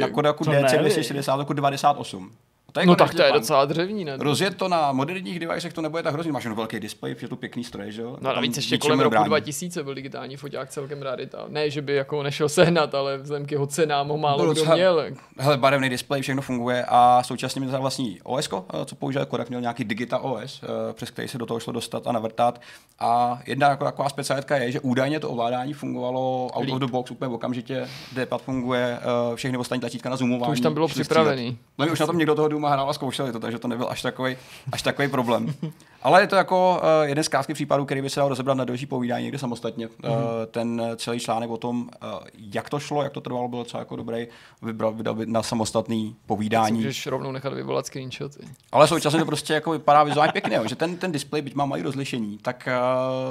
S2: na Kodaku DC
S1: vy.
S2: 260 roku 98. To je
S3: No
S2: konečně
S3: tak to je docela dřevní, ne?
S2: Rozjet to na moderních devicech to nebude tak hrozný. Máš jenom velký displej, je to pěkný stroj, že jo?
S3: No a navíc ještě kolem roku
S2: nebrání.
S3: 2000 byl digitální foťák celkem rarita. Ne, že by jako nešel sehnat, ale vzhledem k jeho cenám ho málo
S2: Bylo
S3: kdo
S2: docela-
S3: měl.
S2: Hele, barevný displej, všechno funguje a současně měl vlastní OS, co používal Kodak, měl nějaký Digita OS, eh, přes který se do toho šlo dostat a navrtat. A jedna jako taková specialitka je, že údajně to ovládání fungovalo out
S3: Líp.
S2: of the box úplně okamžitě, D-pad funguje, eh, všechny ostatní tlačítka na zoomování.
S3: To už tam bylo připravený.
S2: No už na tom někdo toho Duma hrál a zkoušeli to, takže to nebyl až takový, až takový problém. Ale je to jako uh, jeden z krátkých případů, který by se dal rozebrat na další povídání někde samostatně. Uh, ten celý článek o tom, uh, jak to šlo, jak to trvalo, byl docela jako dobrý. Vybral, vydal by na samostatný povídání.
S3: Můžeš rovnou nechat vyvolat screenshoty.
S2: Ale současně to prostě jako vypadá vizuálně pěkně, jo, že ten, ten displej, byť má malý rozlišení, tak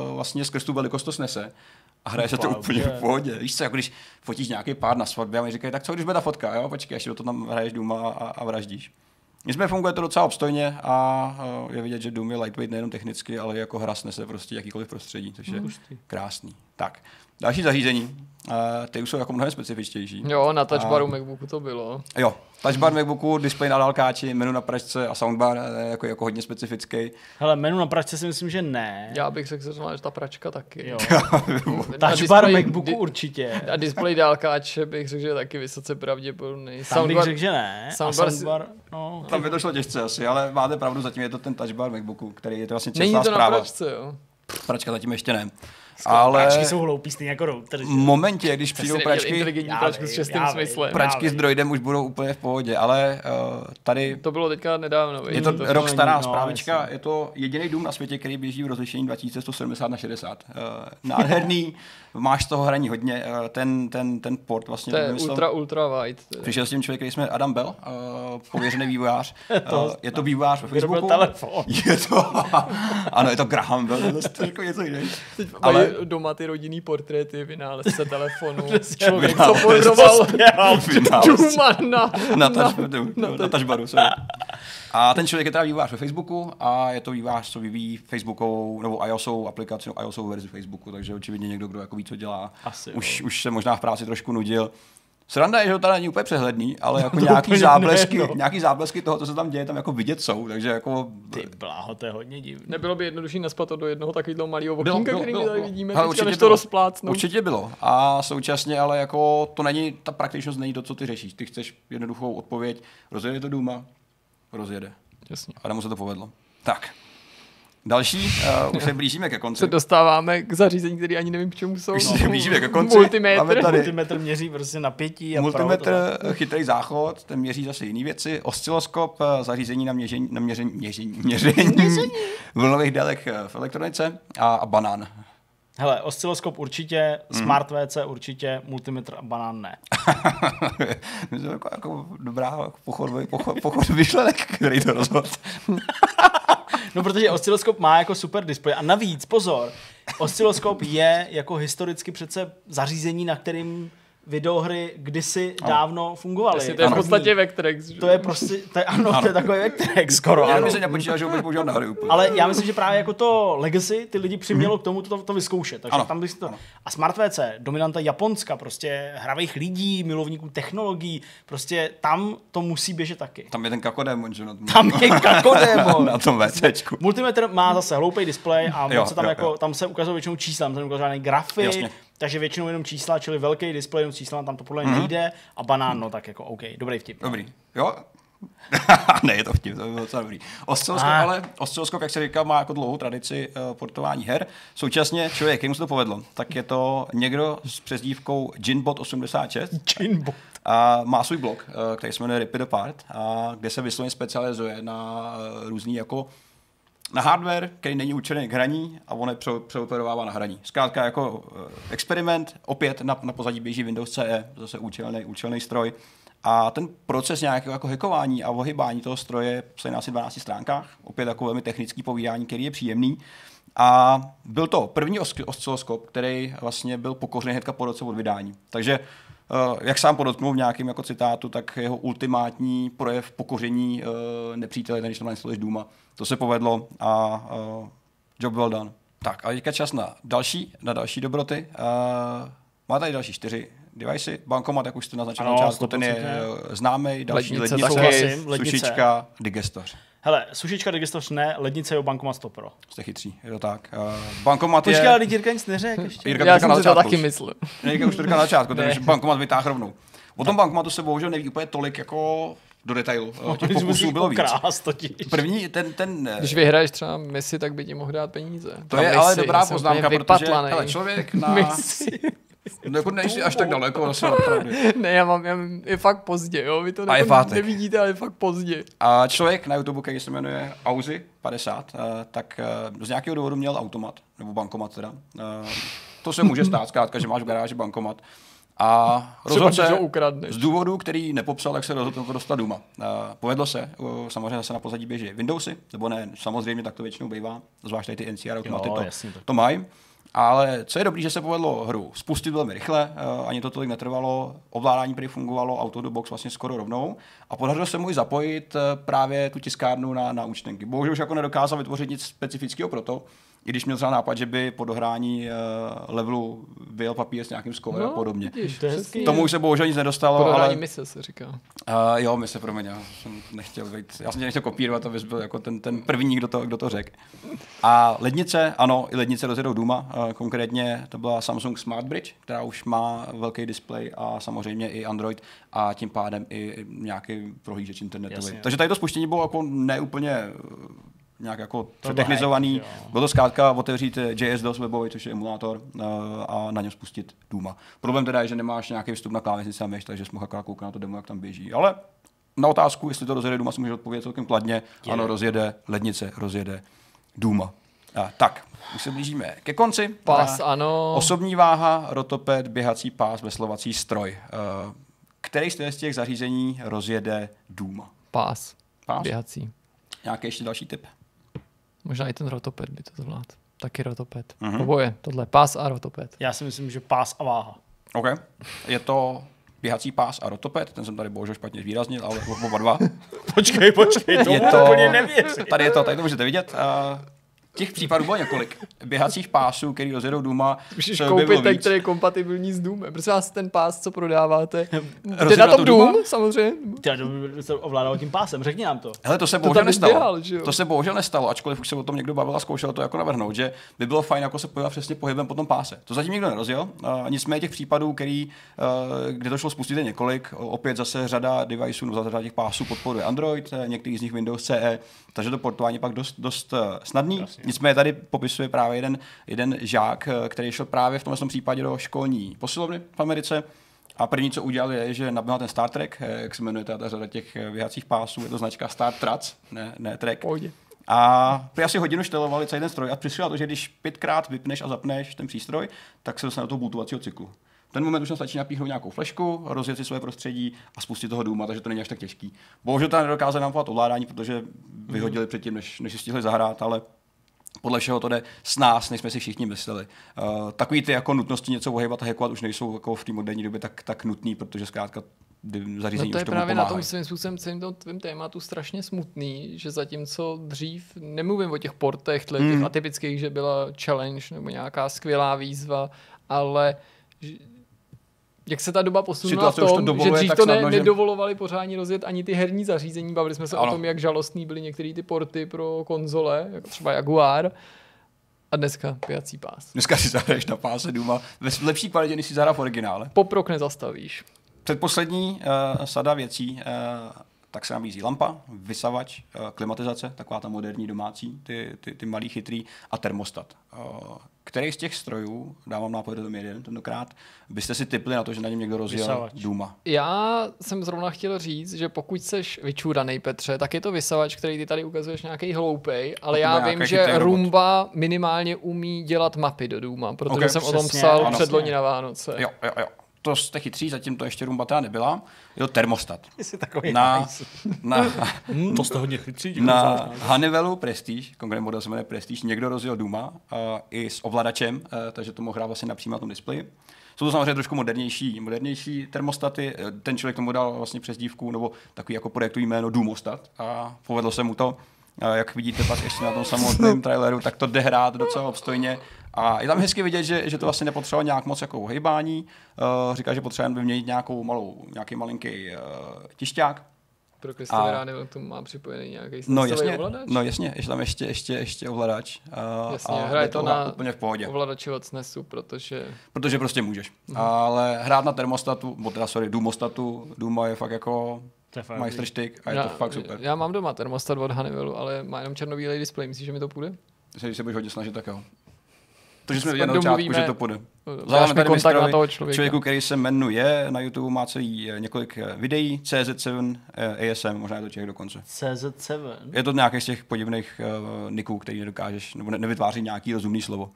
S2: uh, vlastně skrz tu velikost to snese. A hraje se to úplně v pohodě. Víš co, jako když fotíš nějaký pár na svatbě a mi říkají, tak co když bude ta fotka, jo, počkej, až do to tam hraješ Duma a, a vraždíš. Nicméně funguje to docela obstojně a uh, je vidět, že Doom je lightweight nejenom technicky, ale jako hra snese prostě jakýkoliv prostředí, což je krásný. Tak, další zařízení, uh, ty už jsou jako mnohem specifičtější.
S3: Jo, na touchbaru Macbooku to bylo.
S2: Jo, touchbar Macbooku, displej na dálkáči, menu na pračce a soundbar eh, jako, jako hodně specifický.
S1: Hele, menu na pračce si myslím, že ne.
S3: Já bych řekl, že ta pračka taky.
S1: Jo.
S3: Na
S1: Touchbar
S3: display-
S1: Macbooku
S3: di-
S1: určitě.
S3: A display dálkáče bych řekl, že je taky vysoce pravděpodobný.
S1: Tam bych řekl, že ne.
S3: soundbar
S1: a
S3: si-
S1: soundbar, no.
S2: Tam by to šlo těžce asi, ale máte pravdu, zatím je to ten touchbar Macbooku, který je to vlastně
S3: Není
S2: čestná
S3: to na
S2: zpráva.
S3: pračce, jo.
S2: Pračka zatím ještě ne.
S1: Ale... Pračky jsou hloupý, stejně jako router. že?
S2: v momentě, když přijdou pračky,
S3: inteligentní
S1: Já
S3: pračku s šestým
S1: já vím.
S3: smyslem.
S2: pračky s droidem už budou úplně v pohodě, ale uh, tady
S3: To bylo teďka nedávno.
S2: je to
S3: viď?
S2: rok stará
S1: no,
S2: zprávička, je to jediný dům na světě, který běží v rozlišení 2170 na 60. Uh, nádherný, máš z toho hraní hodně, uh, ten, ten, ten port vlastně
S3: To je
S2: vymyslel-
S3: ultra, ultra wide. to.
S2: Přišel s tím člověk, který jsme Adam Bell, uh, pověřený vývojář. Uh, je to vývojář ve Facebooku.
S1: telefon.
S2: Je to, ano, je to Graham Bell, je to jako něco jiného.
S3: Teď
S2: Ale-
S3: doma ty rodinný portréty, vynálezce telefonu, člověk, co
S2: Vynálezce.
S3: poroval
S2: Vynálezce.
S3: Duma na,
S2: na,
S3: na,
S2: touch, na, na touchbaru, sorry. A ten člověk je teda vývojář ve Facebooku a je to vývojář, co vyvíjí Facebookovou nebo iOSovou aplikaci, nebo iOSovou verzi Facebooku, takže očividně někdo, kdo jako ví, co dělá.
S1: Asi
S2: už, už se možná v práci trošku nudil. Sranda je, že to teda není úplně přehledný, ale jako
S1: To
S2: nějaký
S1: úplně
S2: záblesky,
S1: ne, no.
S2: nějaký záblesky toho, co se tam děje, tam jako vidět jsou, takže jako...
S1: Ty bláho, to je hodně divný.
S3: Nebylo by jednodušší naspat to do jednoho takového malého okýnka,
S2: bylo,
S3: který
S2: bylo,
S3: my tady vidíme,
S2: Hele,
S3: teďka,
S2: určitě
S3: než to
S2: bylo.
S3: rozplácnou.
S2: Určitě bylo. A současně ale jako to není, ta praktičnost není to, co ty řešíš. Ty chceš jednoduchou odpověď, rozjede to Duma, rozjede.
S3: Jasně.
S2: A mu se to povedlo. Tak. Další, uh, už se blížíme ke konci.
S3: Se dostáváme k zařízení, který ani nevím, k čemu jsou.
S2: Už se blížíme ke konci.
S3: Multimetr.
S2: Máme tady
S1: Multimetr měří prostě napětí a
S2: multimetr,
S1: proud,
S2: chytrý záchod, ten měří zase jiné věci, osciloskop, eh, zařízení na měření, na měření, měření, měření, měření. vlnových délek eh, v elektronice a, a banán.
S1: Hele, osciloskop určitě,
S2: Mhm.
S1: Smart VC určitě, multimetr a banán ne.
S2: to je jako, jako dobrá pochod, pochod, pochod myšlenek, který to rozhod.
S1: No, protože osciloskop má jako super displej. A navíc, pozor, osciloskop je jako historicky přece zařízení, na kterým videohry kdysi dávno fungovaly.
S3: Jasně, to je v
S1: První.
S3: podstatě Vectrex. že?
S1: To je prostě, to je, ano, to je takový Vectrex skoro,
S2: Já
S1: ano.
S2: bych se nepočítal, že vůbec používat na hry úplně.
S1: Ale já myslím, že právě jako to Legacy ty lidi přimělo k tomu to, to vyzkoušet. Takže
S2: Ano,
S1: tam bych to...
S2: ano.
S1: A Smart VC, dominanta Japonska, prostě hravých lidí, milovníků technologií, prostě tam to musí běžet taky.
S2: Tam je ten kakodémon, že? Na tom,
S1: Tam je kakodémon.
S2: na tom VCčku.
S1: Multimetr má zase hloupý displej a
S2: Jo,
S1: moc se tam,
S2: jo,
S1: jako,
S2: jo.
S1: tam se ukazují většinou čísla, tam se žádné grafy,
S2: Jasně.
S1: Takže většinou jenom čísla, čili velký displej jenom čísla, tam to podle mě nejde a banán, no tak jako OK, dobrý vtip.
S2: Dobrý. Jo, ne, je to vtip, to by bylo docela dobrý. Oscilloskop,
S1: Ah.
S2: ale oscilloskop, jak se říká, má jako dlouhou tradici uh, portování her. Současně člověk, kterému se to povedlo, tak je to někdo s přezdívkou Ginbot86
S1: Chinbo.
S2: a má svůj blog, eh, který se jmenuje Rip It Apart, a kde se vysloveně specializuje na eh, různý jako na hardware, který není určený k hraní a on je pře- přeoperovává na hraní. Zkrátka jako eh, experiment, opět na, na pozadí běží Windows CE, zase účelný, účelný stroj. A ten proces nějakého jako hackování a ohybání toho stroje je na asi 12 stránkách, opět jako velmi technický povídání, který je příjemný. A byl to první os- osciloskop, který vlastně byl pokořený hnedka po roce od vydání. Takže Uh, jak sám podotknul v nějakém jako citátu, tak jeho ultimátní projev pokoření uh, nepřítele, když tam nainstaluješ Duma. To se povedlo a uh, job well done. Tak a teďka čas na další, na další dobroty. Uh, má tady další čtyři devicey. Bankomat, jak už jste naznačil na začátku, ten je
S1: 100%.
S2: uh, známý. Další
S3: Lednice
S2: lednice.
S1: Souhlasím, lednice.
S2: sušička, digestoř.
S1: Hele, sušička digestoř ne, lednice jo, bankomat 100 pro.
S2: Jste chytří, je to tak. Uh, bankomat
S1: Počkej,
S2: je...
S1: ale Jirka nic neřekl ještě.
S2: Jirka to
S3: Já jsem si to taky myslel.
S2: Jirka už to na začátku, takže bankomat vytáhl rovnou. O tom bankomatu se bohužel neví úplně tolik jako do detailu. Eh, Těch pokusů bylo víc. První, ten, ten,
S3: Když vyhraješ třeba misi, tak by ti mohl dát peníze.
S2: to je
S3: Messi,
S2: ale dobrá poznámka, protože hele, člověk na...
S3: Messi.
S2: No, jako nejsi až tak daleko, zase opravdu.
S3: ne, já mám, já mám, je fakt pozdě, jo, vy to
S2: A
S3: jako
S2: pátek.
S3: nevidíte, ale je fakt pozdě.
S2: A člověk na YouTube, který se jmenuje Auzi50, eh, tak eh, z nějakého důvodu měl automat, nebo bankomat teda. Eh, To se může stát, zkrátka, že máš v garáži bankomat. A rozhodl se z důvodu, který nepopsal, jak se rozhodl to dostat Duma. Eh, Povedlo se, eh, samozřejmě zase na pozadí běží Windowsy, nebo ne, samozřejmě tak to většinou bývá, zvlášť tady ty NCR automaty
S1: Jo,
S2: to, to mají. Ale co je dobrý, že se povedlo hru spustit velmi rychle, eh, ani to tolik netrvalo, ovládání prý fungovalo, auto do box vlastně skoro rovnou a podařilo se mu i zapojit právě tu tiskárnu na, na účtenky. Bohužel už jako nedokázal vytvořit nic specifického pro to, i když měl třeba nápad, že by po dohrání uh, levelu vyjel papír s nějakým skovem a podobně.
S3: No, vidíš,
S1: To hezký.
S2: Tomu už se bohužel nic nedostalo,
S3: Podání
S2: ale
S3: mise se říká.
S2: Uh, jo, my se promiň, já jsem nechtěl být, já jsem tě nechtěl kopírovat, abys byl jako ten, ten první, kdo to, kdo to řekl. A lednice, ano, i lednice rozjedou Duma, uh, konkrétně to byla Samsung Smart Bridge, která už má velký displej a samozřejmě i Android a tím pádem i nějaký prohlížeč internetový.
S1: Jasně.
S2: Takže tady to spuštění bylo jako neúplně nějak jako přetechnizovaný.
S1: hack, jo.
S2: Bylo to zkrátka otevřít JS-DOS webový, což je emulátor, uh, a na něm spustit Duma. Problém teda je, že nemáš nějaký vstup na klávesnici a myš, takže jsi mohl koukat na to demo, jak tam běží. Ale na otázku, jestli to rozjede Duma, si můžeš odpovědět celkem kladně.
S1: Je.
S2: Ano, rozjede lednice, rozjede Duma. A, tak, už se blížíme ke konci.
S3: Pas,
S2: A,
S3: ano.
S2: Osobní váha, rotoped, běhací pás, veslovací stroj. Uh, který z těch- z těch zařízení rozjede Duma?
S3: Pás.
S2: Pás?
S3: Běhací.
S2: Nějaký ještě další tip?
S3: Možná i ten rotoped by to zvládl. Taky rotoped.
S2: Mhm.
S3: Mm-hmm. Oboje. Tohle pás a rotoped.
S1: Já si myslím, že pás a váha.
S2: OK. Je to běhací pás a rotoped, ten jsem tady bohužel špatně zvýraznil, ale oba dva.
S1: Počkej, počkej, tomu
S2: Je to,
S1: úplně nevěřím.
S2: tady je to, tady to můžete vidět. Uh, těch případů bylo několik. Běhacích pásů, který rozjedou Duma,
S3: Můžeš koupit ten, který je kompatibilní s Doomem. Prosím vás, ten pás, co prodáváte. Jde na
S2: to
S3: tom Doom,
S2: Doom?
S3: samozřejmě.
S1: Ty se ovládal tím pásem, řekni nám to.
S2: Hele, to se
S3: To
S2: bohužel nestalo.
S3: jo?
S2: to se bohužel nestalo, ačkoliv už se o tom někdo bavil a zkoušel to jako navrhnout, že by bylo fajn jako se podívat přesně pohybem po tom páse. To zatím nikdo nerozjel. Uh, nicméně těch případů, který, uh, kde to šlo spustit je několik, opět zase řada deviceů, nebo řada těch pásů podporuje Android, eh, některý z nich Windows CE, takže to portování pak dost, dost uh, snadný.
S1: Jasně.
S2: Nicméně tady popisuje právě jeden, jeden žák, eh, který šel právě v tomhle případě do školní posilovny v Americe. A první, co udělal, je, že nabil ten Star Trek, eh, jak se jmenuje ta ta řada těch eh, běhacích pásů, je to značka Star Trac, ne, ne Trek.
S3: Pohodě.
S2: A prý asi hodinu štelovali celý ten stroj a přišli na to, že když pětkrát vypneš a zapneš ten přístroj, tak se dostane do toho bootovacího cyklu. Ten moment už tam stačí napíchnout nějakou flešku, rozjet si své prostředí a spustit toho Duma, takže to není až tak těžký. Bohužel tam nedokázali nám ovládání, protože vyhodili předtím, než, než si stihli zahrát, ale podle všeho to jde s nás, než jsme si všichni mysleli. Uh, takový ty jako nutnosti něco ohýbat a hackovat už nejsou jako v té moderní době tak, tak nutný, protože zkrátka zařízení
S3: No to je právě na tom
S2: pomáhají.
S3: svým způsobem celým tom tvým tématu strašně smutný, že zatímco dřív, nemluvím o těch portech, těch
S2: Mm.
S3: atypických, že byla challenge nebo nějaká skvělá výzva, ale jak se ta doba posunula v
S2: už to
S3: tom, že dřív to ne,
S2: snadno, že-
S3: nedovolovali pořádně rozjet ani ty herní zařízení. Bavili jsme se
S2: Ano.
S3: o tom, jak žalostný byly některé ty porty pro konzole, jako třeba Jaguar. A dneska pijací pás.
S2: Dneska si zahraješ na páse Duma ve lepší kvalitě, než si zahrál v originále.
S3: Poprok nezastavíš.
S2: Předposlední uh, sada věcí, uh, tak se nabízí lampa, vysavač, eh, klimatizace, taková ta moderní domácí, ty, ty, ty malý chytrý a termostat. Eh, který z těch strojů, dávám nápad do jeden tentokrát, byste si typli na to, že na něm někdo rozjel
S1: Vysavač.
S2: Duma?
S3: Já jsem zrovna chtěl říct, že pokud seš vyčúranej, Petře, tak je to vysavač, který ty tady ukazuješ nějaký hloupej, ale
S2: to
S3: já vím, že
S2: robot.
S3: Roomba minimálně umí dělat mapy do Duma, protože
S2: Ok,
S3: jsem o tom
S1: přesně,
S3: psal předloni na Vánoce.
S2: Jo, jo, jo. To jste chytří, zatím to ještě Roomba teda nebyla. Je to termostat.
S1: Jsi takový
S2: Na,
S1: nice.
S2: na,
S1: Hm, to jste hodně chytří.
S2: na. Honeywellu Prestige, konkrétně model se jmenuje Prestige, někdo rozjel Duma uh, i s ovladačem, uh, takže to mohl hrát vlastně napřímo na tom displeji. Jsou to samozřejmě trošku modernější, modernější termostaty. Eh, Ten člověk tomu dal vlastně přezdívku nebo takový jako projektový jméno Dumostat a povedlo se mu to. Jak vidíte pak ještě na tom samotném traileru, tak to jde hrát docela obstojně. A je tam hezky vidět, že, že to vlastně nepotřebovalo nějak moc jako hejbání. Uh, říká, že potřebujeme vyměnit nějakou malou, nějaký malinký uh, tišťák,
S3: Pro Kristofera
S2: A-
S3: k tomu má připojený nějaký
S2: No jasně,
S3: ovladač.
S2: no jasně, ještě tam ještě, ještě, ještě ovladač. Uh,
S3: Jasně,
S2: a
S3: hraje to na
S2: úplně v pohodě,
S3: ovladači od SNESu, protože
S2: protože prostě můžeš.
S3: Mhm.
S2: Ale hrát na termostatu, bo teda sorry, Dumostatu, Duma je fakt jako
S1: To je
S2: majstrštyk a je
S3: já,
S2: to fakt super.
S3: já mám doma termostat od Honeywellu, ale má jenom černobílej displej, myslíš, že mi to půjde?
S2: Když se budeš hodně snažit, tak jo. Takže jsme
S3: Se
S2: viděli na začátku, že to půjde.
S3: Mi
S2: tady
S3: kontakt na toho člověka.
S2: člověku, který se jmenuje, na YouTube má celý eh, několik eh, videí, CZ7 eh, ASM, možná je to Čech dokonce.
S1: CZ7.
S2: Je to nějaký z těch podivných uh, niků, který nedokážeš, nebo ne, nevytváří nějaký rozumný slovo.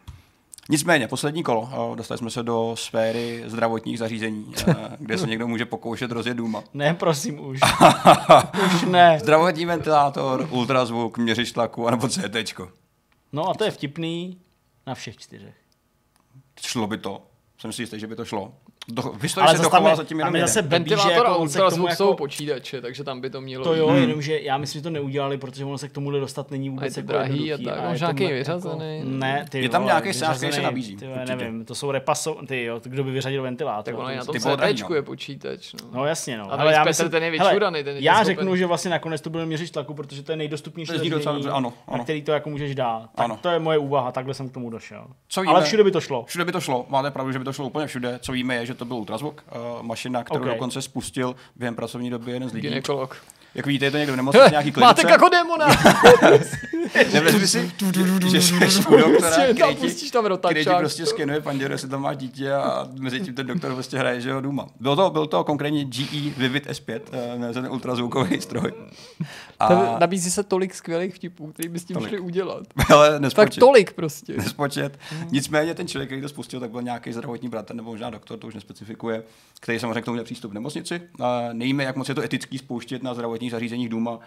S2: Nicméně, poslední kolo, dostali jsme se do sféry zdravotních zařízení, kde se někdo může pokoušet rozjet důma.
S1: Ne, prosím už. už ne.
S2: Zdravotní ventilátor, ultrazvuk, měřič tlaku, anebo CT.
S1: No a to je vtipný na všech čtyřech.
S2: Šlo by to. Jsem si jistý, že by to šlo. Do, v
S1: Ale
S2: historii se
S1: je,
S2: zatím
S1: tam
S2: jenom
S1: je zase blbý, že
S3: Ventilátor a
S1: jako on se k tomu
S3: ultrazvuk jsou
S1: jako...
S3: počítače, takže tam by to mělo
S1: To jo,
S2: Hmm.
S1: jenomže já myslím, že to neudělali, protože ono se k tomuhle dostat není
S3: A je
S1: vůbec
S3: to
S1: jako
S3: drahý a tak,
S1: je
S3: možná nějaký
S1: me-
S3: vyřazený.
S1: Jako, ne, ty
S2: Je tam nějaký scénář, který se nabízí,
S1: Ty, nevím, to jsou repaso, ty jo, kdo by vyřadil ventilátor.
S3: Tak ono i na
S1: to-
S3: tom CTčku
S2: no.
S3: je počítač. No.
S1: No jasně, no.
S3: A
S1: Hele, já myslím,
S3: ten je vyčuraný, ten je
S1: já řeknu, že vlastně nakonec to byl měřič tlaku, protože to je nejdostupnější
S2: ano,
S1: na který to jako můžeš dát. Tak to je moje úvaha, takhle jsem k tomu došel. Ale všude by to šlo.
S2: Všude by to šlo, máte pravdu, že by to šlo úplně všude. Co víme je, že to byl ultrazvuk, uh, mašina, kterou
S1: Ok.
S2: dokonce spustil během pracovní doby jeden z lidí.
S3: Ginekolog.
S2: Jak vidíte, je to někdo v nemocnici, nějaký klinice.
S3: Máte jako démona!
S2: Nevezmi si, že jsi u doktora,
S3: Prostě tam
S2: který ti,
S3: tam
S2: který ti prostě skenuje panděru, jestli tam má dítě a mezi tím ten doktor prostě hraje, že ho duma. Byl to, byl to konkrétně GE Vivid S5, eh, ten ultrazvukový stroj. A,
S3: Tam Nabízí se tolik skvělých vtipů, který by s tím
S2: Tolik.
S3: šli udělat.
S2: ale
S3: Tak
S2: nespočet.
S3: tolik prostě.
S2: nespočet. Nicméně ten člověk, který to spustil, tak byl nějaký zdravotní bratr nebo možná doktor, to už nespecifikuje, který samozřejmě k tomu měl přístup v nemocnici. A nevíme, jak moc je to etický spouštět na zdravotních zařízeních Duma.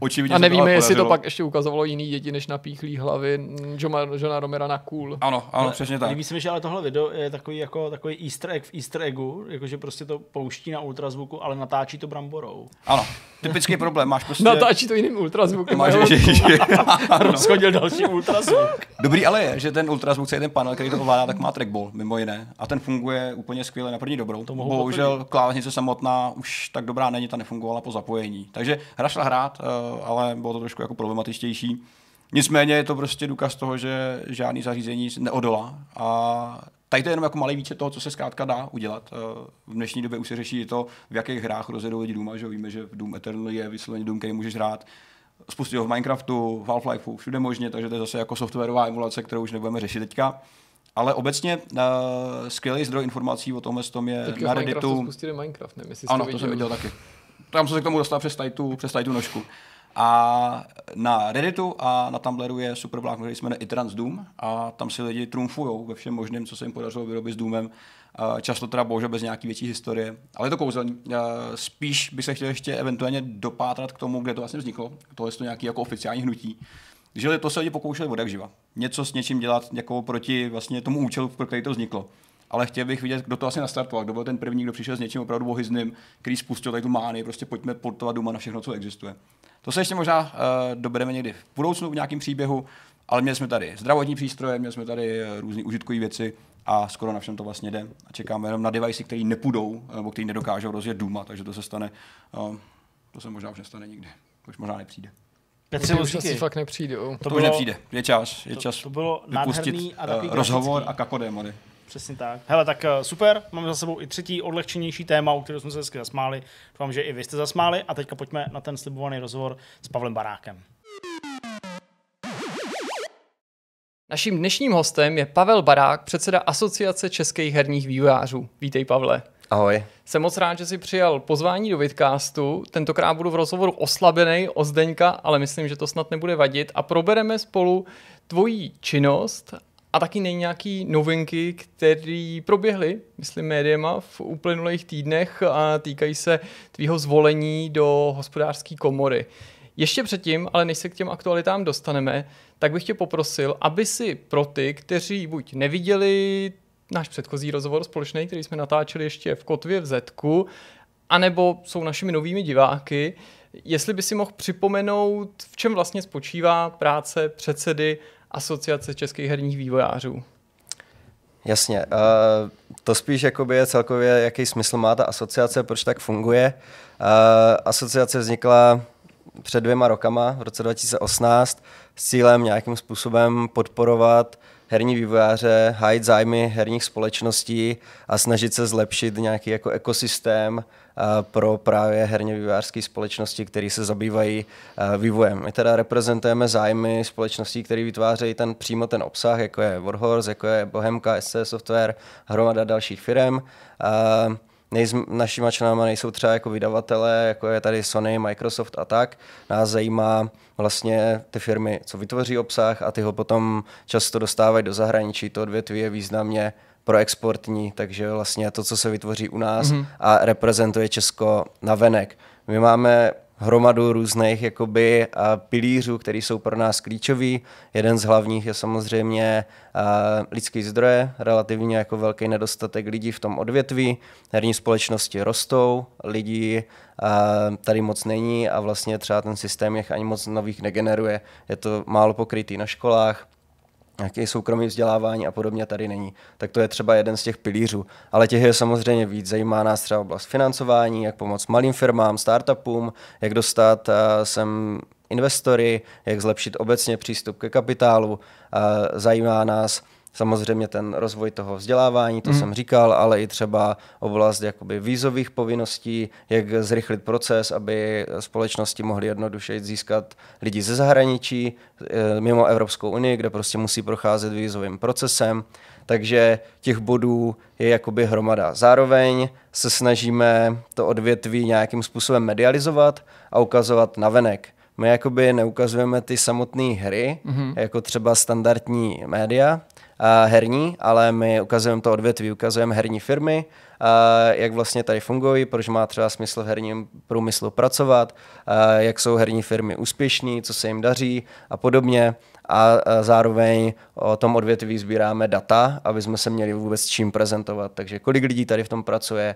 S2: Očividně
S3: A
S2: se to ale
S3: nevíme, jestli to pak ještě ukazovalo jiný děti, než na píchlý hlavy Johna, Johna Romera na cool.
S2: Ano, ano, přesně tak.
S1: Líbí se mi, že ale tohle video je takový, jako, takový easter egg v easter eggu, jakože prostě to pouští na ultrazvuku, ale natáčí to bramborou.
S2: Ano, typický problém. Máš prostě...
S3: Natáčí to jiným ultrazvukem.
S2: Máš, že,
S1: Rozchodil další ultrazvuk.
S2: Dobrý ale je, že ten ultrazvuk, celý ten panel, který to ovládá, tak má trackball, mimo jiné. A ten funguje úplně skvěle na první dobrou.
S1: To
S2: Bohužel klávesnice samotná už tak dobrá není, ta nefungovala po zapojení. Takže hra šla hrát, eh, ale bylo to trošku jako problematičtější. Nicméně je to prostě důkaz toho, že žádný zařízení neodolá. A tady to je jenom jako malý výčet toho, co se zkrátka dá udělat. Eh, V dnešní době už se řeší i to, v jakých hrách rozjedou lidi Duma, že víme, že v Doom Eternal je vysloveně Doom, který můžeš hrát spustil ho v Minecraftu, v Half-Lifeu, všude možně, takže to je zase jako softwarová emulace, kterou už nebudeme řešit teďka. Ale obecně uh, skvělý zdroj informací o tomhle tom je
S3: Teďka
S2: na
S3: Minecraftu
S2: Redditu.
S3: spustili Minecraft, nevím, jestli
S2: Ano,
S3: to
S2: to jsem viděl taky. Tam jsem se k tomu dostal přes tady tu, přes tady tu nožku. A na Redditu a na Tumblru je super blog, který se jmenuje Itrans Doom a tam si lidi trumfujou ve všem možném, co se jim podařilo vyrobit s Doomem. Často teda bohužel bez nějaký větší historie, ale je to kouzelný. A Spíš bych se chtěl ještě eventuálně dopátrat k tomu, kde to vlastně vzniklo. Tohle je to nějaký jako oficiální hnutí. Že to se lidi pokoušeli živa. Něco s něčím dělat jako proti vlastně tomu účelu, pro který to vzniklo. Ale chtěl bych vidět, kdo to asi nastartoval, kdo byl ten první, kdo přišel s něčím opravdu ohyzným, který spustil tady tu mány, prostě pojďme portovat Duma na všechno, co existuje. To se ještě možná uh, dobereme někdy v budoucnu v nějakém příběhu, ale měli jsme tady zdravotní přístroje, měli jsme tady uh, různé užitkové věci a skoro na všem to vlastně jde. A čekáme jenom na device, které nepůjdou, nebo které nedokážou rozjet Duma, takže to se stane, uh, to se možná už nestane nikdy. To už možná nepřijde.
S1: Petře,
S3: už asi fakt nepřijdou.
S2: To, to už nepřijde. Je čas. Je čas
S1: to bylo
S2: vypustit
S1: nádherný a
S2: uh, rozhovor a kakodémony.
S1: Přesně tak. Hele, tak uh, super, máme za sebou i třetí odlehčenější téma, u kterého jsme se hezky zasmáli. Doufám, že i vy jste zasmáli a teďka pojďme na ten slibovaný rozhovor s Pavlem Barákem.
S3: Naším dnešním hostem je Pavel Barák, předseda Asociace českých herních vývojářů. Vítej, Pavle.
S4: Ahoj.
S3: Jsem moc rád, že jsi přijal pozvání do Vidcastu. Tentokrát budu v rozhovoru oslabený o Zdeňka, ale myslím, že to snad nebude vadit. A probereme spolu tvoji činnost a taky nej nějaký novinky, které proběhly, myslím, médiema v uplynulých týdnech a týkají se tvýho zvolení do hospodářské komory. Ještě předtím, ale než se k těm aktualitám dostaneme, tak bych tě poprosil, aby si pro ty, kteří buď neviděli náš předchozí rozhovor společný, který jsme natáčeli ještě v Kotvě v Zetku, anebo jsou našimi novými diváky, jestli by si mohl připomenout, v čem vlastně spočívá práce předsedy Asociace českých herních vývojářů.
S4: Jasně. Uh, to spíš jakoby je celkově, jaký smysl má ta asociace, proč tak funguje. Uh, asociace vznikla před dvěma rokama, v roce 2018, s cílem nějakým způsobem podporovat herní vývojáře, hájit zájmy herních společností a snažit se zlepšit nějaký jako ekosystém pro právě herně vývojářské společnosti, které se zabývají vývojem. My teda reprezentujeme zájmy společností, které vytvářejí ten, přímo ten obsah, jako je Warhorse, jako je Bohemka, SC Software, hromada dalších firm. Nejsme, našimi členama nejsou třeba jako vydavatele, jako je tady Sony, Microsoft a tak. Nás zajímá vlastně ty firmy, co vytvoří obsah a ty ho potom často dostávají do zahraničí. To odvětví je významně proexportní, takže vlastně to, co se vytvoří u nás mm-hmm. a reprezentuje Česko na venek. My máme hromadu různých jakoby, pilířů, které jsou pro nás klíčový. Jeden z hlavních je samozřejmě lidský zdroje, relativně jako velký nedostatek lidí v tom odvětví. Herní společnosti rostou, lidí tady moc není a vlastně třeba ten systém jich ani moc nových negeneruje. Je to málo pokrytý na školách, nějaké soukromé vzdělávání a podobně tady není. Tak to je třeba jeden z těch pilířů. Ale těch je samozřejmě víc. Zajímá nás třeba oblast financování, jak pomoct malým firmám, startupům, jak dostat uh, sem investory, jak zlepšit obecně přístup ke kapitálu. Uh, zajímá nás Samozřejmě ten rozvoj toho vzdělávání, to mm. jsem říkal, ale i třeba oblast jakoby vízových povinností, jak zrychlit proces, aby společnosti mohly jednoduše získat lidi ze zahraničí, eh, mimo Evropskou unii, kde prostě musí procházet vízovým procesem. Takže těch bodů je jakoby hromada. Zároveň se snažíme to odvětví nějakým způsobem medializovat a ukazovat na venek. My jakoby neukazujeme ty samotné hry, mm-hmm. jako třeba standardní média, herní, ale my ukazujeme to odvětví, ukazujeme herní firmy, jak vlastně tady fungují, proč má třeba smysl v herním průmyslu pracovat, jak jsou herní firmy úspěšní, co se jim daří a podobně. A zároveň o tom odvětví sbíráme data, aby jsme se měli vůbec čím prezentovat. Takže kolik lidí tady v tom pracuje,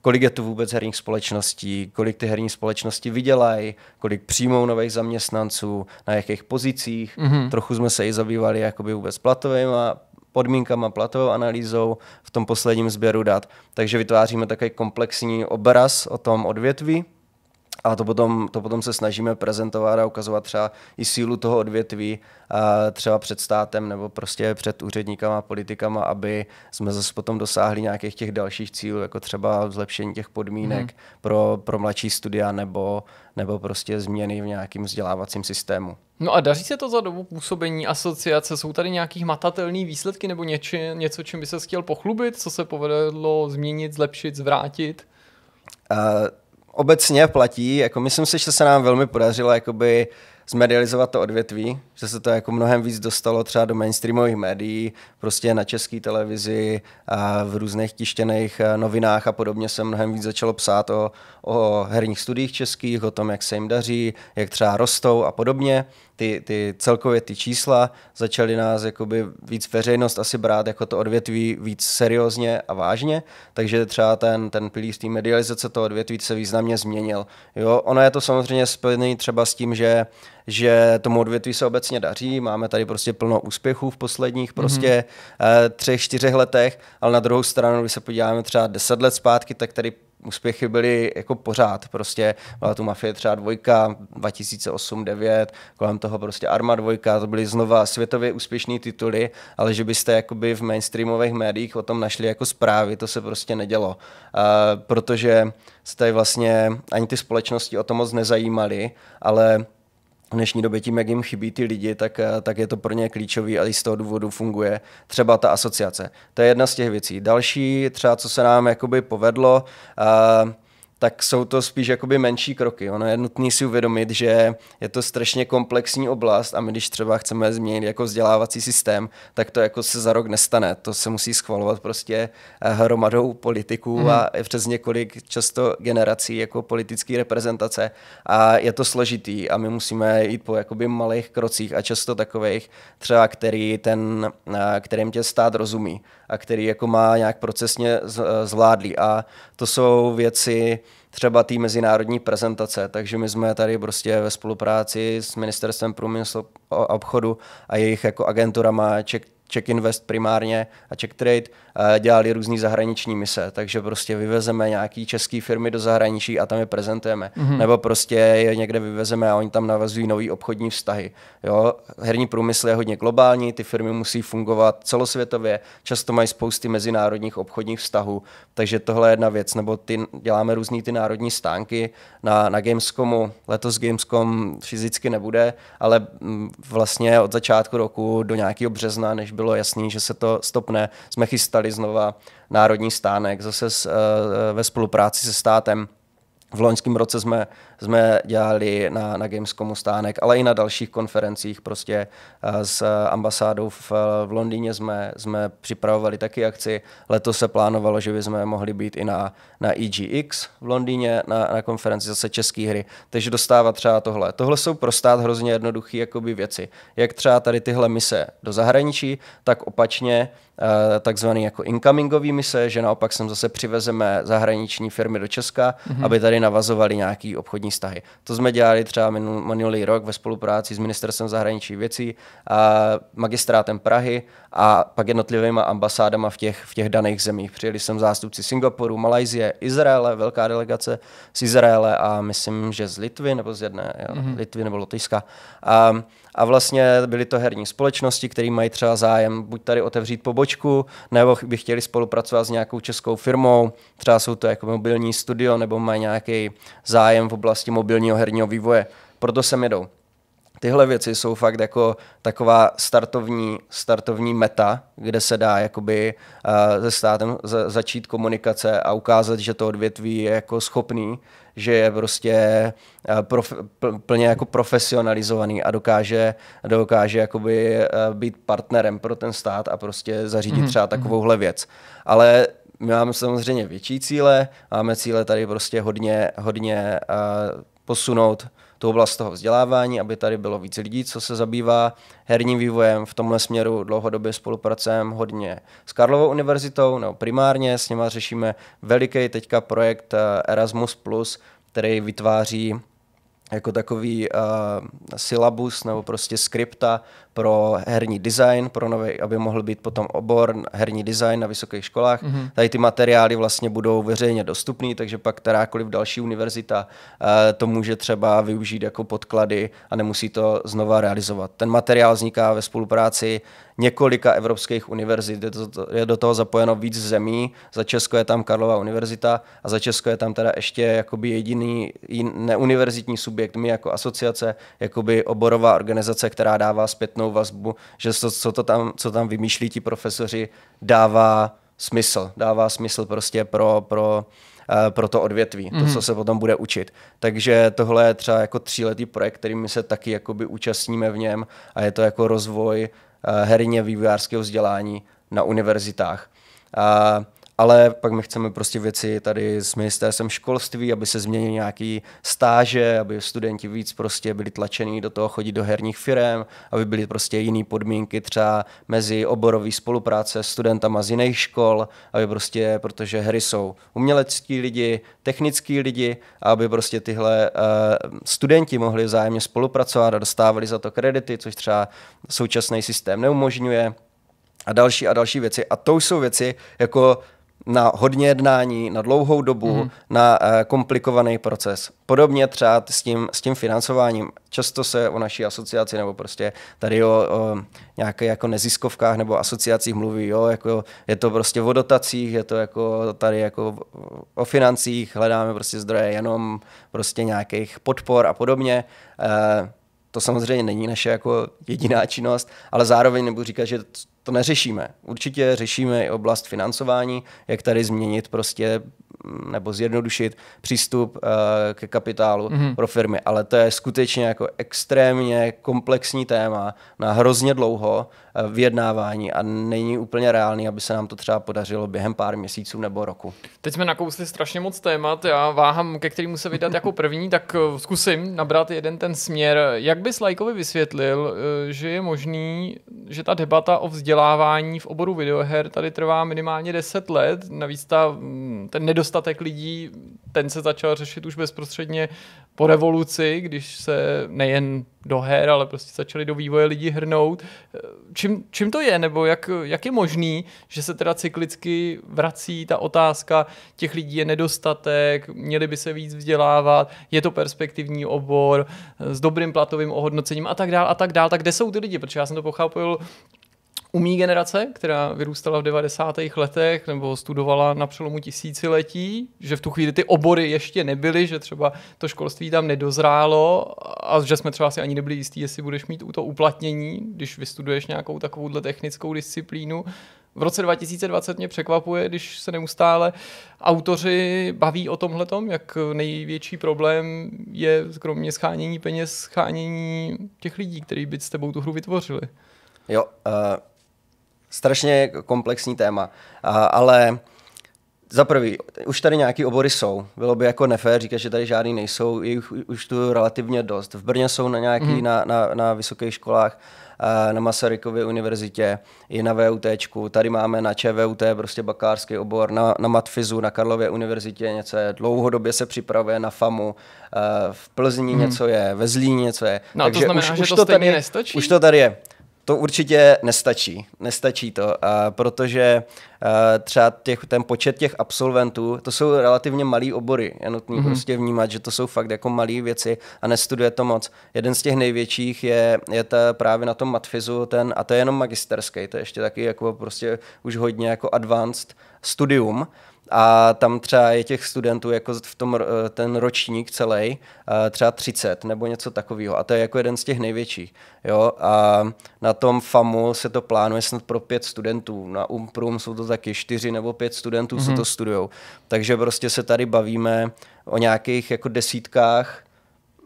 S4: kolik je tu vůbec herních společností, kolik ty herní společnosti vydělají, kolik přijmou nových zaměstnanců, na jakých pozicích. Mm-hmm. Trochu jsme se i zabývali jakoby vůbec platovými podmínkama, platovou analýzou v tom posledním sběru dat. Takže vytváříme takový komplexní obraz o tom odvětví a to potom, to potom se snažíme prezentovat a ukazovat třeba i sílu toho odvětví třeba před státem nebo prostě před úředníkama a politikama, aby jsme zase potom dosáhli nějakých těch dalších cílů, jako třeba zlepšení těch podmínek hmm. pro, pro mladší studia nebo, nebo prostě změny v nějakém vzdělávacím systému.
S3: No a daří se to za dobu působení asociace? Jsou tady nějaký hmatatelné výsledky nebo něči, něco, čím by se chtěl pochlubit? Co se povedlo změnit, zlepšit, zvrátit?
S4: Uh, obecně platí, jako myslím si, že se nám velmi podařilo jakoby zmedializovat to odvětví, že se to jako mnohem víc dostalo třeba do mainstreamových médií, prostě na české televizi a v různých tištěných eh, novinách a podobně se mnohem víc začalo psát o, o herních studiích českých, o tom, jak se jim daří, jak třeba rostou a podobně. Ty, ty celkově ty čísla začaly nás jakoby víc veřejnost asi brát jako to odvětví víc seriózně a vážně, takže třeba ten, ten pilíř té medializace toho odvětví se významně změnil. Jo, ono je to samozřejmě spojené třeba s tím, že že tomu odvětví se obecně daří, máme tady prostě plno úspěchů v posledních prostě mm-hmm. třech, čtyřech letech, ale na druhou stranu, když se podíváme třeba deset let zpátky, tak tady úspěchy byly jako pořád. Prostě byla tu Mafie třeba dvojka, 2008-2009, kolem toho prostě Arma dvojka, to byly znova světově úspěšné tituly, ale že byste jakoby v mainstreamových médiích o tom našli jako zprávy, to se prostě nedělo. Uh, protože se tady vlastně ani ty společnosti o to moc nezajímaly, ale v dnešní době tím, jak jim chybí ty lidi, tak, tak je to pro ně klíčový a i z toho důvodu funguje třeba ta asociace. To je jedna z těch věcí. Další, třeba co se nám jakoby povedlo, uh, tak jsou to spíš jakoby menší kroky. Ono je nutné si uvědomit, že je to strašně komplexní oblast a my když třeba chceme změnit jako vzdělávací systém, tak to jako se za rok nestane. To se musí schvalovat prostě eh, hromadou politiků mm. a přes několik často generací jako politické reprezentace a je to složitý a my musíme jít po jakoby malých krocích a často takových třeba, který ten, eh, kterým tě stát rozumí a který jako má nějak procesně zvládlý. A to jsou věci, třeba té mezinárodní prezentace, takže my jsme tady prostě ve spolupráci s Ministerstvem průmyslu a obchodu a jejich jako agenturama Czech, Czech Invest primárně a Czech Trade dělali různé zahraniční mise, takže prostě vyvezeme nějaký české firmy do zahraničí a tam je prezentujeme. Mm-hmm. Nebo prostě je někde vyvezeme a oni tam navazují nový obchodní vztahy. Jo? Herní průmysl je hodně globální, ty firmy musí fungovat celosvětově, často mají spousty mezinárodních obchodních vztahů, takže tohle je jedna věc. Nebo ty, děláme různé ty národní stánky na, na Gamescomu. Letos Gamescom fyzicky nebude, ale mm, vlastně od začátku roku do nějakého března, než bylo jasný, že se to stopne, jsme chystali znova národní stánek, zase s, uh, ve spolupráci se státem. V loňském roce jsme, jsme dělali na, na Gamescomu stánek, ale i na dalších konferencích. Prostě uh, s ambasádou v, v Londýně jsme, jsme připravovali taky akci. Letos se plánovalo, že bychom mohli být i na, na EGX v Londýně, na, na konferenci zase české hry. Takže dostávat třeba tohle. Tohle jsou pro stát hrozně jednoduché věci. Jak třeba tady tyhle mise do zahraničí, tak opačně Eh, takzvaný jako incomingový mise, že naopak sem zase přivezeme zahraniční firmy do Česka, mm-hmm. aby tady navazovali nějaký obchodní vztahy. To jsme dělali třeba minulý rok ve spolupráci s Ministerstvem zahraničí věcí a magistrátem Prahy a pak jednotlivými ambasádama v těch, v těch daných zemích. Přijeli sem zástupci Singapuru, Malajzie, Izraele, velká delegace z Izraele a myslím, že z Litvy nebo z jedné, jo, mm-hmm. Litvy nebo Lotyšska. A a vlastně byly to herní společnosti, které mají třeba zájem buď tady otevřít pobočku, nebo by chtěli spolupracovat s nějakou českou firmou, třeba jsou to jako mobilní studio, nebo mají nějaký zájem v oblasti mobilního herního vývoje. Proto sem jedou. Tyhle věci jsou fakt jako taková startovní, startovní meta, kde se dá jakoby uh, se státem za, začít komunikace a ukázat, že to odvětví je jako schopný že je prostě eh, prof, plně jako profesionalizovaný a dokáže, dokáže jakoby eh, být partnerem pro ten stát a prostě zařídit mm-hmm. třeba mhm. takovouhle věc. Ale my máme samozřejmě větší cíle, máme cíle tady prostě hodně, hodně uh, posunout tu oblast toho vzdělávání, aby tady bylo víc lidí, co se zabývá herním vývojem. V tomhle směru dlouhodobě spolupracujeme hodně s Karlovou univerzitou, nebo primárně s nimi řešíme veliký teďka projekt eh, Erasmus+, který vytváří jako takový uh, syllabus nebo prostě skripta pro herní design, pro nový, aby mohl být potom obor herní design na vysokých školách. Mm-hmm. Tady ty materiály vlastně budou veřejně dostupné, takže pak kterákoliv další univerzita uh, to může třeba využít jako podklady a nemusí to znova realizovat. Ten materiál vzniká ve spolupráci několika evropských univerzit, je, to, je do toho zapojeno víc zemí, za Česko je tam Karlova univerzita a za Česko je tam teda ještě jakoby jediný neuniverzitní subjekt, my jako asociace, jakoby oborová organizace, která dává zpětnou vazbu, že to, co, to tam, co tam vymýšlí ti profesoři, dává smysl, dává smysl prostě pro, pro, uh, pro to odvětví, mm. to, co mhm. se potom bude učit. Takže tohle je třeba jako tříletý projekt, který my se taky jakoby účastníme v něm a je to jako rozvoj uh, herně vývojářského vzdělání na univerzitách. Uh, ale pak my chceme prostě věci tady s ministerstvem školství, aby se změnily nějaký stáže, aby studenti víc prostě byli tlačení do toho chodit do herních firm, aby byly prostě jiné podmínky třeba mezi oborový spolupráce studentama z jiných škol, aby prostě, protože hry jsou umělecký lidi, technický lidi, aby prostě tyhle uh, studenti mohli vzájemně spolupracovat a dostávali za to kredity, což třeba současný systém neumožňuje a další a další věci. A to jsou věci, jako na hodně jednání, na dlouhou dobu, mm. na uh, komplikovaný proces. Podobně třeba s tím, s tím financováním. Často se o naší asociaci nebo prostě tady o, o nějaké jako neziskovkách nebo asociacích mluví, jo, jako je to prostě o dotacích, je to jako tady jako o financích, hledáme prostě zdroje jenom prostě nějakých podpor a podobně. Uh, to samozřejmě není naše jako jediná činnost, ale zároveň nebudu říkat, že to neřešíme. Určitě řešíme i oblast financování, jak tady změnit prostě nebo zjednodušit přístup uh, ke kapitálu mm-hmm. pro firmy, ale to je skutečně jako extrémně komplexní téma na hrozně dlouho uh, vyjednávání a není úplně reálný, aby se nám to třeba podařilo během pár měsíců nebo roku.
S3: Teď jsme nakousli strašně moc témat, já váhám, ke kterému se vydat jako první, tak uh, zkusím nabrat jeden ten směr. Jak bys Lajkovi vysvětlil, že je možný, že ta debata o vzdělávání v oboru videoher tady trvá minimálně 10 let, navíc ta, mm, ten nedostatek lidí, ten se začal řešit už bezprostředně po revoluci, když se nejen do her, ale prostě začali do vývoje lidi hrnout. Čím, čím to je, nebo jak, jak je možný, že se teda cyklicky vrací ta otázka, těch lidí je nedostatek, měli by se víc vzdělávat, je to perspektivní obor s dobrým platovým ohodnocením a tak dál a tak dál. Tak kde jsou ty lidi? Protože já jsem to pochopil umí generace, která vyrůstala v 90. letech nebo studovala na přelomu tisíciletí, že v tu chvíli ty obory ještě nebyly, že třeba to školství tam nedozrálo a že jsme třeba si ani nebyli jistí, jestli budeš mít to uplatnění, když vystuduješ nějakou takovouhle technickou disciplínu. V roce 2020 mě překvapuje, když se neustále autoři baví o tomhle, jak největší problém je kromě schánění peněz, schánění těch lidí, kteří by s tebou tu hru vytvořili.
S4: Jo, uh, strašně komplexní téma, a, ale za prvý, už tady nějaký obory jsou. Bylo by jako nefér říkat, že tady žádný nejsou, je už tu relativně dost. V Brně jsou na nějaký, mm. na, na, na vysokých školách, na Masarykově univerzitě, i na VUT, tady máme na ČVUT prostě bakalářský obor, na, na Matfizu, na Karlově univerzitě něco je, dlouhodobě se připravuje na FAMu, v Plzni hmm. něco je, ve Zlíně něco je.
S3: No Takže to znamená, už, že už to, to tady, nestačí?
S4: Už to tady je. To určitě nestačí. Nestačí to, a protože a třeba těch, ten počet těch absolventů, to jsou relativně malý obory. Je nutný mm-hmm. prostě vnímat, že to jsou fakt jako malé věci a nestuduje to moc. Jeden z těch největších je, je ta právě na tom matfizu, ten, a to je jenom magisterský, to je ještě taky jako prostě už hodně jako advanced studium, a tam třeba je těch studentů jako v tom eh, ten ročník celý eh, třeba 30 nebo něco takového a to je jako jeden z těch největších. Jo? A na tom FAMu se to plánuje snad pro pět studentů, na UMPRUM jsou to taky čtyři nebo pět studentů, mm-hmm. se to studují. Takže prostě se tady bavíme o nějakých jako desítkách,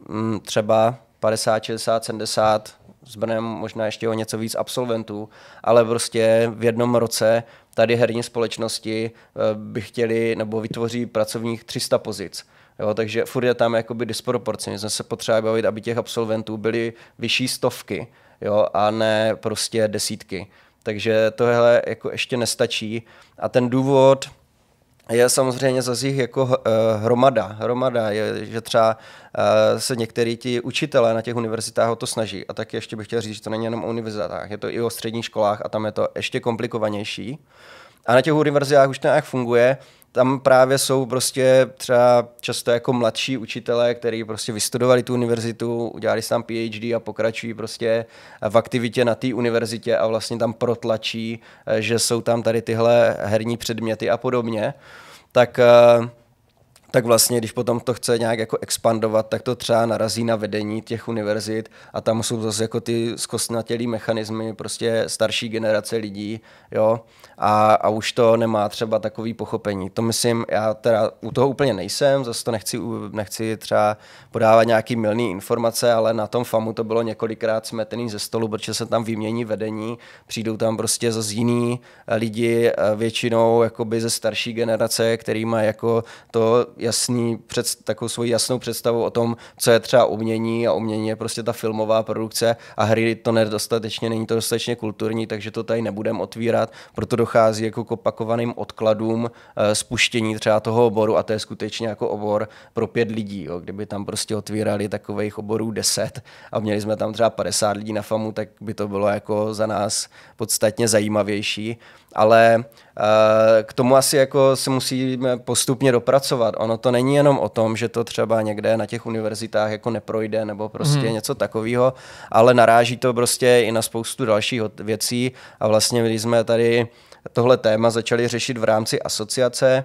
S4: mm, třeba 50, 60, 70 s Brnem možná ještě o něco víc absolventů, ale prostě v jednom roce tady herní společnosti eh, by chtěli nebo vytvoří pracovních 300 pozic. Jo, takže furt je tam jakoby disproporce. My jsme se potřebovali bavit, aby těch absolventů byly vyšší stovky jo, a ne prostě desítky. Takže tohle jako ještě nestačí. A ten důvod, je samozřejmě zase jich jako uh, hromada. Hromada je, že třeba uh, se některý ti učitelé na těch univerzitách o to snaží. A tak ještě bych chtěl říct, že to není jenom o univerzitách, je to i o středních školách a tam je to ještě komplikovanější. A na těch univerzitách už to nějak funguje, tam právě jsou prostě třeba často jako mladší učitelé, kteří prostě vystudovali tu univerzitu, udělali tam PhD a pokračují prostě v aktivitě na té univerzitě a vlastně tam protlačí, eh, že jsou tam tady tyhle herní předměty a podobně. Tak uh, tak vlastně, když potom to chce nějak jako expandovat, tak to třeba narazí na vedení těch univerzit a tam jsou zase jako ty zkostnatělý mechanismy, prostě starší generace lidí, jo, a, a už to nemá třeba takový pochopení. To myslím, já teda u toho úplně nejsem, zase to nechci, nechci třeba podávat nějaký milný informace, ale na tom FAMu to bylo několikrát smetený ze stolu, protože se tam vymění vedení, přijdou tam prostě zase jiný lidi, většinou jakoby ze starší generace, který má jako to jasný, před, takovou svoji jasnou představu o tom, co je třeba umění a umění je prostě ta filmová produkce a hry to nedostatečně, není to dostatečně kulturní, takže to tady nebudeme otvírat, proto dochází jako k opakovaným odkladům e, spuštění třeba toho oboru a to je skutečně jako obor pro pět lidí. Jo. Kdyby tam prostě otvírali takových oborů deset a měli jsme tam třeba 50 lidí na FAMu, tak by to bylo jako za nás podstatně zajímavější ale eh, k tomu asi jako se musíme postupně dopracovat. Ono to není jenom o tom, že to třeba někde na těch univerzitách jako neprojde nebo prostě hmm. něco takového, ale naráží to prostě i na spoustu dalších věcí a vlastně když jsme tady tohle téma začali řešit v rámci asociace,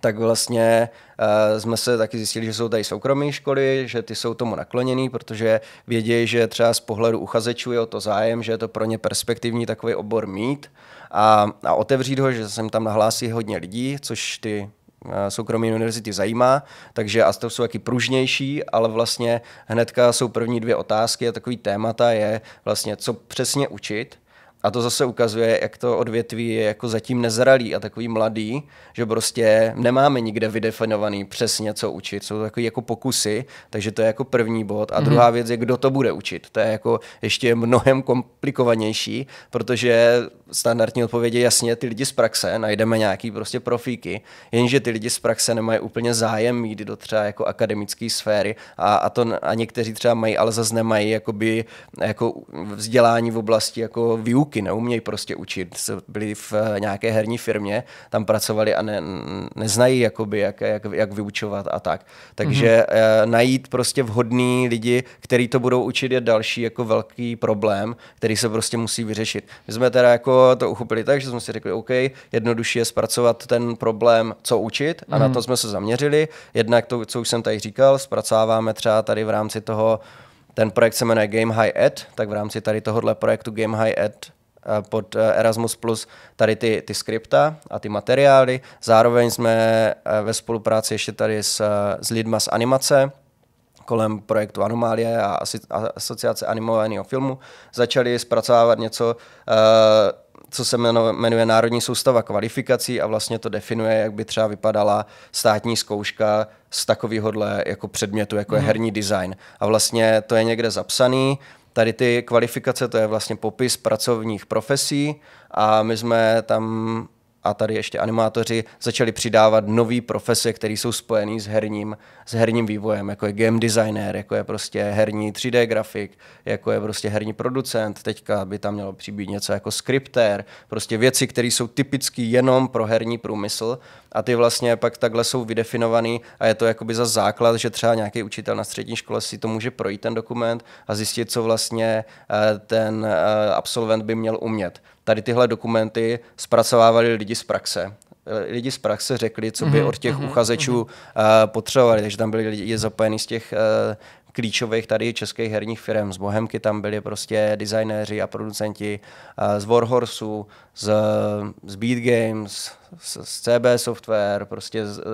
S4: tak vlastně uh, jsme se taky zjistili, že jsou tady soukromé školy, že ty jsou tomu nakloněný, protože vědí, že třeba z pohledu uchazečů je o to zájem, že je to pro ně perspektivní takový obor mít a, a otevřít ho, že jsem tam nahlásí hodně lidí, což ty eh, soukromé univerzity zajímá, takže a to jsou taky pružnější, ale vlastně hnedka jsou první dvě otázky a takový témata je vlastně, co přesně učit, a to zase ukazuje, jak to odvětví je jako zatím nezralý a takový mladý, že prostě nemáme nikde vydefinovaný přesně, co učit. Jsou to takový jako pokusy, takže to je jako první bod. A mm-hmm. druhá věc je, kdo to bude učit. To je jako ještě mnohem komplikovanější, protože standardní odpověď je jasně ty lidi z praxe, najdeme nějaký prostě profíky, jenže ty lidi z praxe nemají úplně zájem mít do třeba jako akademické sféry a, a, to, a někteří třeba mají, ale zase nemají jakoby, jako vzdělání v oblasti jako výuky, neumějí prostě učit. Byli v nějaké herní firmě, tam pracovali a ne, neznají jakoby, jak, jak, jak vyučovat a tak. Takže mm-hmm. najít prostě vhodný lidi, který to budou učit, je další jako velký problém, který se prostě musí vyřešit. My jsme teda jako to uchopili tak, že jsme si řekli, OK, jednodušší je zpracovat ten problém, co učit a mm. na mhm. to jsme se zaměřili. Jednak to, co už jsem tady říkal, zpracováváme třeba tady v rámci toho, ten projekt se jmenuje Game High Ed, tak v rámci tady tohohle projektu Game High Ed eh, pod eh, Erasmus Plus tady ty, ty skripta a ty materiály. Zároveň jsme eh, ve spolupráci ještě tady s, s lidma z animace, kolem projektu Anomálie a asociace animovaného filmu začali zpracovávat něco, co se jmenuje Národní soustava kvalifikací a vlastně to definuje, jak by třeba vypadala státní zkouška z takovéhohle jako předmětu, jako je mhm. herní design. A vlastně to je někde zapsaný, Tady ty kvalifikace, to je vlastně popis pracovních profesí a my jsme tam a tady ještě animátoři začali přidávat nové profese, které jsou spojené s herním, s herním vývojem, jako je game designer, jako je prostě herní 3D grafik, jako je prostě herní producent, teďka by tam mělo přibýt něco jako skriptér, prostě věci, které jsou typické jenom pro herní průmysl a ty vlastně pak takhle jsou vydefinovaný a je to jakoby za základ, že třeba nějaký učitel na střední škole si to může projít ten dokument a zjistit, co vlastně eh, ten eh, absolvent by měl umět tady tyhle dokumenty zpracovávali lidi z praxe. Lidi z praxe řekli, co by mhm, od těch mm-hmm, uchazečů mm-hmm. potřebovali, takže tam byli lidi zapojení z těch uh, klíčových tady českých herních firm. Z Bohemky tam byli prostě designéři a producenti uh, z Warhorsu, z, z Beat Games, z, z CB Software, prostě z, uh,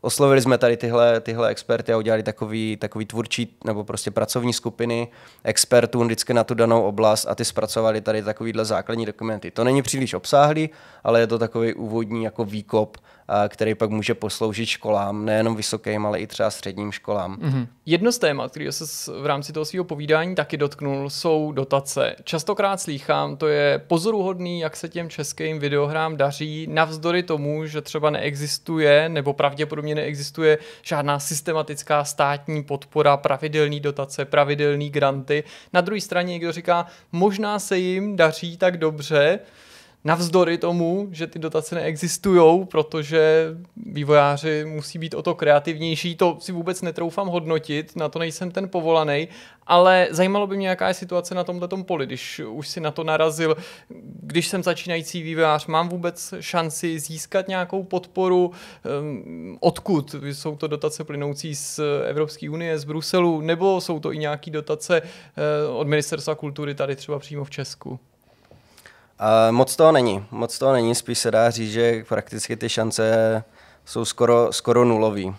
S4: oslovili jsme tady tyhle, tyhle experty a udělali takový, takový tvůrčí nebo prostě pracovní skupiny expertů vždycky na tu danou oblast a ty zpracovali tady takovýhle základní dokumenty. To není příliš obsáhlý, ale je to takový úvodní jako výkop který pak může posloužit školám, nejenom vysokým, ale i třeba středním školám.
S3: Mm-hmm. Jedno z témat, který se v rámci toho svého povídání taky dotknul, jsou dotace. Častokrát slýchám, to je pozoruhodný, jak se těm českým videohrám daří, navzdory tomu, že třeba neexistuje, nebo pravděpodobně neexistuje žádná systematická státní podpora, pravidelný dotace, pravidelný granty. Na druhé straně někdo říká, možná se jim daří tak dobře, navzdory tomu, že ty dotace neexistují, protože vývojáři musí být o to kreativnější, to si vůbec netroufám hodnotit, na to nejsem ten povolaný, ale zajímalo by mě, jaká je situace na tomto poli, když už si na to narazil, když jsem začínající vývojář, mám vůbec šanci získat nějakou podporu, um, odkud jsou to dotace plynoucí z Evropské unie, z Bruselu, nebo jsou to i nějaké dotace uh, od Ministerstva kultury tady třeba přímo v Česku?
S4: Uh, moc toho není. Moc toho není, spíš se dá říct, že prakticky ty šance jsou skoro, skoro nulový. Uh,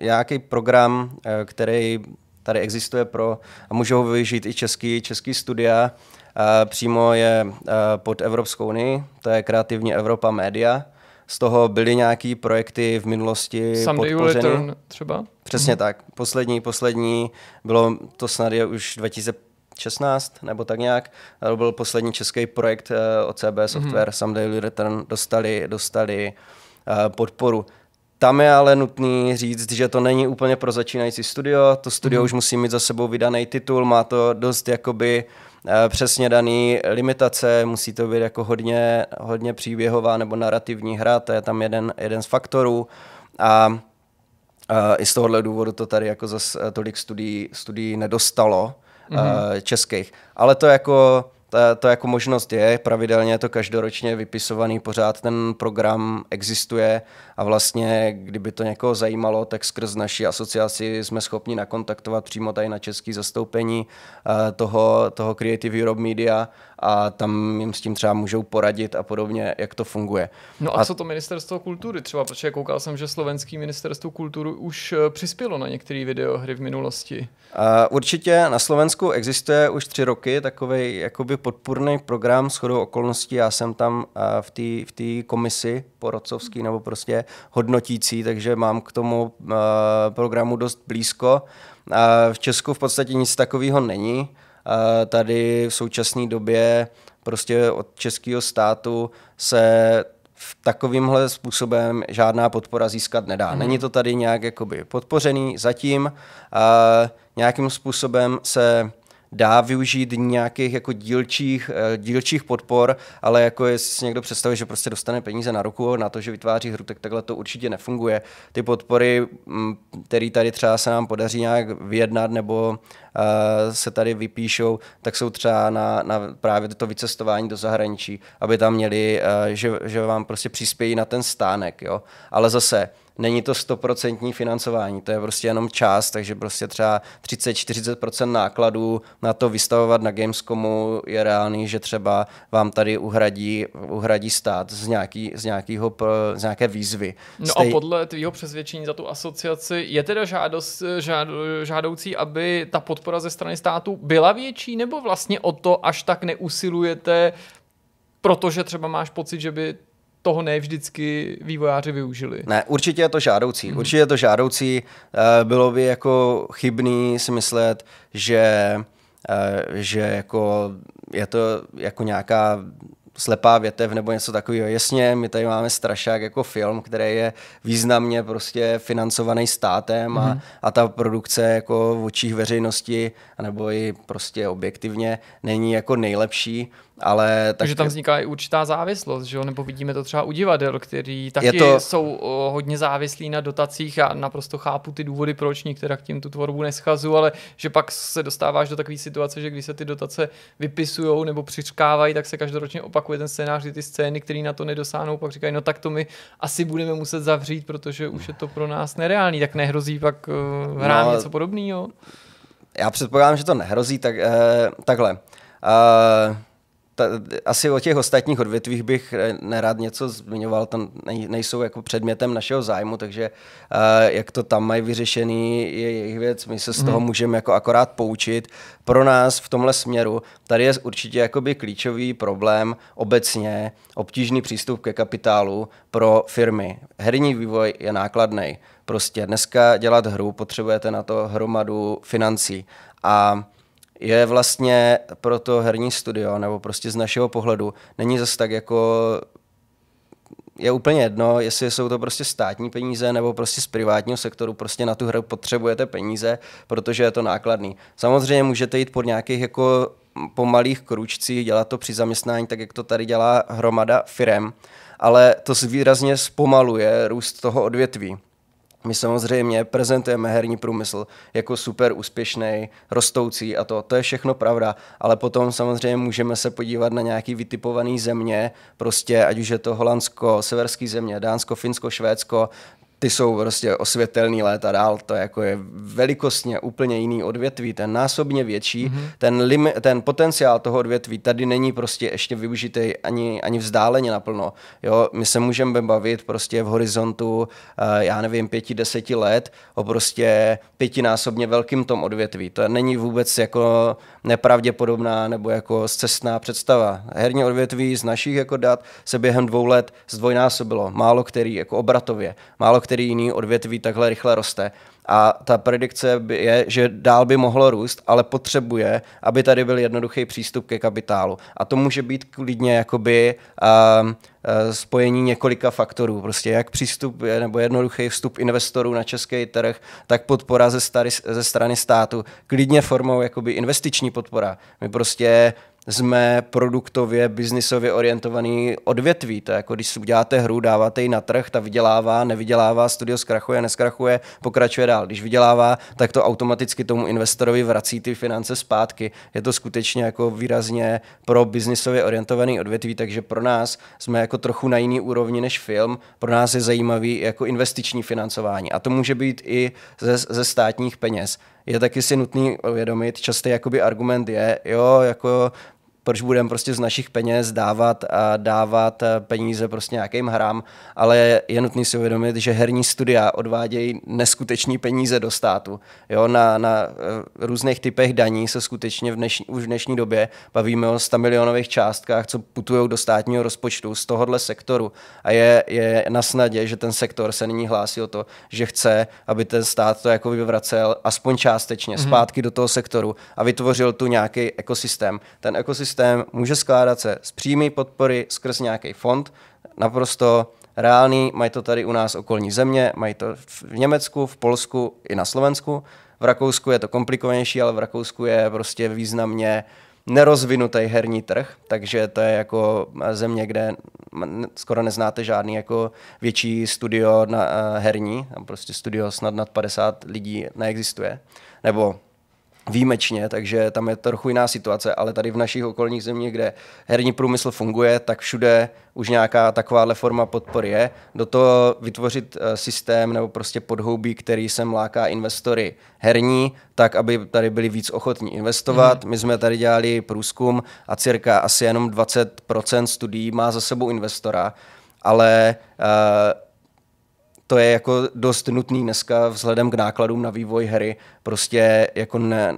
S4: nějaký program, uh, který tady existuje pro, a můžou využít i český, český studia, uh, přímo je uh, pod Evropskou unii, to je Kreativní Evropa Média, z toho byly nějaký projekty v minulosti
S3: Someday
S4: podpořeny.
S3: Return třeba?
S4: Přesně tak. Poslední, poslední, bylo to snad je už 2016 nebo tak nějak. To byl poslední český projekt uh, od CB Software, mm-hmm. Someday Return, dostali, dostali uh, podporu. Tam je ale nutný říct, že to není úplně pro začínající studio. To studio mm-hmm. už musí mít za sebou vydaný titul, má to dost jakoby eh, přesně daný limitace, musí to být jako hodně, hodně příběhová nebo narrativní hra, to je tam jeden, jeden z faktorů. A a i z tohohle důvodu to tady jako zas tolik studií, studií nedostalo mm-hmm. českých. Ale to jako to, to jako možnost je, pravidelně je to každoročně vypisovaný, pořád ten program existuje a vlastně, kdyby to někoho zajímalo, tak skrz naší asociaci jsme schopni nakontaktovat přímo tady na české zastoupení uh, toho, toho Creative Europe Media a tam jim s tím třeba můžou poradit a podobně, jak to funguje.
S3: No a, a co to ministerstvo kultury třeba, protože koukal jsem, že slovenský ministerstvo kultury už eh, přispělo na některé videohry v minulosti.
S4: Uh, určitě na Slovensku existuje už tři roky takový jakoby podpůrný program s chodou okolností. Já jsem tam uh, v té v tý komisi porodcovský nebo prostě hodnotící, takže mám k tomu uh, programu dost blízko. Uh, v Česku v podstatě nic takového není. Uh, tady v současné době prostě od českého státu se v takovýmhle způsobem žádná podpora získat nedá. Hmm. Není to tady nějak jakoby podpořený zatím. Nějakým způsobem se dá využít nějakých jako dílčích, eh, dílčích podpor, ale jako jestli si někdo představuje, že prostě dostane peníze na ruku na to, že vytváří hru, tak takhle to určitě nefunguje. Ty podpory, mm, které tady třeba se nám podaří nějak vyjednat nebo se tady vypíšou, tak jsou třeba na, na právě to vycestování do zahraničí, aby tam měli, uh, že, že vám prostě přispějí na ten stánek. Jo? Ale zase, není to stoprocentní financování, to je prostě jenom část, takže prostě třeba 30-40% nákladů na to vystavovat na Gamescomu je reálný, že třeba vám tady uhradí, uhradí stát z, nějaký, z, nějakýho, z nějaké výzvy.
S3: No Stej... a podle tvýho přesvědčení za tu asociaci je teda žádost, žád, žádoucí, aby ta podpora ze strany státu byla větší, nebo vlastně o to až tak neusilujete, protože třeba máš pocit, že by toho ne vždycky vývojáři využili.
S4: Ne, určitě je to žádoucí. Hmm. Určitě je to žádoucí. Eh, bylo by jako chybný si myslet, že, eh, že jako je to jako nějaká slepá větev nebo něco takového. Jasně, my tady máme Strašák jako film, který je významně prostě financovaný státem a, mm. a ta produkce jako v očích veřejnosti, nebo i prostě objektivně není jako nejlepší, ale tak...
S3: Takže tam vzniká i určitá závislost, že jo? nebo vidíme to třeba u divadel, který taky to... jsou hodně závislí na dotacích a naprosto chápu ty důvody, proč některá k tím tu tvorbu neschazu, ale že pak se dostáváš do takové situace, že když se ty dotace vypisují nebo přičkávají, tak se každoročně opakuje ten scénář, ty scény, které na to nedosáhnou, pak říkají, no tak to my asi budeme muset zavřít, protože už je to pro nás nereálný, tak nehrozí pak uh, hrát no, něco podobného.
S4: Já předpokládám, že to nehrozí, tak uh, takhle. Uh, ta, asi o těch ostatních odvětvích bych eh, nerad něco zmiňoval, tam nej, nejsou jako předmětem našeho zájmu, takže uh, jak to tam mají vyřešený, je jejich věc, my se z toho mm. můžeme jako akorát poučit. Pro nás v tomhle směru tady je určitě jakoby klíčový problém obecně obtížný přístup ke kapitálu pro firmy. Herní vývoj je nákladný. Prostě dneska dělat hru potřebujete na to hromadu financí a je vlastně pro to herní studio, nebo prostě z našeho pohledu, není zase tak jako je úplně jedno, jestli jsou to prostě státní peníze nebo prostě z privátního sektoru, prostě na tu hru potřebujete peníze, protože je to nákladný. Samozřejmě můžete jít pod nějakých jako pomalých kručcích, dělat to při zaměstnání, tak jak to tady dělá hromada firem, ale to výrazně zpomaluje růst toho odvětví. My samozřejmě prezentujeme herní průmysl jako super úspěšný, rostoucí a to, to je všechno pravda, ale potom samozřejmě můžeme se podívat na nějaký vytipovaný země, prostě ať už je to Holandsko, severský země, Dánsko, Finsko, Švédsko, ty jsou prostě osvětelný léta dál, to jako je velikostně úplně jiný odvětví, ten násobně větší, mm-hmm. ten, lim, ten potenciál toho odvětví tady není prostě ještě využitý ani, ani vzdáleně naplno. Jo, my se můžeme bavit prostě v horizontu, eh, já nevím, pěti, deseti let o prostě pětinásobně velkým tom odvětví. To není vůbec jako nepravděpodobná nebo jako zcestná představa. Herní odvětví z našich jako dat se během dvou let zdvojnásobilo. Málo který jako obratově, málo který jiný odvětví takhle rychle roste. A ta predikce je, že dál by mohlo růst, ale potřebuje, aby tady byl jednoduchý přístup ke kapitálu. A to může být klidně jakoby uh, uh, spojení několika faktorů. Prostě jak přístup nebo jednoduchý vstup investorů na český trh, tak podpora ze, stary, ze strany státu. Klidně formou jakoby investiční podpora. My prostě jsme produktově, biznisově orientovaný odvětví. To je jako když si uděláte hru, dáváte ji na trh, ta vydělává, nevydělává, studio zkrachuje, neskrachuje, pokračuje dál. Když vydělává, tak to automaticky tomu investorovi vrací ty finance zpátky. Je to skutečně jako výrazně pro biznisově orientovaný odvětví, takže pro nás jsme jako trochu na jiný úrovni než film. Pro nás je zajímavý jako investiční financování. A to může být i ze, ze státních peněz je taky si nutný uvědomit, častý jakoby argument je, jo, jako proč budeme prostě z našich peněz dávat a dávat eh, peníze prostě nějakým hrám, ale je nutný si uvědomit, že herní studia odvádějí neskutečný peníze do státu. Jo, na, na eh, různých typech daní se skutečně v dnešní, už v dnešní době bavíme o 100 milionových částkách, co putují do státního rozpočtu z tohohle sektoru. A je, je na snadě, že ten sektor se nyní hlásí o to, že chce, aby ten stát to jako vyvracel aspoň částečně mm-hmm. zpátky do toho sektoru a vytvořil tu nějaký ekosystém. Ten ekosystém systém může skládat se z přímé podpory skrz nějaký fond, naprosto reálný, mají to tady u nás okolní země, mají to v Německu, v Polsku i na Slovensku. V Rakousku je to komplikovanější, ale v Rakousku je prostě významně nerozvinutý herní trh, takže to je jako země, kde skoro neznáte žádný jako větší studio na, uh, herní, prostě studio snad nad 50 lidí neexistuje, nebo výjimečně, takže tam je trochu jiná situace, ale tady v našich okolních zemích, kde herní průmysl funguje, tak všude už nějaká takováhle forma podpory je. Do toho vytvořit eh, systém nebo prostě podhoubí, který sem láká investory herní, tak aby tady byli víc ochotní investovat. Mm. My jsme tady dělali průzkum a cirka asi jenom 20% studií má za sebou investora, ale uh, to je jako dost nutný dneska vzhledem k nákladům na vývoj hry. Prostě jako ne,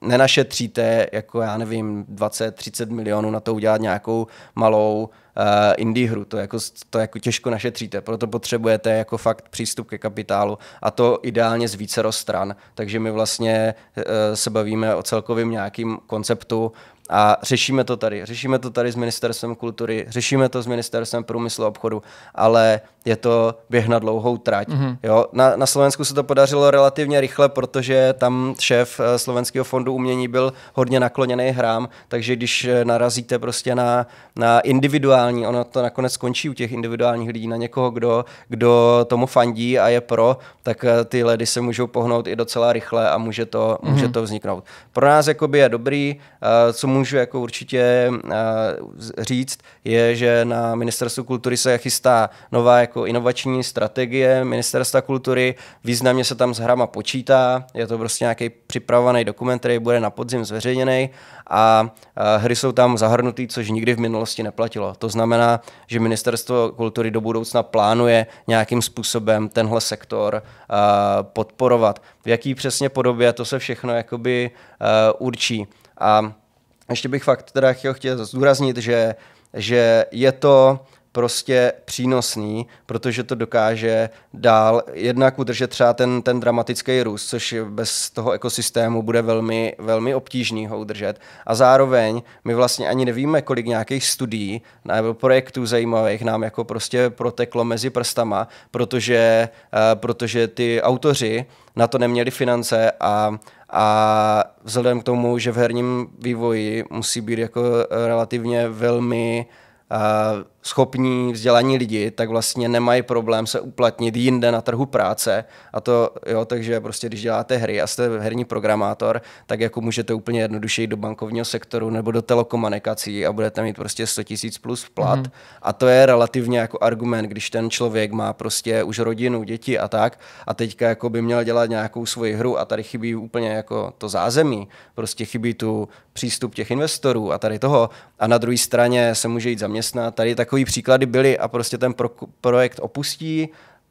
S4: nenašetříte jako já nevím 20-30 milionů na to udělat nějakou malou uh, indie hru. To jako, to jako těžko našetříte, proto potřebujete jako fakt přístup ke kapitálu a to ideálně z více stran. Takže my vlastně uh, se bavíme o celkovém nějakým konceptu a řešíme to tady. Řešíme to tady s ministerstvem kultury, řešíme to s ministerstvem průmyslu a obchodu, ale je to běh na dlouhou trať. Mm-hmm. Jo, na, na Slovensku se to podařilo relativně rychle, protože tam šéf eh, Slovenského fondu umění byl hodně nakloněný hrám, takže když eh, narazíte prostě na, na individuální, ono to nakonec skončí u těch individuálních lidí, na někoho, kdo, kdo tomu fandí a je pro, tak eh, ty ledy se můžou pohnout i docela rychle a může to, mm-hmm. může to vzniknout. Pro nás jakoby je dobrý, co můžu jako určitě říct, je, že na ministerstvu kultury se chystá nová jako inovační strategie ministerstva kultury. Významně se tam s hrama počítá, je to prostě nějaký připravovaný dokument, který bude na podzim zveřejněný a hry jsou tam zahrnutý, což nikdy v minulosti neplatilo. To znamená, že ministerstvo kultury do budoucna plánuje nějakým způsobem tenhle sektor podporovat. V jaký přesně podobě, to se všechno jakoby určí. A ještě bych fakt teda chtěl, chtěl zdůraznit, že, že je to prostě přínosný, protože to dokáže dál jednak udržet třeba ten, ten dramatický růst, což bez toho ekosystému bude velmi, velmi obtížný ho udržet. A zároveň my vlastně ani nevíme, kolik nějakých studií nebo projektů zajímavých nám jako prostě proteklo mezi prstama, protože, uh, protože ty autoři na to neměli finance a a vzhledem k tomu, že v herním vývoji musí být jako relativně velmi schopní, vzdělaní lidi, tak vlastně nemají problém se uplatnit jinde na trhu práce. A to, jo, takže prostě když děláte hry a jste herní programátor, tak jako můžete úplně jednoduše jít do bankovního sektoru nebo do telekomunikací a budete mít prostě 100 tisíc plus plat. Mm-hmm. A to je relativně jako argument, když ten člověk má prostě už rodinu, děti a tak a teďka jako by měl dělat nějakou svoji hru a tady chybí úplně jako to zázemí, prostě chybí tu přístup těch investorů a tady toho. A na druhé straně se může jít zaměstnat. Tady takový příklady byly a prostě ten pro, projekt opustí,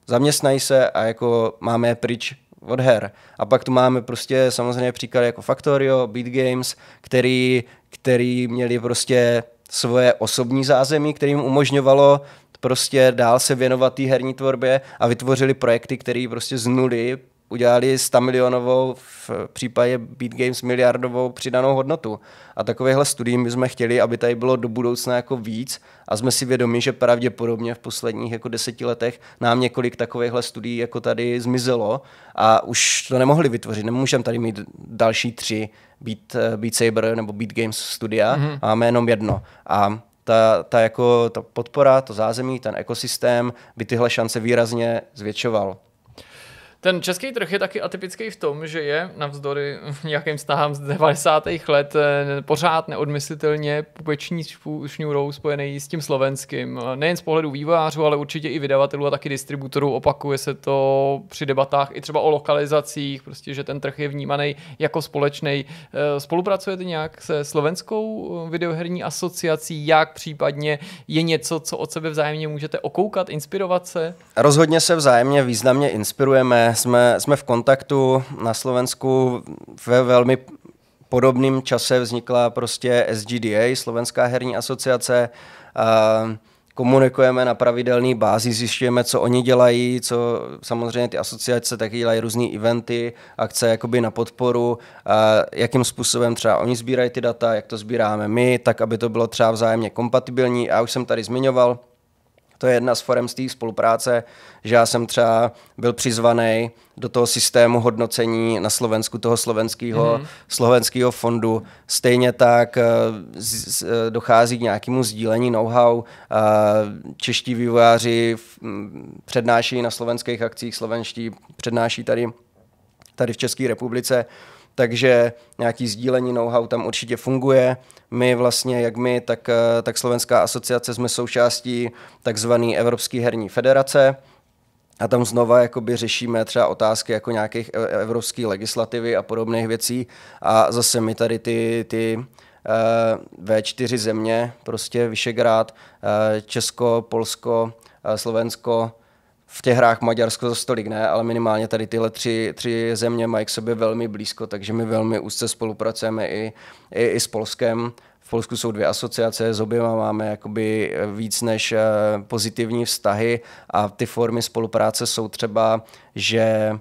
S4: zaměstnají se a jako máme pryč od her. A pak tu máme prostě samozřejmě příklady jako Factorio, Beat Games, který, který měli prostě svoje osobní zázemí, který jim umožňovalo prostě dál se věnovat té herní tvorbě a vytvořili projekty, které prostě z nuly udělali 100 milionovou, v případě Beat Games miliardovou přidanou hodnotu. A takovéhle studií my jsme chtěli, aby tady bylo do budoucna jako víc a jsme si vědomi, že pravděpodobně v posledních jako deseti letech nám několik takovýchhle studií jako tady zmizelo a už to nemohli vytvořit. Nemůžeme tady mít další tři Beat, Beat Saber nebo Beat Games studia, mm-hmm. máme jenom jedno. A ta, ta, jako, ta podpora, to zázemí, ten ekosystém by tyhle šance výrazně zvětšoval.
S3: Ten český trh je taky atypický v tom, že je navzdory nějakým snahám z 90. let eh, pořád neodmyslitelně pupeční šňůrou spojený s tím slovenským. Nejen z pohledu vývojářů, ale určitě i vydavatelů a taky distributorů. Opakuje se to při debatách i třeba o lokalizacích, prostě, že ten trh je vnímaný jako společný. Eh, spolupracujete nějak se slovenskou eh, videoherní asociací? Jak případně je něco, co od sebe vzájemně můžete okoukat, inspirovat se?
S4: Rozhodně se vzájemně významně inspirujeme jsme, jsme v kontaktu na Slovensku ve velmi podobném čase vznikla prostě SGDA, Slovenská herní asociace. komunikujeme na pravidelné bázi, zjišťujeme, co oni dělají, co samozřejmě ty asociace taky dělají různé eventy, akce jakoby na podporu, jakým způsobem třeba oni sbírají ty data, jak to sbíráme my, tak aby to bylo třeba vzájemně kompatibilní. Já už jsem tady zmiňoval, to je jedna z forem z té spolupráce, že já jsem třeba byl přizvaný do toho systému hodnocení na Slovensku, toho slovenského, mm-hmm. slovenského fondu. Stejně tak eh, z, z, eh, dochází k nějakému sdílení know-how. Čeští vývojáři přednáší na slovenských akcích, slovenští přednáší tady, tady v České republice takže nějaký sdílení know-how tam určitě funguje. My vlastně, jak my, tak, eh, tak Slovenská asociace jsme součástí takzvané Evropské herní federace, a tam znova jakoby řešíme třeba otázky jako nějakých e, evropské legislativy a podobných věcí. A zase my tady ty, ty uh, V4 země, prostě Vyšegrád, uh, Česko, Polsko, uh, Slovensko, v těch hrách Maďarsko za stolik ne, ale minimálně tady tyhle tři, tři země mají k sobě velmi blízko, takže my velmi úzce spolupracujeme i, i, i s Polskem. V Polsku jsou dvě asociace, s oběma máme jakoby víc než eh, pozitivní vztahy a ty formy spolupráce jsou třeba, že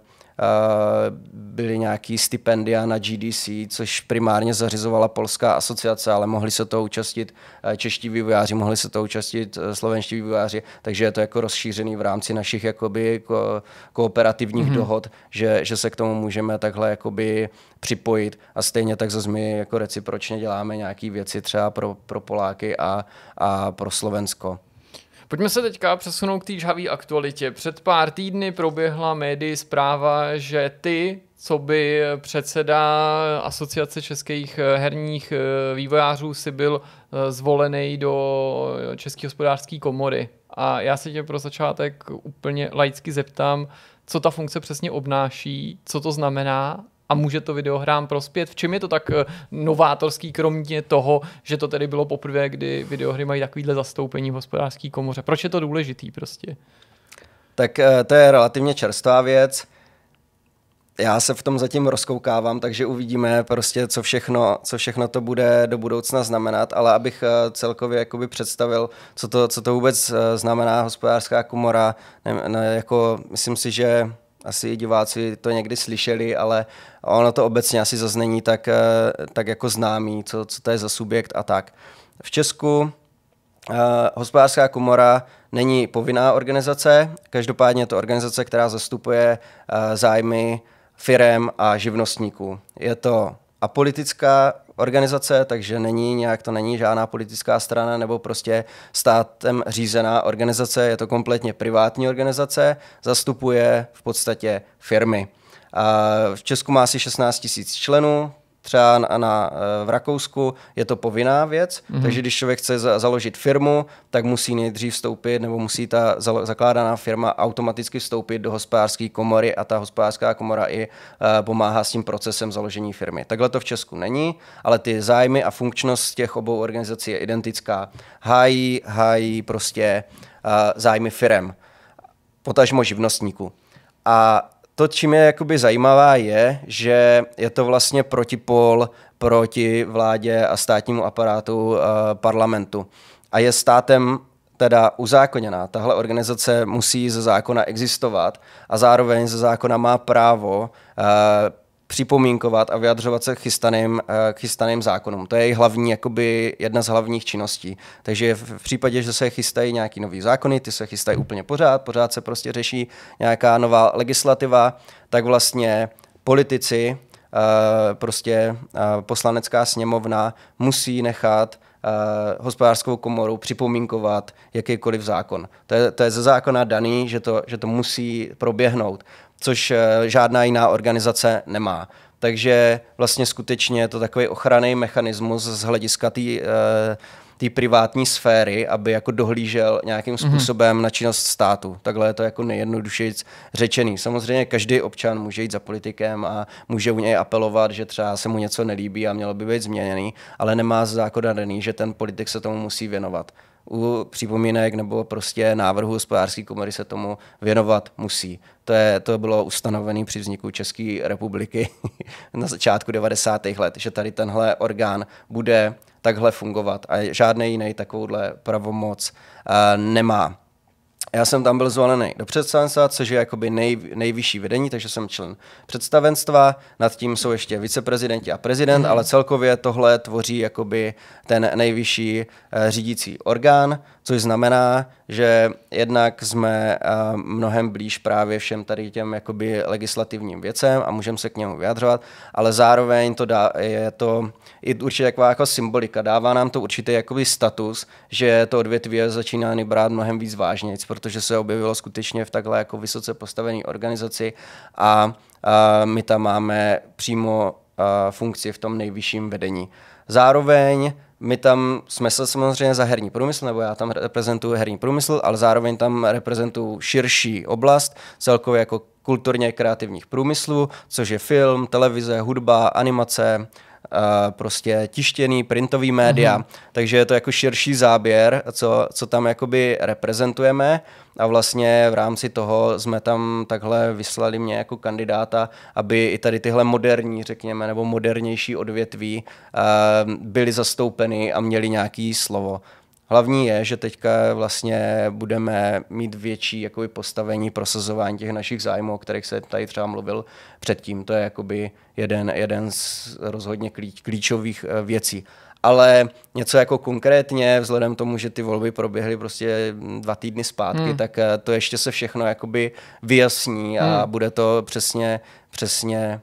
S4: byly nějaký stipendia na GDC, což primárně zařizovala Polská asociace, ale mohli se to účastnit eh, čeští vývojáři, mohli se to účastnit eh, slovenští vývojáři, takže je to jako rozšířený v rámci našich jakoby ko- kooperativních mm-hmm. dohod, že, že se k tomu můžeme takhle jakoby připojit a stejně tak zase my jako recipročně děláme nějaké věci třeba pro, pro Poláky a, a pro Slovensko.
S3: Pojďme se teďka přesunout k té žhavé aktualitě. Před pár týdny proběhla médii zpráva, že ty, co by předseda Asociace českých herních vývojářů si byl eh, zvolený do České hospodářské komory. A já se tě pro začátek úplně laicky zeptám, co ta funkce přesně obnáší, co to znamená a může to videohrám prospět. V čem je to tak eh, novátorský, kromě toho, že to tedy bylo poprvé, kdy videohry mají takovýhle zastoupení v hospodářské komoře? Proč je to důležitý prostě?
S4: Tak eh, to je relativně čerstvá věc. Já se v tom zatím rozkoukávám, takže uvidíme prostě, co všechno, co všechno to bude do budoucna znamenat, ale abych eh, celkově jakoby představil, co to, co to vůbec znamená hospodářská komora, ne, ne, jako myslím si, že asi diváci to někdy slyšeli, ale ono to obecně asi zase není tak, eh, tak jako známý, co, co to je za subjekt a tak. V Česku uh, hospodářská komora není povinná organizace, každopádně je to organizace, která zastupuje uh, zájmy firem a živnostníků. Je to apolitická organizace, takže není nějak, to není žádná politická strana nebo prostě státem řízená organizace, je to kompletně privátní organizace, zastupuje v podstatě firmy. A v Česku má asi 16 000 členů, třeba na, na, eh, v Rakousku je to povinná věc, mm-hmm. takže když člověk chce za, založit firmu, tak musí nejdřív vstoupit, nebo musí ta zalo, zakládaná firma automaticky vstoupit do hospodářské komory a ta hospodářská komora i uh, pomáhá s tím procesem založení firmy. Takhle to v Česku není, ale ty zájmy a funkčnost těch obou organizací je identická. Hájí, hájí prostě uh, zájmy firem, potažmo živnostníků. A to, čím je jakoby zajímavá, je, že je to vlastně protipol proti vládě a státnímu aparátu uh, parlamentu. A je státem teda uzákoněná. Tahle organizace musí ze zákona existovat a zároveň ze zákona má právo uh, připomínkovat a vyjadřovat se k chystaným, eh, k chystaným zákonům. To je hlavní, jakoby jedna z hlavních činností. Takže v případě, že se chystají nějaký nový zákony, ty se chystají úplně pořád, pořád se prostě řeší nějaká nová legislativa, tak vlastně politici, eh, prostě eh, poslanecká sněmovna musí nechat hospodářskou komoru připomínkovat jakýkoliv zákon. To je, to je ze zákona daný, že to, že to musí proběhnout což eh, žádná jiná organizace nemá. Takže vlastně skutečně je to takový ochranný mechanismus z hlediska té té privátní sféry, aby jako dohlížel nějakým mhm. způsobem mm-hmm. na činnost státu. Takhle je to jako nejjednodušeji řečený. Samozřejmě každý občan může jít za politikem a může u něj apelovat, že třeba se mu něco nelíbí a mělo by být změněný, ale nemá zákona daný, že ten politik se tomu musí věnovat u připomínek nebo prostě návrhu hospodářské komory se tomu věnovat musí. To, je, to bylo ustanovené při vzniku České republiky na začátku 90. let, že tady tenhle orgán bude takhle fungovat a žádný jiný takovouhle pravomoc uh, nemá. Já jsem tam byl zvolený do představenstva, což je jakoby nej, nejvyšší vedení, takže jsem člen představenstva, nad tím jsou ještě viceprezidenti a prezident, mm. ale celkově tohle tvoří jakoby ten nejvyšší uh, řídící orgán, což znamená, že jednak jsme uh, mnohem blíž právě všem tady těm jakoby legislativním věcem a můžeme se k němu vyjadřovat, ale zároveň to dá, je to i určitě taková jako symbolika, dává nám to určitý jakoby status, že to odvětví začíná brát mnohem víc vážně, protože se objevilo skutečně v takhle jako vysoce postavené organizaci a, a my tam máme přímo a, funkci v tom nejvyšším vedení. Zároveň my tam jsme se samozřejmě za herní průmysl, nebo já tam reprezentuji herní průmysl, ale zároveň tam reprezentuji širší oblast, celkově jako kulturně kreativních průmyslů, což je film, televize, hudba, animace, prostě tištěný, printový média, mm-hmm. takže je to jako širší záběr, co, co tam jakoby reprezentujeme a vlastně v rámci toho jsme tam takhle vyslali mě jako kandidáta, aby i tady tyhle moderní, řekněme, nebo modernější odvětví byly zastoupeny a měli nějaký slovo. Hlavní je, že teďka vlastně budeme mít větší jakoby, postavení prosazování těch našich zájmů, o kterých se tady třeba mluvil předtím. To je jakoby jeden, jeden z rozhodně klíč, klíčových eh, věcí. Ale něco jako konkrétně, vzhledem k tomu, že ty volby proběhly prostě dva týdny zpátky, hmm. tak eh, to ještě se všechno jakoby vyjasní a hmm. bude to přesně, přesně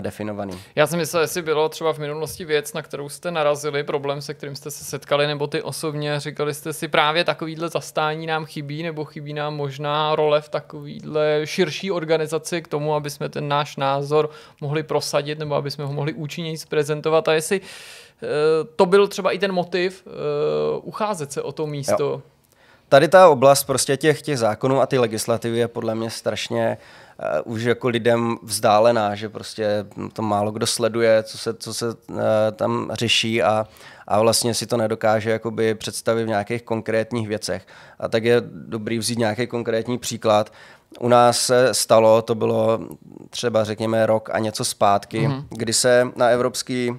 S4: definovaný.
S3: Já jsem myslel, jestli bylo třeba v minulosti věc, na kterou jste narazili, problém, se kterým jste se setkali, nebo ty osobně říkali jste si právě takovýhle zastání nám chybí, nebo chybí nám možná role v takovýhle širší organizaci k tomu, aby jsme ten náš názor mohli prosadit, nebo aby jsme ho mohli účinněji prezentovat a jestli uh, to byl třeba i ten motiv uh, ucházet se o to místo. Jo.
S4: Tady ta oblast prostě těch, těch zákonů a ty legislativy je podle mě strašně uh, uh, už jako lidem vzdálená, že prostě to málo kdo sleduje, co se, co se uh, tam řeší a, a vlastně si to nedokáže jakoby představit v nějakých konkrétních věcech. A tak je dobrý vzít nějaký konkrétní příklad. U nás se stalo, to bylo třeba řekněme rok a něco zpátky, mm-hmm. kdy se na evropský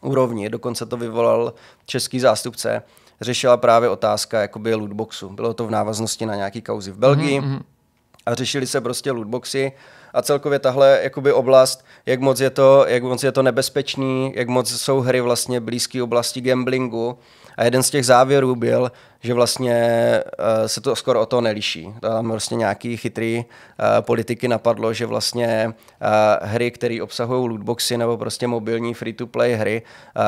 S4: úrovni, dokonce to vyvolal český zástupce, řešila právě otázka jakoby lootboxu. Bylo to v návaznosti na nějaký kauzy v Belgii. Mm-hmm a řešili se prostě lootboxy a celkově tahle jakoby oblast, jak moc je to, jak moc je to nebezpečný, jak moc jsou hry vlastně blízké oblasti gamblingu. A jeden z těch závěrů byl, že vlastně uh, se to skoro o to neliší. Tam vlastně nějaký chytrý uh, politiky napadlo, že vlastně uh, hry, které obsahují lootboxy nebo prostě mobilní free-to-play hry, uh,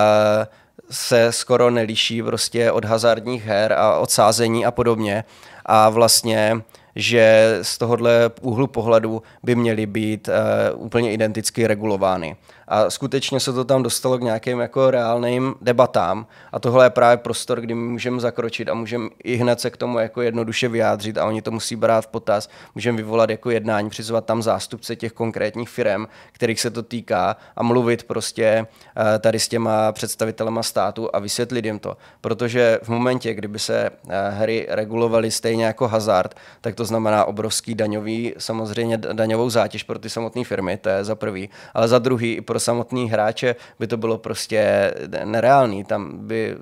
S4: se skoro neliší prostě od hazardních her a od sázení a podobně. A vlastně že z tohohle úhlu pohledu by měly být uh, úplně identicky regulovány. A skutečně se to tam dostalo k nějakým jako reálným debatám a tohle je právě prostor, kdy my můžeme zakročit a můžeme i hned se k tomu jako jednoduše vyjádřit a oni to musí brát v potaz. Můžeme vyvolat jako jednání, přizvat tam zástupce těch konkrétních firm, kterých se to týká a mluvit prostě uh, tady s těma představitelema státu a vysvětlit jim to. Protože v momentě, kdyby se uh, hry regulovaly stejně jako hazard, tak to znamená obrovský daňový, samozřejmě daňovou zátěž pro ty samotné firmy, to je za prvý, ale za druhý i pro samotný hráče by to bylo prostě nereálný. Tam by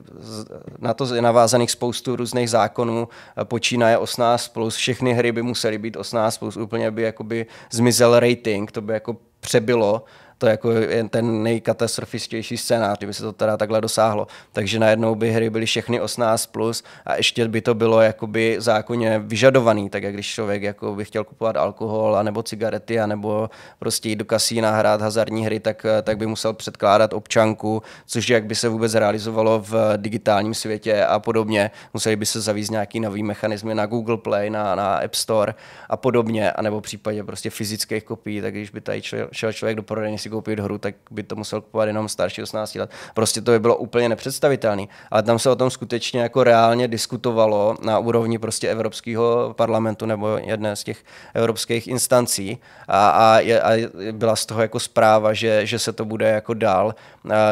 S4: na to je navázaných spoustu různých zákonů, počínaje 18+, plus, všechny hry by musely být 18+, plus, úplně by jakoby zmizel rating, to by jako přebylo to jako je ten nejkatastrofičtější scénář, kdyby se to teda takhle dosáhlo. Takže najednou by hry byly všechny 18+, plus a ještě by to bylo jakoby zákonně vyžadovaný, tak jak když člověk jako by chtěl kupovat alkohol a nebo cigarety a nebo prostě jít do kasína hrát hazardní hry, tak, tak by musel předkládat občanku, což jak by se vůbec realizovalo v digitálním světě a podobně. Museli by se zavízt nějaký nový mechanismy na Google Play, na, na App Store a podobně, anebo v případě prostě fyzických kopií, tak když by tady šel člověk do prodejny si koupit hru, tak by to musel kupovat jenom starší 18 let. Prostě to by bylo úplně nepředstavitelné. Ale tam se o tom skutečně jako reálně diskutovalo na úrovni prostě Evropského parlamentu nebo jedné z těch evropských instancí a, a, a byla z toho jako zpráva, že, že se to bude jako dál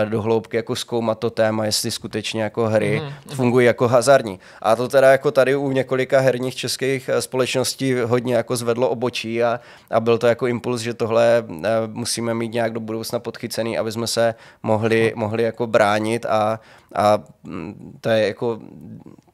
S4: do hloubky jako zkoumat to téma, jestli skutečně jako hry mm. fungují jako hazardní. A to teda jako tady u několika herních českých eh, společností hodně jako zvedlo obočí a, a byl to jako impuls, že tohle eh, musíme mít nějak do budoucna podchycený, aby jsme se mohli, mohli jako bránit a, a mm, to je jako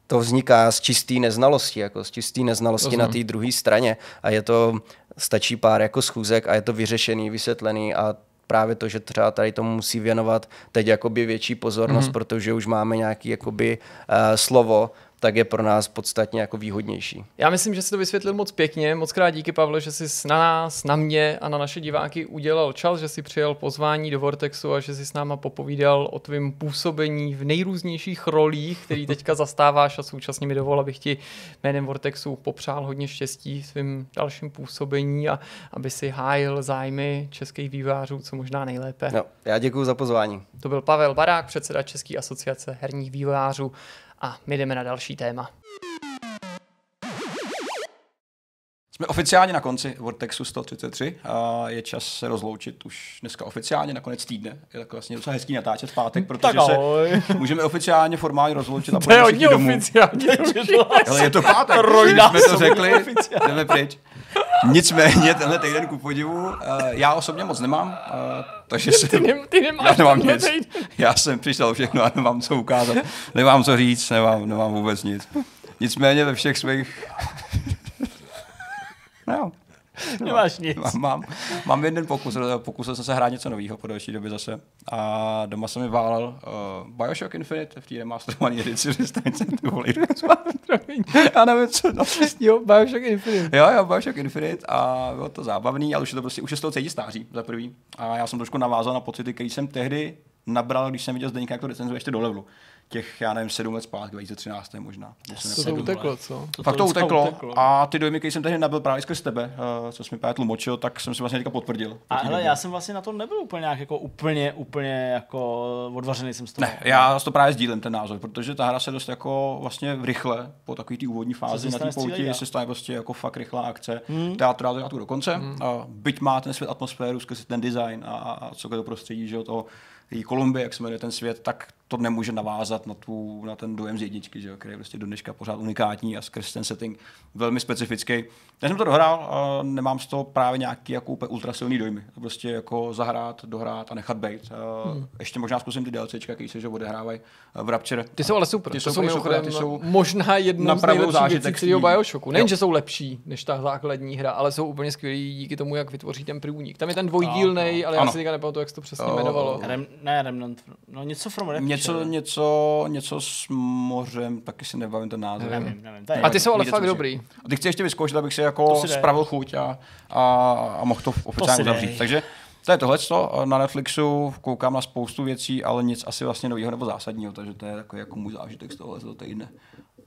S4: to vzniká z čisté neznalosti, jako z čisté neznalosti na té druhé straně a je to, stačí pár jako schůzek a je to vyřešený, vysvětlený a právě to, že třeba tady tomu musí věnovat teď jakoby větší pozornost, mm-hmm. protože už máme nějaký jakoby uh, slovo, tak je pro nás podstatně jako výhodnější.
S3: Já myslím, že si to vysvětlil moc pěkně. Moc krát díky, Pavle, že jsi na nás, na mě a na naše diváky udělal čas, že si přijel pozvání do Vortexu a že si s náma popovídal o tvém působení v nejrůznějších rolích, který teďka zastáváš a současně mi dovol, abych ti jménem Vortexu popřál hodně štěstí v svým dalším působení a aby si hájil zájmy českých vývářů co možná nejlépe.
S4: No, já děkuji za pozvání.
S3: To byl Pavel Barák, předseda České asociace herních vývářů a my jdeme na další téma.
S2: Jsme oficiálně na konci Vortexu 133 a je čas se rozloučit už dneska oficiálně na konec týdne. Je tak vlastně docela hezký natáčet v pátek, protože se můžeme oficiálně formálně rozloučit a
S3: půjdeme všichni domů. Oficiálně,
S2: Ale je to pátek, jsme to řekli, jdeme pryč. Nicméně tenhle týden ku podivu, já osobně moc nemám, takže
S3: ty, ne, ty nemáš
S2: já nemám nic. Já jsem přišel všechno a nemám co ukázat, nemám co říct, nemám, nemám vůbec nic. Nicméně ve všech svých
S3: No. Nemáš nic.
S2: Mám, mám, mám jeden pokus, pokusil jsem se hrát něco nového po další době zase. A doma jsem mi válel uh, Bioshock Infinite v té remasterované edici, přestaňte tu volit.
S3: Já nevím, co no. Jo, Bioshock Infinite.
S2: Jo, jo, Bioshock Infinite a bylo to zábavný, ale už je to prostě, už je z toho cítit stáří za prvý. A já jsem trošku navázal na pocity, které jsem tehdy nabral, když jsem viděl Zdeníka, jak to recenzuje ještě do levelu těch, já nevím, sedm let zpátky, 2013 možná.
S3: To, to uteklo, co?
S2: To Fakt to, to uteklo. uteklo. A ty dojmy, které jsem tehdy nabil právě skrz tebe, uh, co jsi mi právě tlumočil, tak jsem si vlastně teďka potvrdil.
S1: A hele, já jsem vlastně na to nebyl úplně nějak jako úplně, úplně jako odvařený jsem z toho.
S2: Ne, já to právě sdílím ten názor, protože ta hra se dost jako vlastně rychle, po takové té úvodní fázi na té pouti, se stane prostě jako fakt rychlá akce. Hmm. Teatrál to do konce. Hmm. Uh, byť má ten svět atmosféru skrz ten design a, a, a co to prostředí, že to i Kolumbie, jak se jmenuje ten svět, tak to nemůže navázat na, tu, na ten dojem z jedničky, že jo, který je prostě do dneška pořád unikátní a skrz ten setting velmi specifický. Já jsem to dohrál a nemám z toho právě nějaký jako úplně ultrasilný dojmy. Prostě jako zahrát, dohrát a nechat být. Hmm. Ještě možná zkusím ty DLCčka, který se že odehrávají v Rapture.
S3: Ty jsou ale super.
S2: Ty
S3: to
S2: jsou,
S3: jsou,
S2: super, ty jsou
S3: možná jedno z nejlepších věcí celého Bioshocku. Nejen,
S2: Jo.
S3: že jsou lepší než ta základní hra, ale jsou úplně skvělí díky tomu, jak vytvoří ten průnik. Tam je ten dvojdílnej, ale já
S2: Ano.
S3: si teďka nepamatuju, jak se to přesně jmenovalo.
S1: Rem, ne, Remnant, no něco from Refuge.
S2: Něco, něco, něco s mořem, taky si nebavím ten název.
S1: Nevím, nevím. To je
S3: A ty jsou ale fakt dobrý.
S2: A ty chci ještě vyzkoušet, abych si jako
S1: si dej.
S2: spravil chuť a, a, a mohl to oficiálně uzavřít. Takže to je tohle na Netflixu, koukám na spoustu věcí, ale nic asi vlastně nového nebo zásadního, takže to je takový jako můj zážitek z tohohle týdne.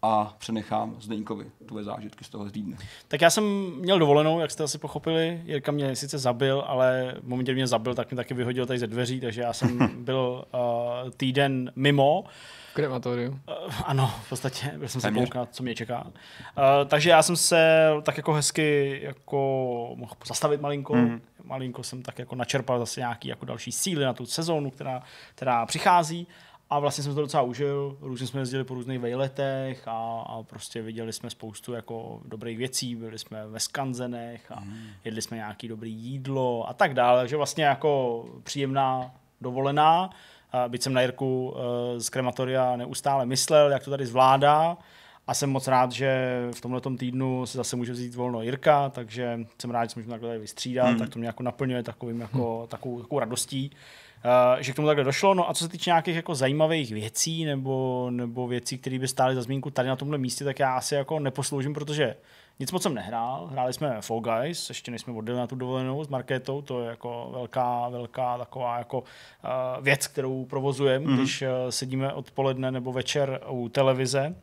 S2: A přenechám Zdeňkovi tvoje zážitky z toho týdne.
S1: Tak já jsem měl dovolenou, jak jste asi pochopili. Jirka mě sice zabil, ale v momentě, kdy mě zabil, tak mě taky vyhodil tady ze dveří, takže já jsem byl uh, týden mimo.
S3: V krematoriu.
S1: Uh, ano, v podstatě byl jsem se koukal, co mě čeká. Uh, takže já jsem se tak jako hezky jako mohl zastavit malinko. Mm. Malinko jsem tak jako načerpal zase nějaký jako další síly na tu sezónu, která, která přichází. A vlastně jsem to docela užil, různě jsme jezdili po různých vejletech a, a prostě viděli jsme spoustu jako dobrých věcí, byli jsme ve skanzenech a jedli jsme nějaký dobrý jídlo a tak dále, takže vlastně jako příjemná dovolená. A byť jsem na Jirku eh, z krematoria neustále myslel, jak to tady zvládá, a jsem moc rád, že v tomhle týdnu se zase může vzít volno Jirka, takže jsem rád, že se můžeme takhle tady vystřídat, hmm. tak to mě jako naplňuje takovým jako, takovou, takovou radostí, že k tomu takhle došlo. No a co se týče nějakých jako zajímavých věcí nebo, nebo věcí, které by stály za zmínku tady na tomhle místě, tak já asi jako neposloužím, protože nic moc jsem nehrál. Hráli jsme Fall Guys, ještě než jsme odjeli na tu dovolenou s Markétou, to je jako velká, velká taková jako uh, věc, kterou provozujeme, mm-hmm. když uh, sedíme odpoledne nebo večer u televize.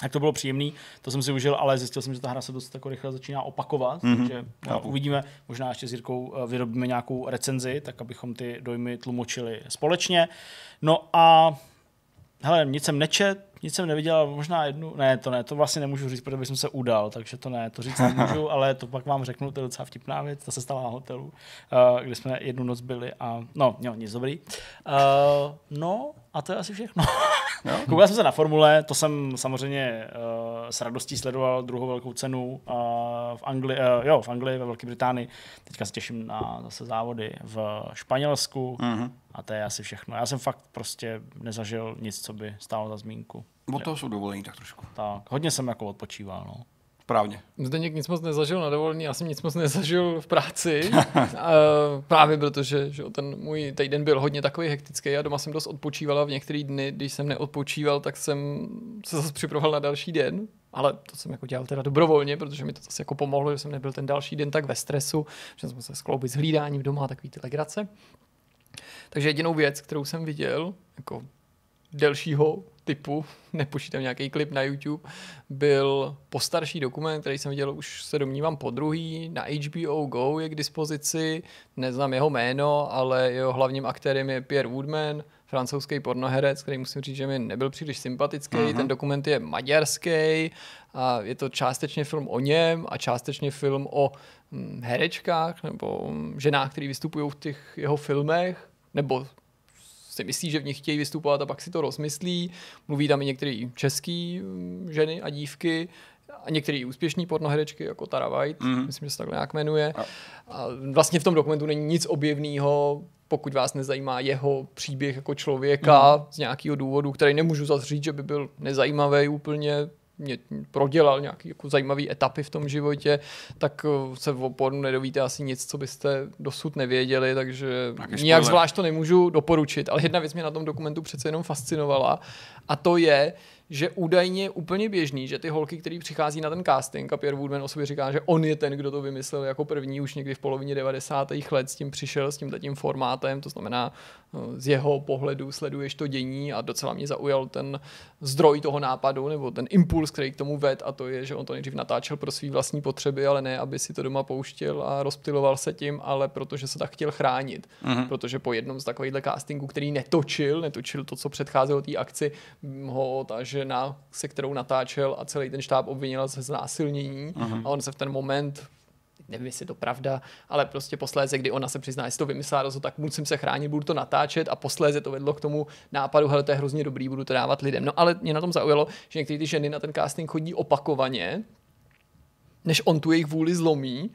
S1: Tak to bylo příjemný, to jsem si užil, ale zjistil jsem, že ta hra se dost jako rychle začíná opakovat, mm-hmm. takže no, uvidíme, možná ještě s Jirkou eh, vyrobíme nějakou recenzi, tak abychom ty dojmy tlumočili společně. No a hele, nic jsem nečet, nic jsem neviděl, možná jednu, ne, to ne, to vlastně nemůžu říct, protože bych se udal, takže to ne, to říct nemůžu, ale to pak vám řeknu, to je docela vtipná věc, to se stala na hotelu, uh, kde jsme jednu noc byli a no, jo, nic dobrý. Uh, no a to je asi všechno. Koukal jsem se na formule, to jsem samozřejmě uh, s radostí sledoval druhou velkou cenu uh, v Anglii, uh, jo, v Anglii, ve Velké Británii. Teďka se těším na zase závody v Španělsku
S2: Mhm.
S1: A to je asi všechno. Já jsem fakt prostě nezažil nic, co by stálo za zmínku.
S2: Od toho jsou dovolení tak trošku.
S1: Tak, hodně jsem jako odpočíval, no.
S2: Správně.
S3: Zdeněk nic moc nezažil na dovolený, já jsem nic moc nezažil v práci. a, právě protože že ten můj týden byl hodně takový hektický a doma jsem dost odpočívala v některé dny, když jsem neodpočíval, tak jsem se zase připravoval na další den. Ale to jsem jako dělal teda dobrovolně, protože mi to zase jako pomohlo, že jsem nebyl ten další den tak ve stresu, že jsem se skloubit s hlídáním doma a takový ty legrace. Takže jedinou věc, kterou jsem viděl, jako delšího typu, nepočítám nějaký klip na YouTube, byl postarší dokument, který jsem viděl už se domnívám po druhý, na HBO Go je k dispozici, neznám jeho jméno, ale jeho hlavním aktérem je Pierre Woodman, francouzský pornoherec, který musím říct, že mi nebyl příliš sympatický. Uh-huh. Ten dokument je maďarský a je to částečně film o něm a částečně film o hm, herečkách nebo hm, ženách, které vystupují v těch jeho filmech, nebo si myslí, že v nich chtějí vystupovat a pak si to rozmyslí. Mluví tam i některé české ženy a dívky a některé úspěšné pornoherečky, jako Tara White, mm. myslím, že se takhle nějak jmenuje. A. a vlastně v tom dokumentu není nic objevného, pokud vás nezajímá jeho příběh jako člověka mm. z nějakého důvodu, který nemůžu zase říct, že by byl nezajímavý úplně, mě prodělal nějaký jako zajímavý etapy v tom životě, tak eh, se o pornu nedovíte asi nic, co byste dosud nevěděli, takže
S2: Nějaký
S3: nijak zvlášť to nemůžu doporučit. Ale jedna věc mě na tom dokumentu přece jenom fascinovala a to je, že údajně je úplně běžný, že ty holky, které přichází na ten casting a Pierre Woodman o sobě říká, že on je ten, kdo to vymyslel jako první už někdy v polovině 90. let s tím přišel, s tím tím formátem, to znamená eh, z jeho pohledu sleduješ to dění a docela mě zaujal ten zdroj toho nápadu nebo ten impuls, který k tomu ved a to je, že on to nejdřív natáčel pro své vlastní potřeby, ale ne, aby si to doma pouštěl a rozptiloval se tím, ale protože se tak chtěl chránit. Mm-hmm. Protože po jednom z takovýchhle castingů, který netočil, netočil to, co předcházelo té akci, ho ta žena, se kterou natáčel a celý ten štáb obvinila ze znásilnění mm-hmm. a on se v ten moment nevím, jestli je to pravda, ale prostě posléze, kdy ona se přizná, jestli to vymyslela rozhod, tak musím se chránit, budu to natáčet a posléze to vedlo k tomu nápadu, hele, to je hrozně dobrý, budu to dávat lidem. No ale mě na tom zaujalo, že některé ty ženy na ten casting chodí opakovaně, než on tu jejich vůli zlomí,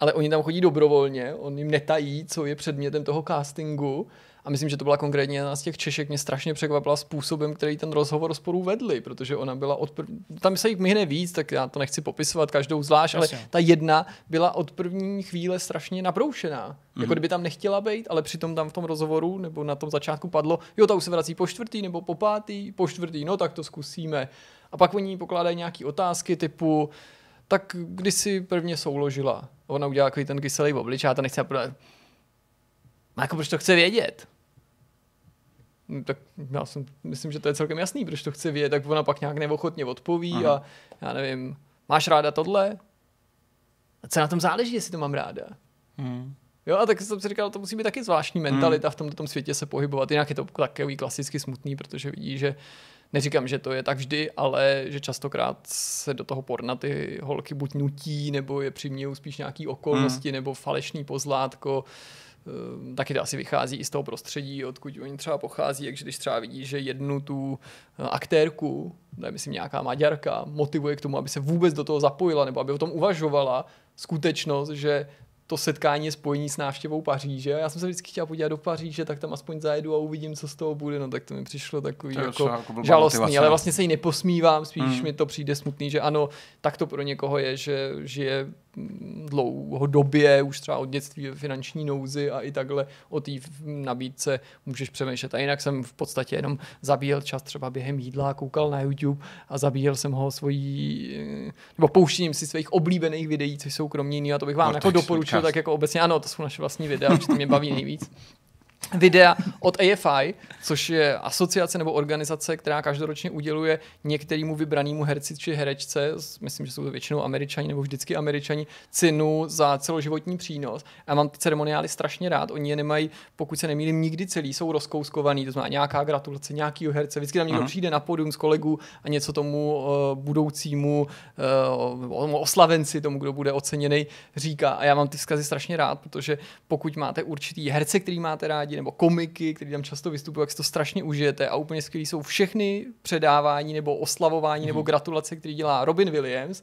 S3: ale oni tam chodí dobrovolně, on jim netají, co je předmětem toho castingu a myslím, že to byla konkrétně jedna z těch Češek, mě strašně překvapila způsobem, který ten rozhovor spolu vedli, protože ona byla od prv... tam se jich myhne víc, tak já to nechci popisovat každou zvlášť, ale ta jedna byla od první chvíle strašně nabroušená. Mm-hmm. Jako kdyby tam nechtěla být, ale přitom tam v tom rozhovoru nebo na tom začátku padlo, jo, ta už se vrací po čtvrtý nebo po pátý, po čtvrtý, no tak to zkusíme. A pak oni pokládají nějaké otázky typu, tak kdy si prvně souložila? Ona udělala takový ten kyselý oblič, já to nechci podat. A jako proč to chce vědět? No, tak já jsem, myslím, že to je celkem jasný, proč to chce vědět, tak ona pak nějak neochotně odpoví Aha. a já nevím, máš ráda tohle? A co na tom záleží, jestli to mám ráda? Hmm. Jo, a tak jsem si říkal, to musí být taky zvláštní mentalita hmm. v tomto tom světě se pohybovat. Jinak je to takový klasicky smutný, protože vidí, že neříkám, že to je tak vždy, ale že častokrát se do toho porna ty holky buď nutí, nebo je přimějí spíš nějaký okolnosti, hmm. nebo falešný pozlátko. Ehm, taky to asi vychází i z toho prostředí, odkud oni třeba pochází, takže když třeba vidí, že jednu tu eh, aktérku, je myslím nějaká Maďarka, motivuje k tomu, aby se vůbec do toho zapojila, nebo aby o tom uvažovala, skutečnost, že to setkání je spojení s návštěvou Paříže. Já jsem se vždycky chtěl podívat do Paříže, tak tam aspoň zajedu a uvidím, co z toho bude. No tak to mi přišlo takový to jako, jako žalostný, motivace. ale vlastně se jí neposmívám, spíš hmm. mi to přijde smutný, že ano, tak to pro někoho je, že žije dlouhodobě, už třeba od dětství ve finanční nouzi a i takhle o té nabídce můžeš přemýšlet. A jinak jsem v podstatě jenom zabíjel čas třeba během jídla, koukal na YouTube a zabíjel jsem ho svojí, nebo pouštěním si svých oblíbených videí, což jsou kromě jiného, a to bych vám no, jako doporučil, tak jako obecně, ano, to jsou naše vlastní videa, určitě mě baví nejvíc videa od AFI, což je asociace nebo organizace, která každoročně uděluje některému vybranému herci či herečce, myslím, že jsou to většinou američani nebo vždycky američani, cenu za celoživotní přínos. A mám ty ceremoniály strašně rád. Oni je nemají, pokud se nemýlím, nikdy celý, jsou rozkouskovaný, to znamená nějaká gratulace nějakého herce. Vždycky tam někdo uh-huh. přijde na podium z kolegů a něco tomu uh, budoucímu uh, oslavenci, tomu, kdo bude oceněný, říká. A já mám ty vzkazy strašně rád, protože pokud máte určitý herce, který máte rádi, nebo komiky, který tam často vystupují, jak si to strašně užijete a úplně skvělý jsou všechny předávání nebo oslavování mm. nebo mhm. gratulace, který dělá Robin Williams.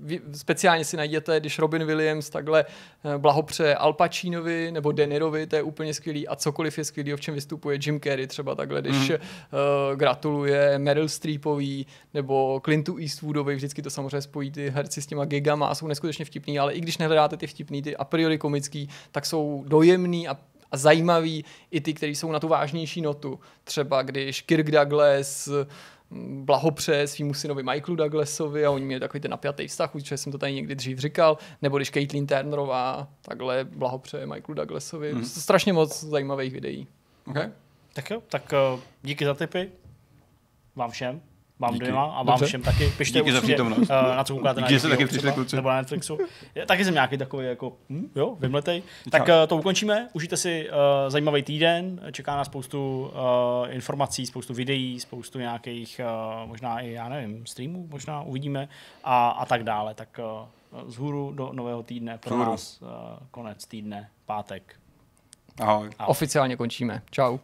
S3: Vy, speciálně si najděte, když Robin Williams takhle eh, blahopře Al Pacinovi nebo Denirovi, to je úplně skvělý a cokoliv je skvělý, v čem vystupuje Jim Carrey třeba takhle, když mm. uh, gratuluje Meryl Streepový nebo Clintu Eastwoodovi, vždycky to samozřejmě spojí ty herci s těma gigama a jsou neskutečně vtipný, ale i když nehledáte ty vtipný, ty a priori komický, tak jsou dojemný a a zajímavý i ty, kteří jsou na tu vážnější notu. Třeba když Kirk Douglas mm, blahopře svýmu synovi Michaelu Douglasovi a oni měli takový ten napjatý vztah, už jsem to tady někdy dřív říkal, nebo když Caitlin Turnerová takhle blahopře Michaelu Douglasovi. Mm. Strašně moc zajímavých videí.
S1: Okay. Tak jo, tak uh, díky za tipy vám všem vám Díky. dvěma a vám Dobře. všem taky. Pište Díky určitě, uh, na co koukáte Díky,
S2: na Díky, taky přišli kluci.
S1: Nebo na Netflixu. taky jsem nějaký takový jako, hm, jo, vymletej. Tak uh, to ukončíme, užijte si uh, zajímavý týden, čeká nás spoustu uh, informací, spoustu videí, spoustu nějakých, uh, možná i, já nevím, streamů, možná uvidíme a, a tak dále. Tak uh, z hůru do nového týdne, pro Zhůru. nás uh, konec týdne, pátek.
S2: Ahoj.
S3: Ahoj. Oficiálně končíme. Čau.